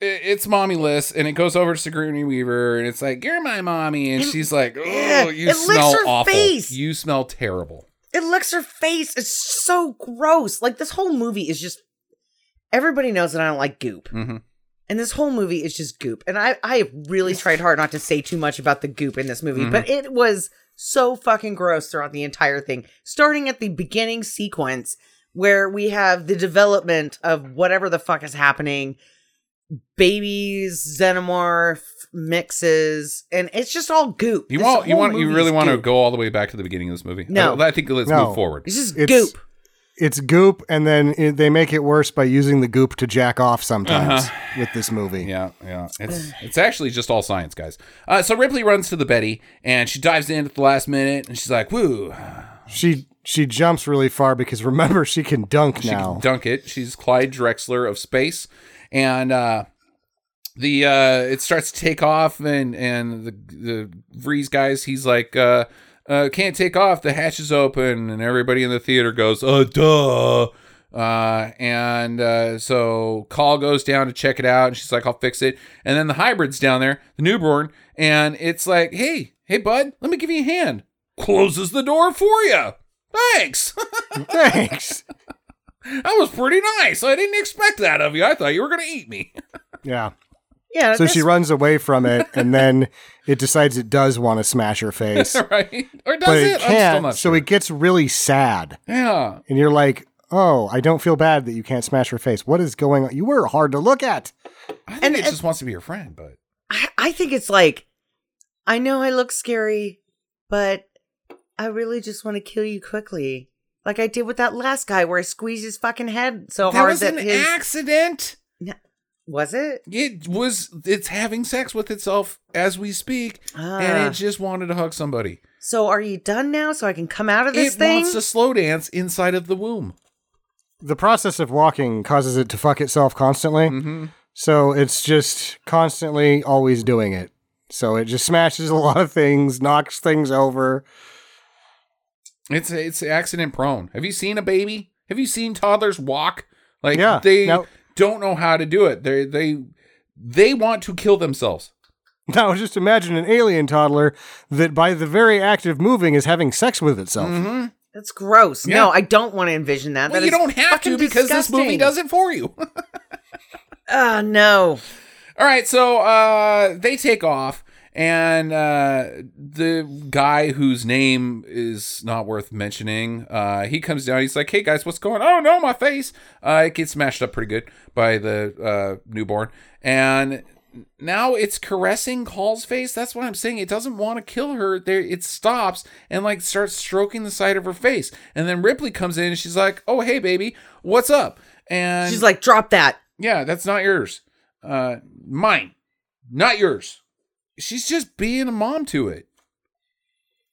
Speaker 3: it's mommy list and it goes over to Sigourney Weaver and it's like, You're my mommy, and she's like, Oh,
Speaker 2: Yeah,
Speaker 3: you
Speaker 2: it licks
Speaker 3: smell
Speaker 2: her
Speaker 3: awful.
Speaker 2: face.
Speaker 3: You smell terrible.
Speaker 2: It licks her face. It's so gross. Like this whole movie is just. Everybody knows that I don't like goop,
Speaker 3: hmm
Speaker 2: and this whole movie is just goop. And I, I really tried hard not to say too much about the goop in this movie,
Speaker 3: Mm-hmm.
Speaker 2: but it was so fucking gross throughout the entire thing. Starting at the beginning sequence where we have the development of whatever the fuck is happening, babies, xenomorph mixes, and it's just all goop.
Speaker 3: You
Speaker 2: This
Speaker 3: want you want you really
Speaker 2: is
Speaker 3: want to go all the way back to the beginning of this movie?
Speaker 2: No.
Speaker 3: I, I think let's
Speaker 1: No.
Speaker 3: move forward.
Speaker 2: It's just
Speaker 1: It's-
Speaker 2: goop.
Speaker 1: it's goop, and then it, they make it worse by using the goop to jack off sometimes
Speaker 3: Uh-huh.
Speaker 1: with this movie.
Speaker 3: Yeah, yeah. It's it's actually just all science, guys. Uh, so Ripley runs to the Betty and she dives in at the last minute and she's like, "Woo!"
Speaker 1: She she jumps really far because remember she can dunk
Speaker 3: She
Speaker 1: now.
Speaker 3: can dunk it. She's Clyde Drexler of space, and uh, the uh, it starts to take off, and and the the Vriess guys, he's like, uh, uh, can't take off. The hatch is open, and everybody in the theater goes, uh, duh. Uh, and uh, so Call goes down to check it out, and she's like, I'll fix it. And then the hybrid's down there, the newborn, and it's like, hey, hey, bud, let me give you a hand. Closes the door for you. Thanks.
Speaker 1: Thanks.
Speaker 3: That was pretty nice. I didn't expect that of you. I thought you were going to eat me.
Speaker 1: Yeah.
Speaker 2: Yeah.
Speaker 1: So
Speaker 2: this-
Speaker 1: she runs away from it, and then it decides it does want to smash her face,
Speaker 3: right? Or does
Speaker 1: but
Speaker 3: it?
Speaker 1: it
Speaker 3: I'm still
Speaker 1: can't.
Speaker 3: not
Speaker 1: So it gets really sad,
Speaker 3: yeah.
Speaker 1: and you're like, "Oh, I don't feel bad that you can't smash her face. What is going on? You were hard to look at."
Speaker 3: I think
Speaker 2: And-
Speaker 3: it
Speaker 2: and-
Speaker 3: just wants to be your friend, but
Speaker 2: I, I think it's like, I know I look scary, but I really just want to kill you quickly. Like I did with that last guy where I squeezed his fucking head so
Speaker 3: that
Speaker 2: hard
Speaker 3: was
Speaker 2: that
Speaker 3: an
Speaker 2: his
Speaker 3: accident.
Speaker 2: Was it?
Speaker 3: It was. It's having sex with itself as we speak,
Speaker 2: Ah.
Speaker 3: and it just wanted to hug somebody.
Speaker 2: So are you done now? So I can come out of this
Speaker 3: it
Speaker 2: thing?
Speaker 3: wants to slow dance inside of the womb.
Speaker 1: The process of walking causes it to fuck itself constantly.
Speaker 3: hmm
Speaker 1: So it's just constantly always doing it. So it just smashes a lot of things, knocks things over.
Speaker 3: It's it's accident prone. Have you seen a baby? Have you seen toddlers walk? Like
Speaker 1: Yeah.
Speaker 3: they
Speaker 1: Now-
Speaker 3: don't know how to do it. They they they want to kill themselves.
Speaker 1: Now just imagine an alien toddler that by the very act of moving is having sex with itself.
Speaker 3: Mm-hmm.
Speaker 2: That's gross.
Speaker 3: Yeah.
Speaker 2: No, I don't want to envision that.
Speaker 3: Well,
Speaker 2: That
Speaker 3: you
Speaker 2: is
Speaker 3: don't have to
Speaker 2: fucking
Speaker 3: because this movie does it for you.
Speaker 2: Ah, no.
Speaker 3: All right, so uh, they take off, and uh, the guy whose name is not worth mentioning, uh, he comes down. He's like, "Hey guys, what's going? on? Oh no, my face! Uh, it gets smashed up pretty good by the uh, newborn, and now it's caressing Call's face. That's what I'm saying. It doesn't want to kill her. There, it stops and like starts stroking the side of her face, and then Ripley comes in and she's like, "Oh hey baby, what's up?" And
Speaker 2: She's like, drop that.
Speaker 3: yeah, that's not yours. Uh, mine, not yours. She's just being a mom to it.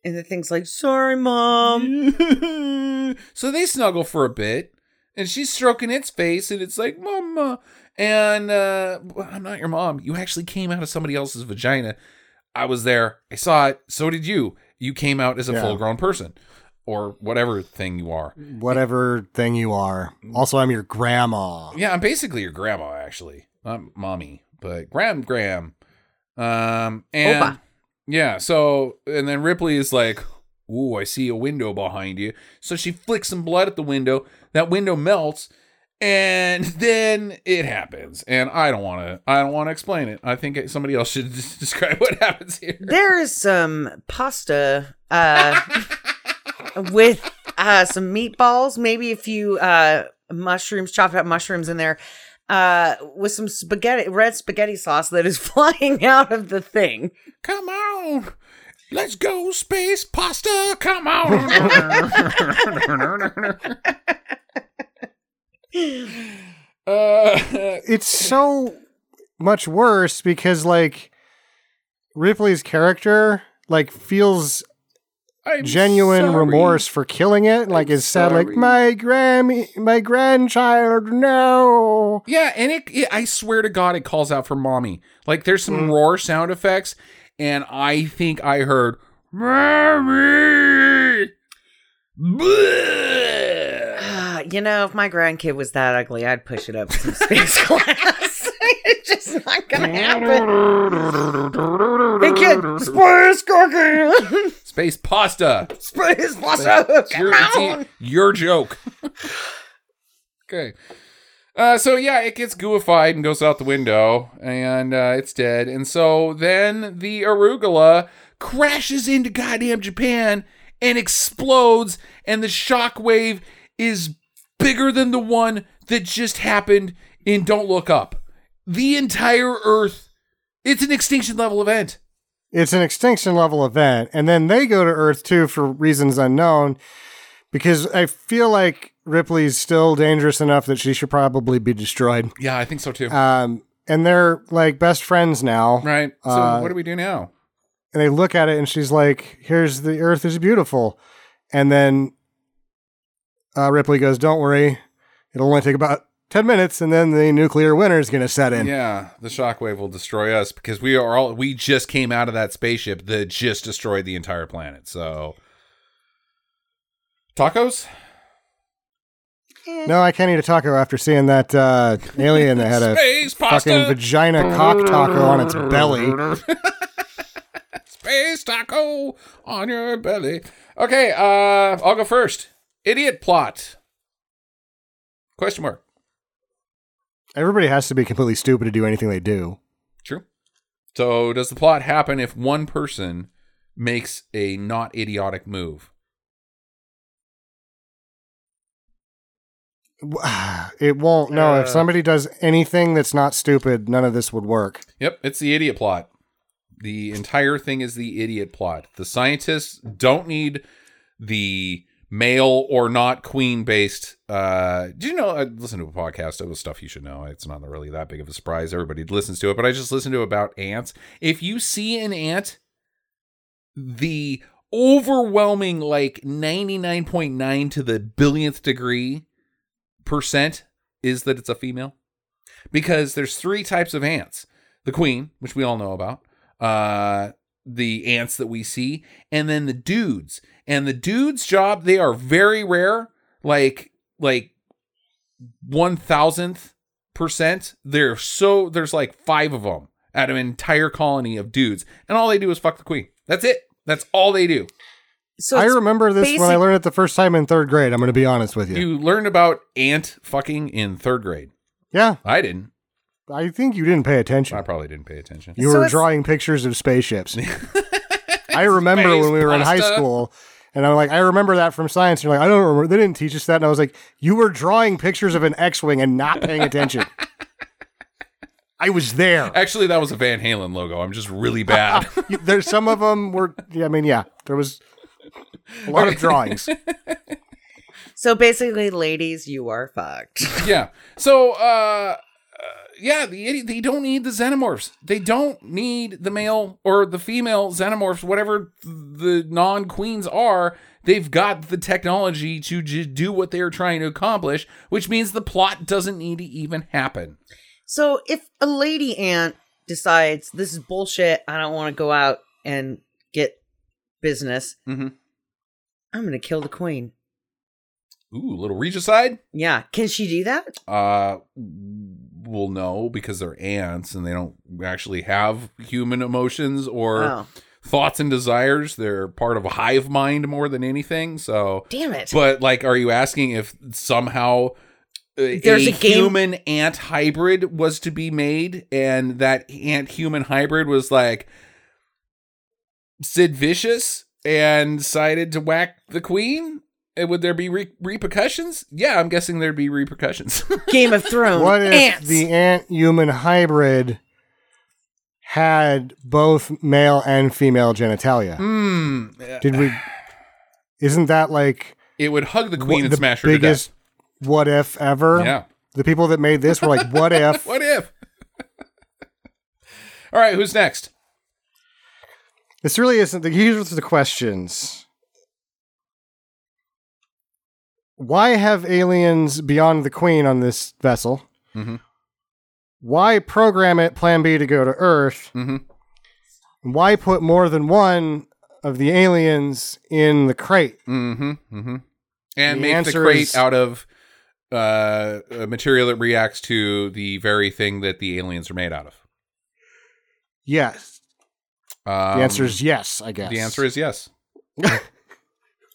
Speaker 2: And the thing's like, sorry, mom.
Speaker 3: so they snuggle for a bit, and she's stroking its face, and it's like, "Mama," and uh, I'm not your mom. You actually came out of somebody else's vagina. I was there. I saw it. So did you. You came out as a
Speaker 1: Yeah.
Speaker 3: full-grown person, or whatever thing you are.
Speaker 1: Whatever thing you are. Also, I'm your grandma.
Speaker 3: Yeah, I'm basically your grandma, actually, not mommy, but Gram Gram. Um, and
Speaker 2: Opa.
Speaker 3: yeah, so and then Ripley is like, "Ooh, I see a window behind you." So she flicks some blood at the window. That window melts, and then it happens. And I don't want to. I don't want to explain it. I think somebody else should describe what happens here.
Speaker 2: There is some pasta uh, with uh, some meatballs, maybe a few uh, mushrooms, chopped up mushrooms in there, uh, with some spaghetti, red spaghetti sauce that is flying out of the thing.
Speaker 3: Come on. Let's go, space pasta. Come on. uh,
Speaker 1: It's so much worse because, like, Ripley's character, like, feels
Speaker 3: I'm
Speaker 1: genuine
Speaker 3: sorry.
Speaker 1: remorse for killing it. Like,
Speaker 3: I'm
Speaker 1: is sad, like, my Grammy, my grandchild, no.
Speaker 3: Yeah, and it, it- I swear to God, it calls out for mommy. Like, there's some roar sound effects, and I think I heard mommy. Bleh.
Speaker 2: Ah, you know, if my grandkid was that ugly, I'd push it up some space class. it's just not gonna happen. Hey kid, space cookie,
Speaker 3: Space pasta.
Speaker 2: space pasta,
Speaker 3: It's your,
Speaker 2: on.
Speaker 3: your joke. okay. Uh, so yeah, it gets gooified and goes out the window, and uh, it's dead. And so then the arugula crashes into goddamn Japan and explodes, and the shockwave is bigger than the one that just happened in Don't Look Up. The entire Earth. It's an extinction level event.
Speaker 1: It's an extinction level event. And then they go to Earth too for reasons unknown because I feel like Ripley's still dangerous enough that she should probably be destroyed.
Speaker 3: Yeah, I think so too.
Speaker 1: Um, and they're like best friends now.
Speaker 3: right. So
Speaker 1: uh,
Speaker 3: what do we do now?
Speaker 1: And they look at it and she's like, here's the Earth is beautiful. And then uh, Ripley goes, don't worry. It'll only take about 10 minutes and then the nuclear winter is going to set in.
Speaker 3: Yeah, the shockwave will destroy us because we are all we just came out of that spaceship that just destroyed the entire planet. So tacos?
Speaker 1: No, I can't eat a taco after seeing that uh, alien that had a
Speaker 3: Space
Speaker 1: fucking
Speaker 3: pasta.
Speaker 1: vagina cock taco on its belly.
Speaker 3: Space taco on your belly. Okay, uh I'll go first. Idiot plot. Question mark.
Speaker 1: Everybody has to be completely stupid to do anything they do.
Speaker 3: True. So does the plot happen if one person makes a not idiotic move?
Speaker 1: It won't. No, if
Speaker 2: Uh.
Speaker 1: somebody does anything that's not stupid, none of this would work.
Speaker 3: Yep, it's the idiot plot. The entire thing is the idiot plot. The scientists don't need the male or not queen based. Uh, did you know? I listened to a podcast. It was stuff you should know. It's not really that big of a surprise. Everybody listens to it, but I just listened to about ants. If you see an ant, the overwhelming like 99.9 to the billionth degree percent is that it's a female because there's three types of ants the queen which we all know about uh the ants that we see and then the dudes and the dudes job they are very rare like like one thousandth percent. They're so there's like five of them out of an entire colony of dudes. And all they do is fuck the queen. That's it. That's all they do.
Speaker 2: So
Speaker 1: I remember this when I learned it the first time in third grade. I'm going to be honest with you.
Speaker 3: you learned about ant fucking in third grade.
Speaker 1: Yeah,
Speaker 3: i didn't.
Speaker 1: I think you didn't pay attention.
Speaker 3: i probably didn't pay attention.
Speaker 1: You
Speaker 2: So
Speaker 1: were drawing pictures of spaceships. I remember when we were in high school, and I'm like, I remember that from science. And you're like, I don't remember. They didn't teach us that. And I was like, you were drawing pictures of an X-wing and not paying attention. I was there.
Speaker 3: Actually, that was a Van Halen logo. I'm just really bad.
Speaker 1: There's some of them were. Yeah, I mean, yeah, there was a lot of drawings.
Speaker 2: So basically, ladies, you are fucked.
Speaker 3: yeah. So, uh, uh, yeah, the, they don't need the xenomorphs. They don't need the male or the female xenomorphs, whatever the non queens are. They've got the technology to j- do what they're trying to accomplish, which means the plot doesn't need to even happen.
Speaker 2: So if a lady ant decides this is bullshit, I don't want to go out and get business,
Speaker 3: Mhm.
Speaker 2: I'm gonna kill the queen.
Speaker 3: Ooh, little regicide.
Speaker 2: Yeah, can she do that?
Speaker 3: Uh, well, know because they're ants and they don't actually have human emotions or
Speaker 2: Oh,
Speaker 3: thoughts and desires. They're part of a hive mind more than anything. So,
Speaker 2: damn it!
Speaker 3: but like, are you asking if somehow a,
Speaker 2: There's
Speaker 3: a
Speaker 2: a
Speaker 3: human ant hybrid was to be made, and that ant human hybrid was like Sid Vicious and decided to whack the queen? And would there be re- repercussions? Yeah, I'm guessing there'd be repercussions.
Speaker 2: Game of Thrones.
Speaker 1: What if
Speaker 2: ants.
Speaker 1: the ant-human hybrid had both male and female genitalia?
Speaker 3: Hmm.
Speaker 1: Did we? Isn't that like
Speaker 3: It would hug the queen
Speaker 1: what-
Speaker 3: and
Speaker 1: the
Speaker 3: smash her
Speaker 1: biggest what if ever?
Speaker 3: Yeah.
Speaker 1: The people that made this were like, what if?
Speaker 3: What if? All right, who's next?
Speaker 1: This really isn't the here's the questions. Why have aliens beyond the Queen on this vessel?
Speaker 3: Mhm.
Speaker 1: Why program it Plan B to go to Earth?
Speaker 3: Mhm.
Speaker 1: Why put more than one of the aliens in the crate?
Speaker 3: Mm-hmm. Mm-hmm. And
Speaker 1: The
Speaker 3: make the crate
Speaker 1: is-
Speaker 3: out of uh, a material that reacts to the very thing that the aliens are made out of.
Speaker 1: Yes.
Speaker 3: Um,
Speaker 1: The answer is yes, I guess.
Speaker 3: the answer is yes.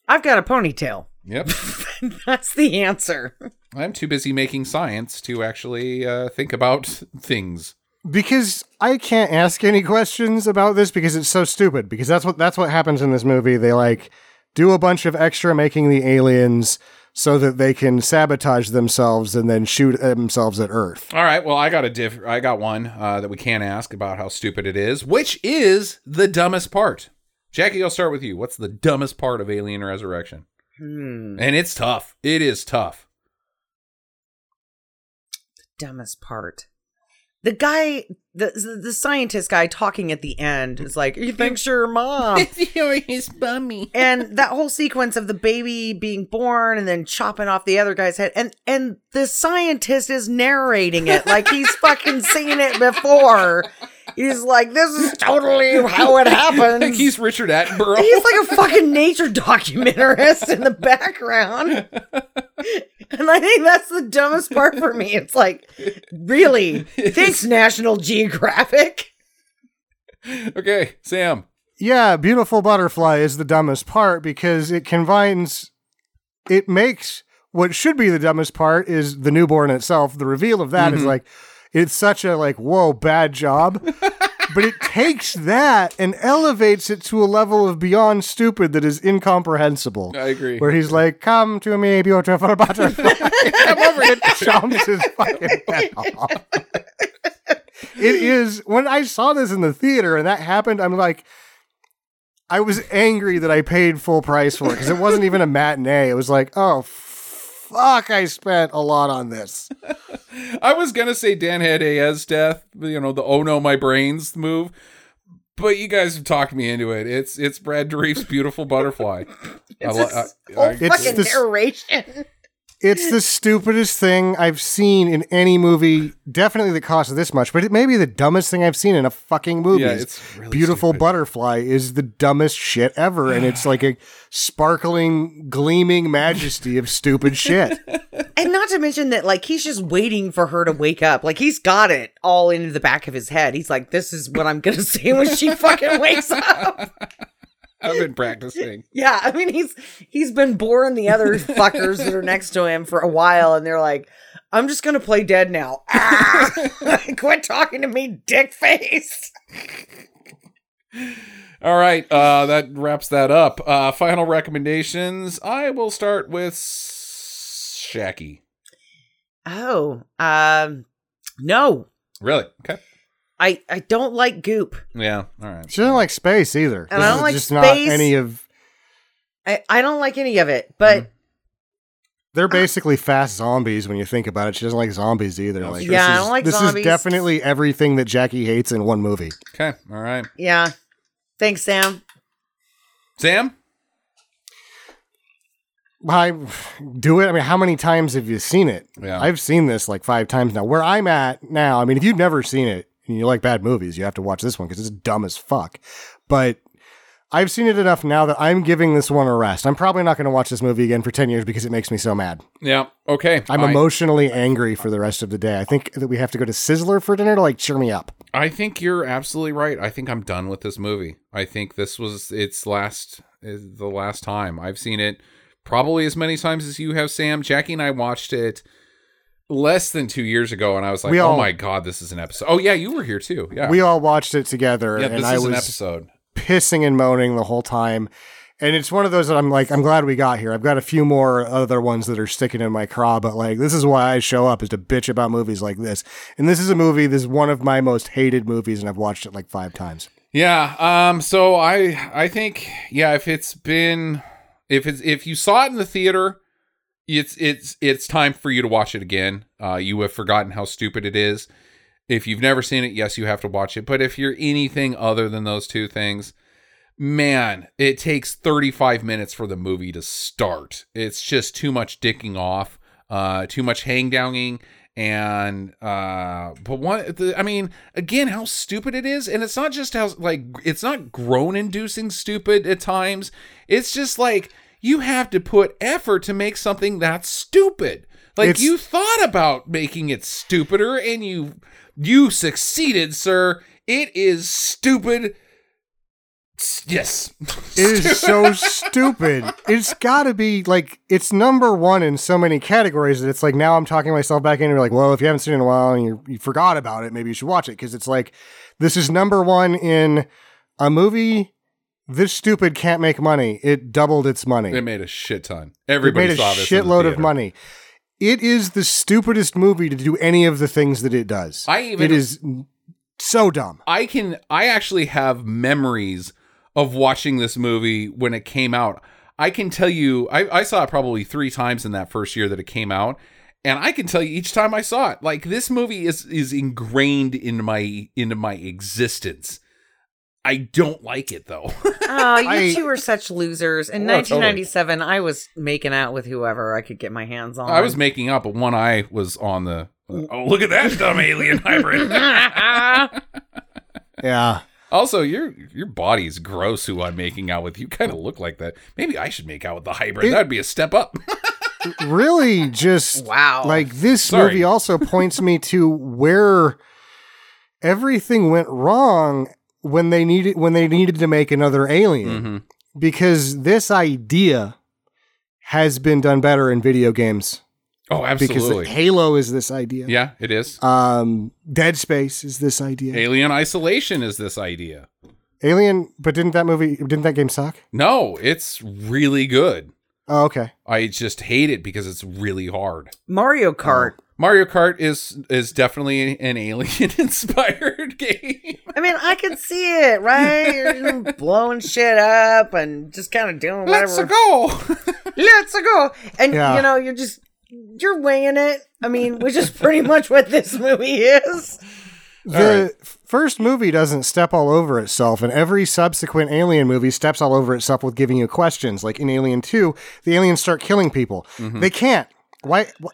Speaker 2: I've got a ponytail.
Speaker 3: Yep.
Speaker 2: That's the answer.
Speaker 3: I'm too busy making science to actually uh, think about things.
Speaker 1: because I can't ask any questions about this because it's so stupid. Because that's what that's what happens in this movie. They like do a bunch of extra making the aliens so that they can sabotage themselves and then shoot themselves at Earth.
Speaker 3: All right. Well, I got a diff. I got one uh, that we can't ask about how stupid it is, which is the dumbest part. Jackie, I'll start with you. What's the dumbest part of Alien Resurrection?
Speaker 2: Hmm.
Speaker 3: And it's tough. It is tough.
Speaker 2: The dumbest part. The guy, the, the scientist guy talking at the end is like, "He thinks you're mom."
Speaker 3: You're bummy.
Speaker 2: and that whole sequence of the baby being born and then chopping off the other guy's head and and the scientist is narrating it like he's fucking seen it before he's like this is totally how it happens
Speaker 3: Like he's Richard Attenborough.
Speaker 2: he's like a fucking nature documentarist in the background and i think that's the dumbest part for me it's like really thanks national geographic
Speaker 3: okay, Sam.
Speaker 1: Yeah, beautiful butterfly is the dumbest part because it combines it makes what should be the dumbest part is the newborn itself. The reveal of that is mm-hmm. like it's such a like whoa bad job. but it takes that and elevates it to a level of beyond stupid that is incomprehensible.
Speaker 3: I agree.
Speaker 1: Where he's like, "Come to me, beautiful butterfly." Come over and chomps his fucking head off. It is when I saw this in the theater and that happened. I'm like, I was angry that I paid full price for it because it wasn't even a matinee. It was like, oh fuck, I spent a lot on this.
Speaker 3: I was gonna say Dan Hedaya's death, you know, the oh no my brains move, but you guys have talked me into it. It's it's Brad Dourif's beautiful butterfly.
Speaker 2: It's
Speaker 3: I,
Speaker 2: a
Speaker 3: li- I- I-
Speaker 1: It's
Speaker 2: fucking
Speaker 1: this-
Speaker 2: narration.
Speaker 1: It's the stupidest thing I've seen in any movie. Definitely the cost of this much, but it may be the dumbest thing I've seen in a fucking movie.
Speaker 3: Yeah, it's really
Speaker 1: Beautiful
Speaker 3: stupid.
Speaker 1: Butterfly is the dumbest shit ever, and it's like a sparkling, gleaming majesty of stupid shit.
Speaker 2: And not to mention that, like, he's just waiting for her to wake up. Like, he's got it all into the back of his head. He's like, this is what I'm going to say when she fucking wakes up.
Speaker 3: I've been practicing.
Speaker 2: Yeah, I mean, he's he's been boring the other fuckers that are next to him for a while, and they're like, I'm just going to play dead now. Ah! Quit talking to me, dick face.
Speaker 3: All right, uh, that wraps that up. Uh, final recommendations. I will start with Jackie.
Speaker 2: Oh, um, no.
Speaker 3: Really? Okay.
Speaker 2: I, I don't like goop.
Speaker 3: Yeah. All right.
Speaker 1: She doesn't like space either.
Speaker 2: And
Speaker 1: This
Speaker 2: I don't like
Speaker 1: just not
Speaker 2: space.
Speaker 1: any of.
Speaker 2: I, I don't like any of it, but mm-hmm.
Speaker 1: They're basically fast zombies when you think about it. She doesn't like zombies either. Like,
Speaker 2: Yeah, I
Speaker 1: this
Speaker 2: don't
Speaker 1: is,
Speaker 2: like
Speaker 1: this
Speaker 2: zombies.
Speaker 1: is definitely everything that Jackie hates in one movie.
Speaker 3: Okay. All right.
Speaker 2: yeah. Thanks, Sam.
Speaker 3: Sam.
Speaker 1: I do it. I mean, how many times have you seen it?
Speaker 3: Yeah.
Speaker 1: I've seen this like five times now. Where I'm at now, I mean, if you've never seen it and you like bad movies, you have to watch this one because it's dumb as fuck. But I've seen it enough now that I'm giving this one a rest. I'm probably not going to watch this movie again for 10 years because it makes me so mad.
Speaker 3: Yeah. Okay.
Speaker 1: I'm
Speaker 3: I-
Speaker 1: emotionally angry for the rest of the day. I think that we have to go to Sizzler for dinner to like cheer me up.
Speaker 3: I think you're absolutely right. I think I'm done with this movie. I think this was its last the last time I've seen it. Probably as many times as you have, Sam. Jackie and I watched it less than two years ago, and I was like, "Oh my god, this is an episode." Oh yeah, you were here too. Yeah,
Speaker 1: We all watched it together
Speaker 3: yeah.
Speaker 1: and I was
Speaker 3: episode.
Speaker 1: pissing and moaning the whole time. And it's one of those that I'm like, I'm glad we got here. I've got a few more other ones that are sticking in my craw, but like, this is why I show up is to bitch about movies like this. And this is a movie, this is one of my most hated movies, and I've watched it like five times.
Speaker 3: Yeah. Um. So I I think yeah. If it's been if it's if you saw it in the theater, it's it's it's time for you to watch it again. Uh, you have forgotten how stupid it is. If you've never seen it, yes, you have to watch it. But if you're anything other than those two things, man, it takes 35 minutes for the movie to start. It's just too much dicking off, uh, too much hang downing, and uh, but one, the, I mean, again, how stupid it is, and it's not just how like it's not groan inducing stupid at times. It's just like you have to put effort to make something that stupid. Like
Speaker 1: It's-
Speaker 3: you thought about making it stupider, and you you succeeded, sir. It is stupid. Yes.
Speaker 1: It is so stupid. It's got to be like, it's number one in so many categories that it's like now I'm talking myself back in and like, well, if you haven't seen it in a while and you, you forgot about it, maybe you should watch it because it's like, this is number one in a movie. This stupid can't make money. It doubled its money.
Speaker 3: It made a shit ton.
Speaker 1: It
Speaker 3: Everybody
Speaker 1: made a
Speaker 3: saw this. in the
Speaker 1: shitload of money. It is the stupidest movie to do any of the things that it does.
Speaker 3: I even-
Speaker 1: it is so dumb.
Speaker 3: I can. I actually have memories of watching this movie when it came out. I can tell you, I, I saw it probably three times in that first year that it came out, and I can tell you each time I saw it, like this movie is is ingrained into my into my existence. I don't like it though.
Speaker 2: Oh, you
Speaker 1: I-
Speaker 2: two are such losers. In
Speaker 3: totally.
Speaker 2: 1997, I was making out with whoever I could get my hands on.
Speaker 3: I was making out, but one eye was on the. Oh, look at that dumb alien hybrid.
Speaker 1: Yeah.
Speaker 3: Also, your your body's gross. Who I'm making out with, you kind of look like that. Maybe I should make out with the hybrid.
Speaker 1: It-
Speaker 3: That'd be a step up.
Speaker 1: really just
Speaker 2: Wow.
Speaker 1: like this
Speaker 3: Sorry.
Speaker 1: movie also points me to where everything went wrong when they needed when they needed to make another alien
Speaker 3: hmm
Speaker 1: because this idea has been done better in video games
Speaker 3: Oh, absolutely.
Speaker 1: because Halo is this idea.
Speaker 3: yeah, it is.
Speaker 1: Um Dead Space is this idea.
Speaker 3: Alien Isolation is this idea.
Speaker 1: Alien, but didn't that movie didn't that game suck?
Speaker 3: No, it's really good.
Speaker 1: Oh, okay.
Speaker 3: I just hate it because it's really hard.
Speaker 2: Mario Kart.
Speaker 3: Mario Kart is is definitely an alien inspired game.
Speaker 2: I mean, I can see it, right? Blowing shit up and just kind of doing whatever.
Speaker 3: Let's go.
Speaker 2: Let's go. And
Speaker 1: Yeah.
Speaker 2: you know, you're just you're weighing it. I mean, which is pretty much what this movie is.
Speaker 1: The first movie doesn't step all over itself, and every subsequent Alien movie steps all over itself with giving you questions. Like in Alien 2, the aliens start killing people.
Speaker 3: Mm-hmm.
Speaker 1: They can't. Why? wh-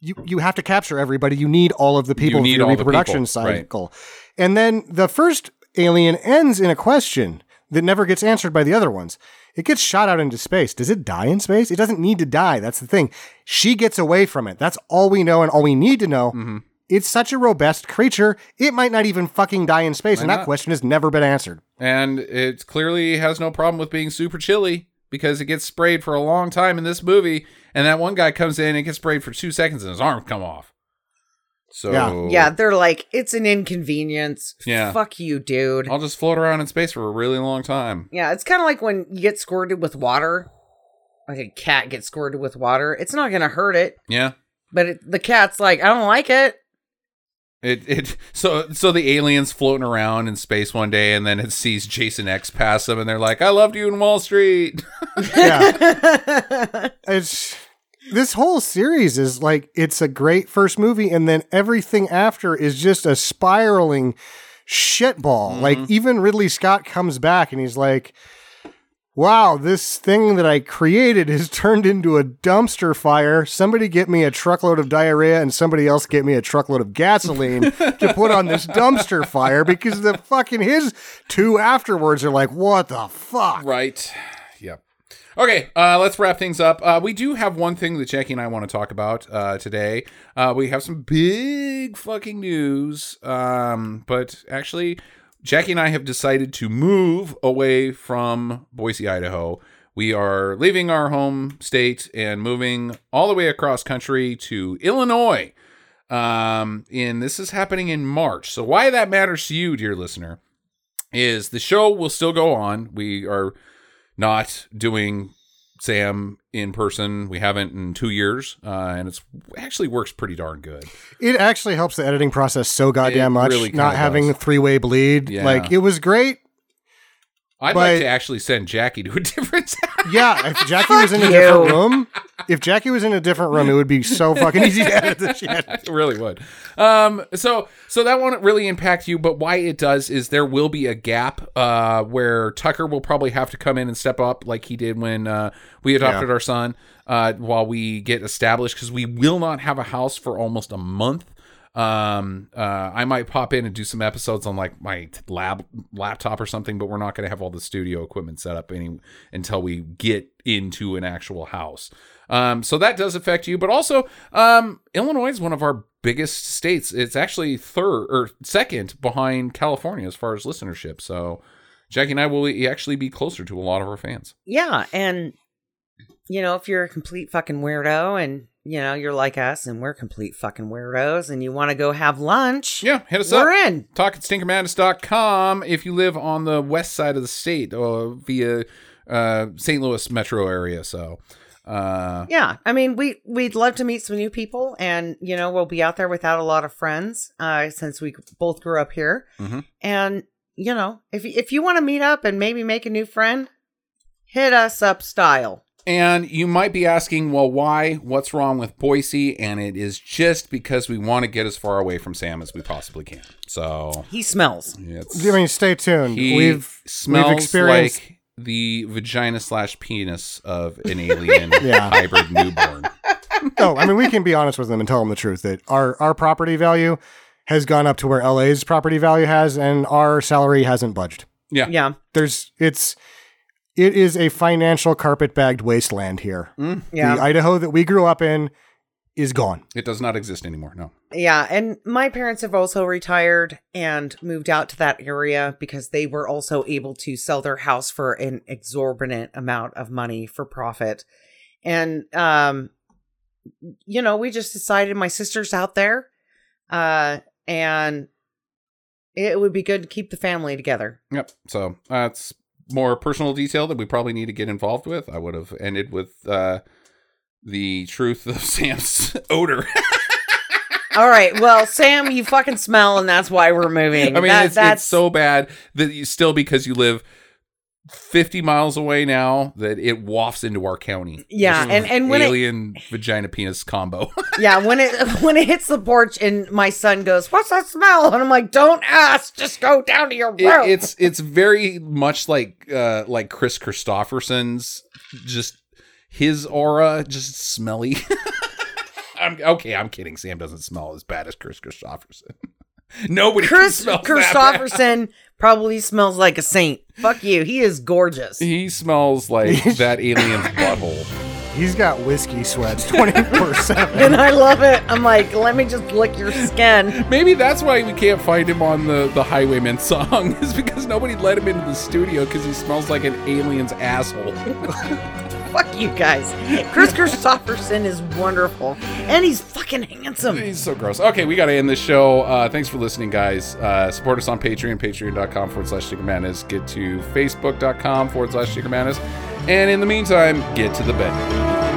Speaker 1: you, you have to capture everybody. You need all of the people
Speaker 3: need
Speaker 1: for your reproduction
Speaker 3: people, right.
Speaker 1: cycle. And then the first Alien ends in a question that never gets answered by the other ones. It gets shot out into space. Does it die in space? It doesn't need to die. That's the thing. She gets away from it. That's all we know and all we need to know.
Speaker 3: Mm-hmm.
Speaker 1: It's such a robust creature, it might not even fucking die in space,
Speaker 3: Why
Speaker 1: and
Speaker 3: not?
Speaker 1: that question has never been answered.
Speaker 3: and it clearly has no problem with being super chilly because it gets sprayed for a long time in this movie, and that one guy comes in and gets sprayed for two seconds and his arm come off. So
Speaker 1: Yeah.
Speaker 2: Yeah, they're like, it's an inconvenience.
Speaker 3: Yeah.
Speaker 2: Fuck you, dude.
Speaker 3: I'll just float around in space for a really long time.
Speaker 2: Yeah, it's kind of like when you get squirted with water. Like a cat gets squirted with water. It's not going to hurt it,
Speaker 3: Yeah.
Speaker 2: but it, the cat's like, I don't like it.
Speaker 3: It it so so the aliens floating around in space one day and then it sees Jason X pass them and they're like, I loved you in Wall Street.
Speaker 1: Yeah. it's this whole series is like it's a great first movie, and then everything after is just a spiraling shitball. Like mm-hmm. even Ridley Scott comes back and he's like, Wow, this thing that I created has turned into a dumpster fire. Somebody get me a truckload of diarrhea and somebody else get me a truckload of gasoline to put on this dumpster fire because the fucking his two afterwards are like, what the fuck?
Speaker 3: Right. Yep. Okay, uh, let's wrap things up. Uh, we do have one thing that Jackie and I want to talk about uh, today. Uh, we have some big fucking news, um, but actually, Jackie and I have decided to move away from Boise, Idaho. We are leaving our home state and moving all the way across country to Illinois. Um, and this is happening in March. So, why that matters to you, dear listener, is the show will still go on. We are not doing Sam in person. We haven't in two years, uh, and it's actually works pretty darn good.
Speaker 1: It actually helps the editing process so goddamn
Speaker 3: It
Speaker 1: much.
Speaker 3: really
Speaker 1: not having
Speaker 3: does.
Speaker 1: the three way bleed.
Speaker 3: Yeah.
Speaker 1: Like it was great.
Speaker 3: I'd
Speaker 1: But-
Speaker 3: like to actually send Jackie to a different.
Speaker 1: Yeah, if Jackie was in a
Speaker 2: you.
Speaker 1: different room, if Jackie was in a different room, it would be so fucking easy to edit the shit.
Speaker 3: it really would. Um, so so that won't really impact you, but why it does is there will be a gap uh, where Tucker will probably have to come in and step up like he did when uh, we adopted our son uh, while we get established because we will not have a house for almost a month. Um, uh, I might pop in and do some episodes on like my lab laptop or something, but we're not going to have all the studio equipment set up any until we get into an actual house. Um, so that does affect you, but also, um, Illinois is one of our biggest states. It's actually third or second behind California as far as listenership. So Jackie and I will actually be closer to a lot of our fans.
Speaker 2: Yeah, and you know, if you're a complete fucking weirdo and you know, you're like us and we're complete fucking weirdos and you want to go have lunch,
Speaker 3: Yeah, hit us
Speaker 2: we're
Speaker 3: up.
Speaker 2: in.
Speaker 3: Talk at stinkermadness.com if you live on the west side of the state or via uh, St. Louis metro area. So, uh,
Speaker 2: Yeah, I mean, we we'd love to meet some new people, and you know, we'll be out there without a lot of friends, uh, since we both grew up here.
Speaker 3: Mhm.
Speaker 2: And you know, if if you want to meet up and maybe make a new friend, hit us up, style.
Speaker 3: And you might be asking, well, why? What's wrong with Boise? And it is just because we want to get as far away from Sam as we possibly can. So
Speaker 2: He smells.
Speaker 3: it's
Speaker 1: I mean, stay tuned.
Speaker 3: he
Speaker 1: we've
Speaker 3: smells
Speaker 1: we've experienced
Speaker 3: like the vagina slash penis of an alien
Speaker 1: Yeah.
Speaker 3: hybrid newborn.
Speaker 1: no, I mean we can be honest with them and tell them the truth that our our property value has gone up to where LA's property value has, and our salary hasn't budged.
Speaker 3: Yeah.
Speaker 2: Yeah,
Speaker 1: There's it's it is a financial carpet bagged wasteland here.
Speaker 2: yeah,
Speaker 1: The Idaho that we grew up in is gone.
Speaker 3: It does not exist anymore. No.
Speaker 2: yeah. And my parents have also retired and moved out to that area because they were also able to sell their house for an exorbitant amount of money for profit. And um you know, we just decided my sister's out there uh and it would be good to keep the family together.
Speaker 3: Yep. So that's more personal detail that we probably need to get involved with. I would have ended with uh, the truth of Sam's odor.
Speaker 2: All right. Well, Sam, you fucking smell, and that's why we're moving.
Speaker 3: I mean,
Speaker 2: That-
Speaker 3: it's,
Speaker 2: that's
Speaker 3: it's so bad that you still because you live 50 miles away now that it wafts into our county.
Speaker 2: Yeah, and- and when it-
Speaker 3: alien vagina penis combo.
Speaker 2: yeah. When it when it hits the porch, and my son goes, "What's that smell?" And I'm like, "Don't ask. Just go down to your room."
Speaker 3: It- it's it's very much like uh like Kris Kristofferson's just his aura just smelly. I'm okay, I'm kidding. Sam doesn't smell as bad as Kris Kristofferson. Nobody
Speaker 2: Kris
Speaker 3: smells that bad.
Speaker 2: Kristofferson probably smells like a saint. Fuck you. He is gorgeous.
Speaker 3: He smells like that alien's butthole.
Speaker 1: He's got whiskey sweats 24 7.
Speaker 2: And I love it. I'm like, let me just lick your skin.
Speaker 3: Maybe that's why we can't find him on the, the Highwayman song, is because nobody let him into the studio because he smells like an alien's asshole.
Speaker 2: Fuck you guys. Kris Kristofferson is wonderful. And he's fucking handsome.
Speaker 3: He's so gross. Okay, we got to end this show. Uh, thanks for listening, guys. Uh, support us on Patreon, patreon.com forward slash Madness. Get to facebook.com forward slash Madness. And in the meantime, get to the bed.